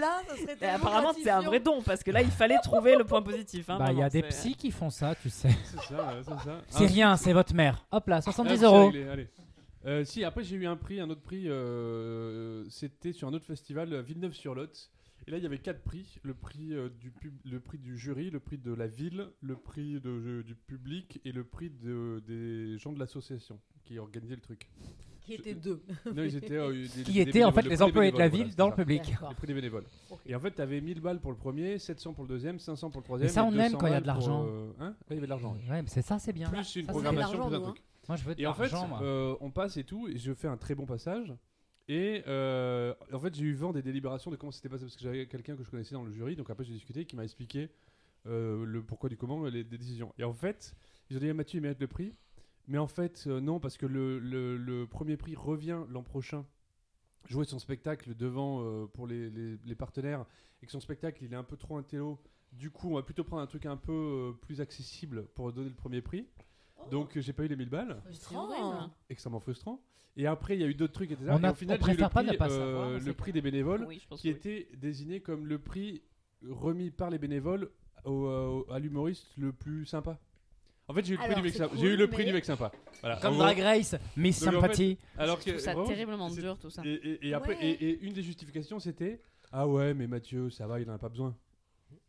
Et apparemment, c'est un vrai don parce que là, il fallait trouver le point positif. hein, Bah, il y a des psys qui font ça, tu sais. C'est ça, c'est ça. C'est Ah, rien, c'est votre mère. Hop là, Ah, 70 c'est euros. Euh, si, après j'ai eu un prix, un autre prix, euh, c'était sur un autre festival, Villeneuve-sur-Lot. Et là, il y avait quatre prix le prix, euh, du pub- le prix du jury, le prix de la ville, le prix de, euh, du public et le prix de, des gens de l'association qui organisaient le truc. Qui étaient deux. Non, ils étaient, euh, des- Qui des étaient en fait le les employés de la ville voilà, dans le public. ça. Le prix des bénévoles. Et en fait, t'avais 1000 balles pour le premier, 700 pour le deuxième, 500 pour le troisième. ça, on aime 200 quand il y a de l'argent. euh, hein il y avait de l'argent. ouais. Ouais, mais c'est ça, c'est bien. Plus une Ça, programmation, plus un truc. Moi, je veux de Et en fait, moi. euh, on passe et tout, et je fais un très bon passage. Et euh, en fait, j'ai eu vent des délibérations de comment c'était passé parce que j'avais quelqu'un que je connaissais dans le jury, donc après j'ai discuté, qui m'a expliqué euh, le pourquoi du comment, les, décisions. Et en fait, ils ont dit à Mathieu, il mérite le prix. Mais en fait, euh, non, parce que le, premier prix revient l'an prochain jouer son spectacle devant pour les, les- partenaires et que son spectacle il est un peu trop intello. Du coup, on va plutôt prendre un truc un peu plus accessible pour donner le premier prix. Donc, euh, j'ai pas eu les 1000 balles, horrible. extrêmement frustrant. Et après, il y a eu d'autres trucs, etc. On et a- au final, on j'ai eu le pas prix, euh, savoir, le prix des bénévoles Oui, je pense qui que oui. était désigné comme le prix remis par les bénévoles au- euh, à l'humoriste le plus sympa. En fait, j'ai eu le prix Alors, du mec c'est sympa. J'ai eu le prix mais- du mec sympa. Voilà. Comme gros, Drag Race, Miss Donc, en fait, Sympathie. Alors Je que trouve ça vraiment, terriblement c'est- dur tout ça. Et, et- et après, Ouais. et, et une des justifications, c'était Ah ouais, mais Mathieu, ça va, il en a pas besoin.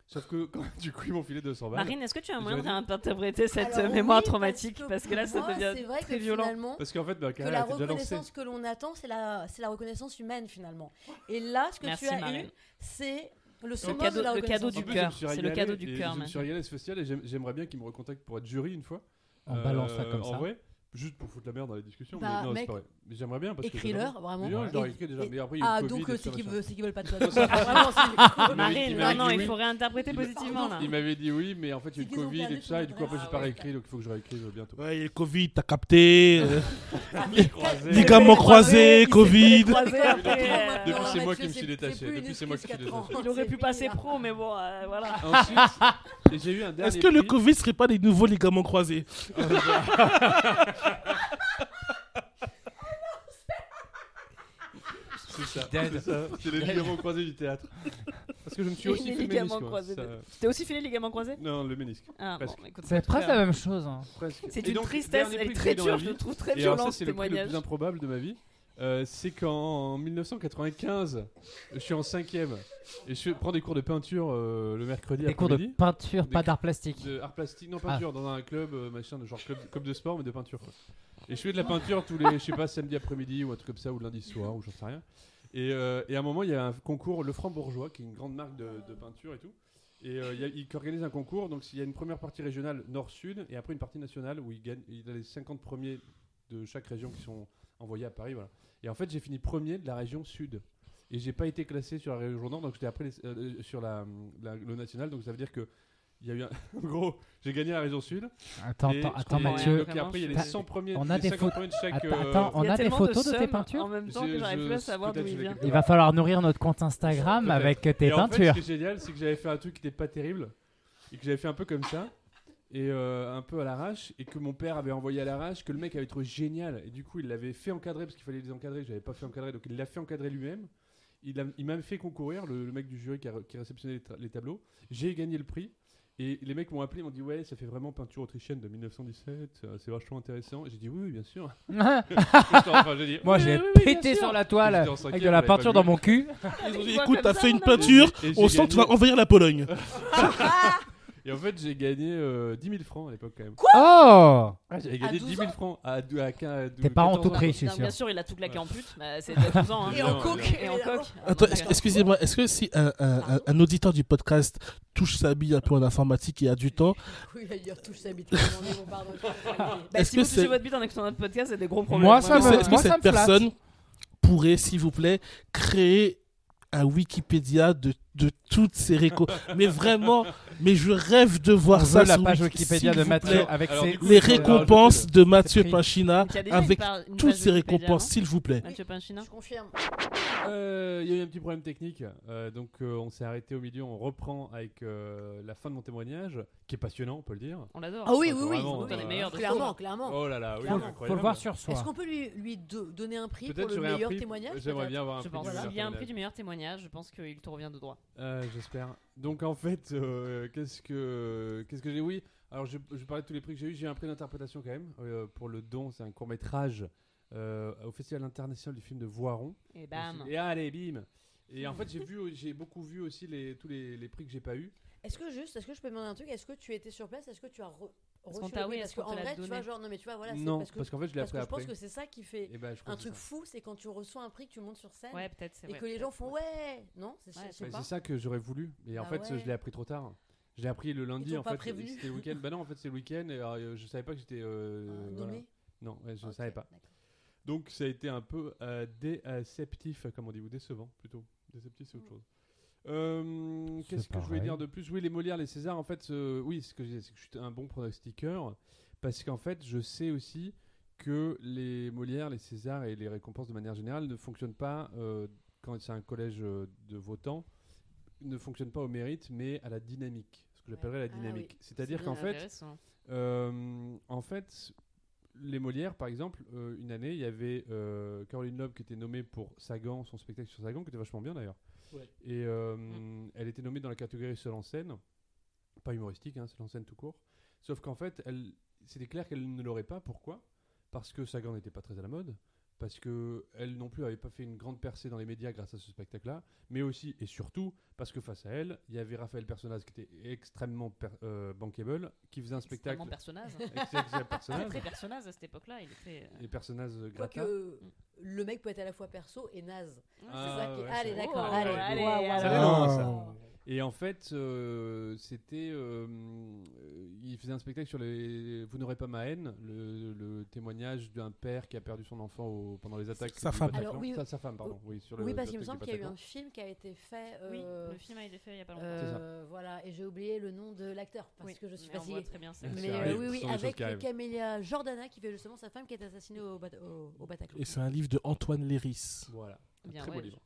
Sauf que quand, du coup, ils m'ont filé 200 balles. Marine, est-ce que tu as un moyen de réinterpréter cette Alors mémoire oui, traumatique parce Parce que là, ça devient c'est vrai très que violent. finalement, Parce qu'en fait, bah, que la reconnaissance que l'on attend, c'est la, c'est la reconnaissance humaine finalement. Et là, ce que Merci, tu as Marine. eu, c'est le cadeau, de la le cadeau reconnaissance du En cœur. C'est le cadeau du et cœur. Je me suis régalé spécial et j'aime- j'aimerais bien qu'ils me recontactent pour être jury une fois. On Euh, balance ça comme en ça. vrai, juste pour foutre la merde dans les discussions. Bah, mais non, c'est mec, pas vrai. Mais j'aimerais bien parce que. Écris-leur, vraiment. Non, je leur ai écrit déjà. et- Mais après, il y a eu Ah, le Covid donc et tout machin. veulent, qu'ils veulent pas de toi. donc, Vraiment, c'est- m'avait- Marine, il non, m'avait non, dit il oui. faut réinterpréter Il- positivement là. Il m'avait dit oui, mais en fait, il y a eu C'est le qu'ils ont Covid et tout ça. Et du coup, après, j'ai pas réécrit, donc il faut que je réécrive bientôt. Ouais, et le Covid, t'as capté. euh, Croisé. ligaments croisés, il Covid. Depuis- c'est moi qui me suis détaché. Depuis, c'est moi qui me suis détaché. Il aurait pu passer pro, mais bon, euh, voilà. Ensuite, et j'ai eu un dernier Est-ce que le prix. Covid serait pas des nouveaux ligaments croisés? C'est ça. Dead. C'est les ligaments croisés du théâtre. Parce que je me suis Les aussi fait le ligaments ménisque. croisés Ça- T'as aussi filé les ligaments croisés? Non, le ménisque. Ah, bon, Presque. écoute, C'est presque la même chose. hein. Presque. C'est une donc, tristesse, dernier elle est très j'ai eu dans ma dure, je vie. le trouve très Et alors violent ça, ce c'est le prix le témoignage. plus improbable de ma vie. Euh, c'est qu'en 1995, je suis en cinquième et je prends des cours de peinture euh, le mercredi Des cours de après-midi. peinture, Des pas d'art plastique. De art plastique, non Ah. peinture, dans un club, euh, machin, de genre club, club de sport, mais de peinture. quoi. Et je fais de la peinture tous les, je sais pas, samedi après-midi ou un truc comme ça, ou lundi soir, ou j'en sais rien. Et, euh, et à un moment, il y a un concours, le Bourgeois, qui est une grande marque de, de peinture et tout. Et euh, il y a- il organise un concours, donc il y a une première partie régionale nord-sud, et après une partie nationale où il gagne, il a les 50 premiers de chaque région qui sont envoyés à Paris. Voilà. Et en fait, j'ai fini premier de la région sud. Et j'ai pas été classé sur la région nord, donc j'étais après les- euh, sur la, la- le national, donc ça veut dire que il y a eu un... en gros, j'ai gagné la région sud. Attends, et- attends, attends Mathieu. donc, et après, il y a les T'as- 100 premiers, on a des 50 photos- de chaque. Attends, euh, attends, on Il y a des tellement photos de tes peintures En même temps que j'arrive plus à savoir d'où il vient. Il va falloir nourrir notre compte Instagram avec tes Et en fait, peintures. ce qui est génial, c'est que j'avais fait un truc qui n'était pas terrible et que j'avais fait un peu comme ça et euh, un peu à l'arrache et que mon père avait envoyé à l'arrache, que le mec avait trouvé génial et du coup il l'avait fait encadrer parce qu'il fallait les encadrer, j'avais pas fait encadrer donc il l'a fait encadrer lui-même. Il, a- il m'a fait concourir, le, le mec du jury qui a, qui a réceptionné les, les tableaux. J'ai gagné le prix et les mecs m'ont appelé, ils m'ont dit ouais ça fait vraiment peinture autrichienne de 1917, euh, c'est vachement intéressant. Et J'ai dit oui, oui, bien sûr. Enfin, j'ai dit, Moi oui, j'ai oui, oui, bien pété sur la toile J'étais en cinquième, avec de la j'avais pas peinture vu. dans mon cul. Ils ont dit écoute, t'as fait on une peinture, Et on j'ai sent que tu vas envahir la Pologne. Et en fait, j'ai gagné euh, 10 000 francs à l'époque quand même. Oh Ah, j'avais gagné 12 10 000 francs à, dou- à, quin- à Tes parents ont 14 tout pris, je suis sûr. Bien sûr, il a tout claqué en pute. Bah, c'est à 12 ans. hein. Et en coke. Et en coke. Attends, est-ce- excusez-moi, est-ce que si un, un- un- un auditeur du podcast touche sa bille un peu en informatique et a du temps, Oui, il retouche sa bite. Bon, pardon. Bah, Est-ce si que vous touchez c'est- votre bite en écoutant notre podcast, c'est des gros problèmes. Moi, ça est-ce que, me- c'est- est-ce que moi, ça cette me flatte. personne pourrait, s'il vous plaît, créer un Wikipédia de, de toutes ces récos? Mais vraiment, mais je rêve de voir On ça veut la sur page Wiki, Wikipédia s'il de Mathieu avec Alors, ses coup, Les récompenses de Mathieu prix. Pachina Il y a déjà avec toutes ces récompenses, s'il vous plaît. Mathieu Pinchina Je confirme. Euh, Il y a eu un petit problème technique, euh, donc euh, on s'est arrêté au milieu. On reprend avec euh, la fin de mon témoignage, qui est passionnant, on peut le dire. On l'adore. Ah oui, Enfin, oui, oui. vraiment, oui, dans les oui. Clairement, clairement. Oh là là, oui. Faut incroyable. le voir sur soi. Est-ce qu'on peut lui, lui do- donner un prix pour le meilleur prix. témoignage J'aimerais bien avoir un Je prix. pense du meilleur qu'il y a un prix du meilleur témoignage. Je pense qu'il te revient de droit. Euh, J'espère. Donc en fait, euh, qu'est-ce que qu'est-ce que j'ai Oui, alors je, je parlais de tous les prix que j'ai eu. J'ai eu un prix d'interprétation quand même euh, pour le don. C'est un court métrage au Festival international du film de Voiron. Et bam. Et allez, bim. Et en fait, j'ai vu, j'ai beaucoup vu aussi les, tous les, les prix que j'ai pas eu. Est-ce que juste, est-ce que je peux demander un truc? Est-ce que tu étais sur place? Est-ce que tu as re- Reçu le prix Parce qu'en l'a vrai, tu vois, genre, non mais tu vois, voilà, c'est non, parce que, parce qu'en fait, je l'ai parce appris que je pense après. que c'est ça qui fait Et ben, je crois un que truc ça. fou, c'est quand tu reçois un prix que tu montes sur scène Ouais, peut-être, c'est et vrai. que les gens font ouais, non, c'est Ouais, je sais Mais pas. C'est ça que j'aurais voulu. Et en Bah fait, ouais. je l'ai appris trop tard. Je l'ai appris le lundi. t'ont En pas fait, prévenu c'était le week-end. bah non, en fait, c'est le week-end. Et, euh, je savais pas que j'étais. euh, Ah, voilà. nommé. Non, ouais, je Ok, savais pas. d'accord. Donc ça a été un peu euh, déceptif, comme on dit, ou décevant plutôt. Déceptif, c'est autre chose. Euh, Qu'est-ce que je voulais dire de plus? Oui, les Molières, les Césars, en fait, euh, oui, ce que je disais, c'est que je suis un bon pronostiqueur, parce qu'en fait, je sais aussi que les Molières, les Césars et les récompenses de manière générale ne fonctionnent pas euh, quand c'est un collège de votants, ne fonctionnent pas au mérite, mais à la dynamique, ce que j'appellerais la Ah dynamique. oui, C'est-à-dire c'est qu'en fait, euh, en fait, les Molières, par exemple, euh, une année, il y avait euh, Caroline Loeb qui était nommée pour Sagan, son spectacle sur Sagan, qui était vachement bien d'ailleurs. Ouais. Et euh, Mm. elle était nommée dans la catégorie seule en scène, pas humoristique, hein, seule en scène tout court. Sauf qu'en fait, elle, c'était clair qu'elle ne l'aurait pas. Pourquoi? Parce que Sagan n'était pas très à la mode. Parce que elle non plus avait pas fait une grande percée dans les médias grâce à ce spectacle-là, mais aussi et surtout parce que face à elle, il y avait Raphaël Personnaz qui était extrêmement per- euh, bankable, qui faisait un spectacle Extrêmement personnage. hein. Très personnage. très personnage à cette époque-là. Il était. euh, Et personnage gratin. euh, le mec peut être à la fois perso et naze. Ah, c'est ça qui est. ouais, Allez, c'est- d'accord, Oh, allez. allez, Ouah, ouah, allez. Et en fait, euh, c'était. euh, euh, il faisait un spectacle sur les. Vous n'aurez pas ma haine, le, le témoignage d'un père qui a perdu son enfant au- pendant les attaques. Sa femme. Alors, oui, Sa, sa femme, pardon. Oui, sur le, Oui, parce qu'il me semble qu'il y a eu un film qui a été fait. Oui, le film a été fait il y a pas longtemps. euh, voilà, et j'ai oublié le nom de l'acteur parce Oui, que je suis fatiguée. très bien ça. Mais euh, oui, oui, avec. Camélia Jordana qui fait justement sa femme qui est assassinée au, Bat- au, au Bataclan. Et c'est un livre de Antoine Léris. Voilà, un Bien, très beau livre.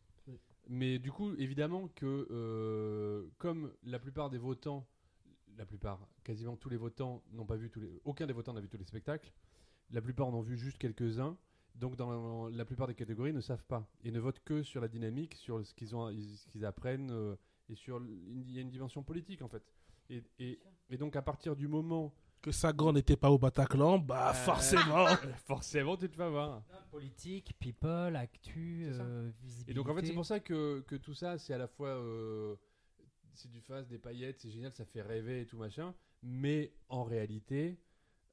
Mais du coup, évidemment que euh, comme la plupart des votants, la plupart, quasiment tous les votants n'ont pas vu tous les, aucun des votants n'a vu tous les spectacles. La plupart en ont vu juste quelques-uns. Donc dans la, la plupart des catégories ne savent pas et ne votent que sur la dynamique, sur ce qu'ils ont, ce qu'ils apprennent euh, et sur il y a une dimension politique en fait. Et, et, et donc à partir du moment Que Sagan n'était pas au Bataclan, bah Euh, forcément. forcément tu te vas voir. Politique, people, actu, ça. euh, Et visibilité. donc en fait c'est pour ça que, que tout ça c'est à la fois euh, c'est du face, des paillettes, c'est génial, ça fait rêver et tout machin, mais en réalité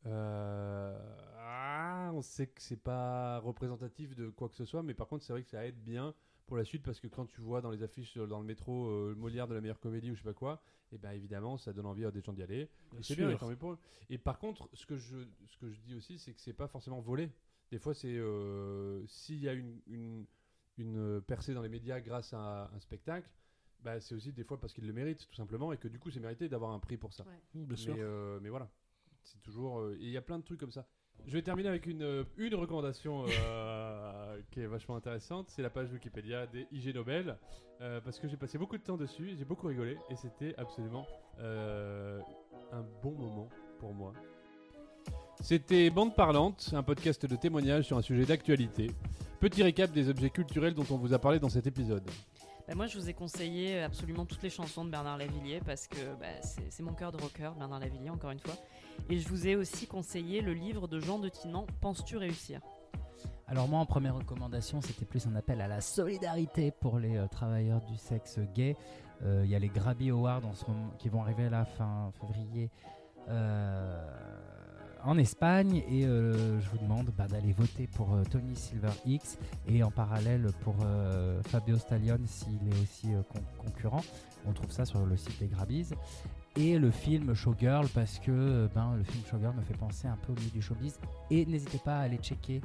euh, ah, on sait que c'est pas représentatif de quoi que ce soit, mais par contre c'est vrai que ça aide bien pour la suite parce que quand tu vois dans les affiches euh, dans le métro euh, Molière de la meilleure comédie ou je sais pas quoi, et ben évidemment ça donne envie à des gens d'y aller. Et c'est bien, pour. Et par contre, ce que je, ce que je dis aussi, c'est que c'est pas forcément volé. Des fois, c'est euh, s'il y a une, une, une percée dans les médias grâce à un spectacle, bah, c'est aussi des fois parce qu'ils le méritent, tout simplement, et que du coup, c'est mérité d'avoir un prix pour ça. Ouais. Bien sûr. Mais, euh, mais voilà, c'est toujours. euh, il y a plein de trucs comme ça. Je vais terminer avec une, euh, recommandation euh, qui est vachement intéressante. C'est la page Wikipédia des IG Nobel. euh, parce que j'ai passé beaucoup de temps dessus, j'ai beaucoup rigolé et c'était absolument un bon moment pour moi. C'était Bande Parlante, un podcast de témoignages sur un sujet d'actualité. Petit récap des objets culturels dont on vous a parlé dans cet épisode. Bah, moi, je vous ai conseillé absolument toutes les chansons de Bernard Lavillier parce que bah, c'est mon cœur de rocker, Bernard Lavillier, encore une fois. Et je vous ai aussi conseillé le livre de Jean de Tinan, Penses-tu réussir? Alors moi, en première recommandation, c'était plus un appel à la solidarité pour les euh, travailleurs du sexe gay. Euh, Il y a les Grabby Awards qui vont arriver à la fin février euh, en Espagne. Et euh, je vous demande bah, d'aller voter pour euh, Tony Silver X et en parallèle pour euh, Fabio Stallion s'il est aussi con- concurrent. On trouve ça sur le site des Grabbies. Et le film Showgirl parce que ben, le film Showgirl me fait penser un peu au milieu du showbiz. Et n'hésitez pas à aller checker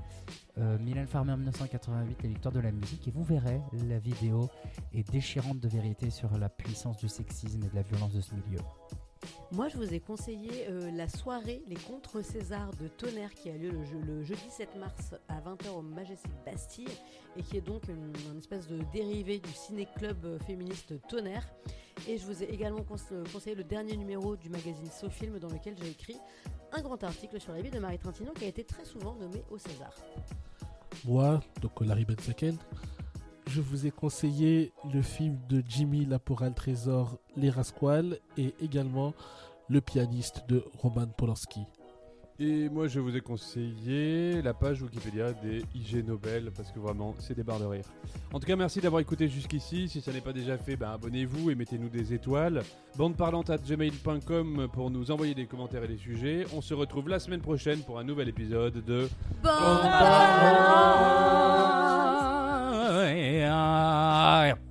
euh, Mylène Farmer 1988, les victoires de la musique, et vous verrez, la vidéo est déchirante de vérité sur la puissance du sexisme et de la violence de ce milieu. Moi, je vous ai conseillé euh, la soirée Les Contre Césars de Tonnerre qui a lieu le, je- le jeudi 7 mars à 20h au Majestic Bastille et qui est donc une, une espèce de dérivé du ciné-club euh, féministe Tonnerre. Et je vous ai également euh, conseillé le dernier numéro du magazine SoFilm dans lequel j'ai écrit un grand article sur la vie de Marie Trentino qui a été très souvent nommée au César. Moi, donc Larry Benzaken, je vous ai conseillé le film de Jimmy Laporal Trésor, Les Rasquales, et également Le pianiste de Roman Polanski. Et moi, je vous ai conseillé la page Wikipédia des IG Nobel parce que vraiment, c'est des barres de rire. En tout cas, merci d'avoir écouté jusqu'ici. Si ça n'est pas déjà fait, ben, abonnez-vous et mettez-nous des étoiles. Bandeparlante à gmail.com pour nous envoyer des commentaires et des sujets. On se retrouve la semaine prochaine pour un nouvel épisode de Bon yeah.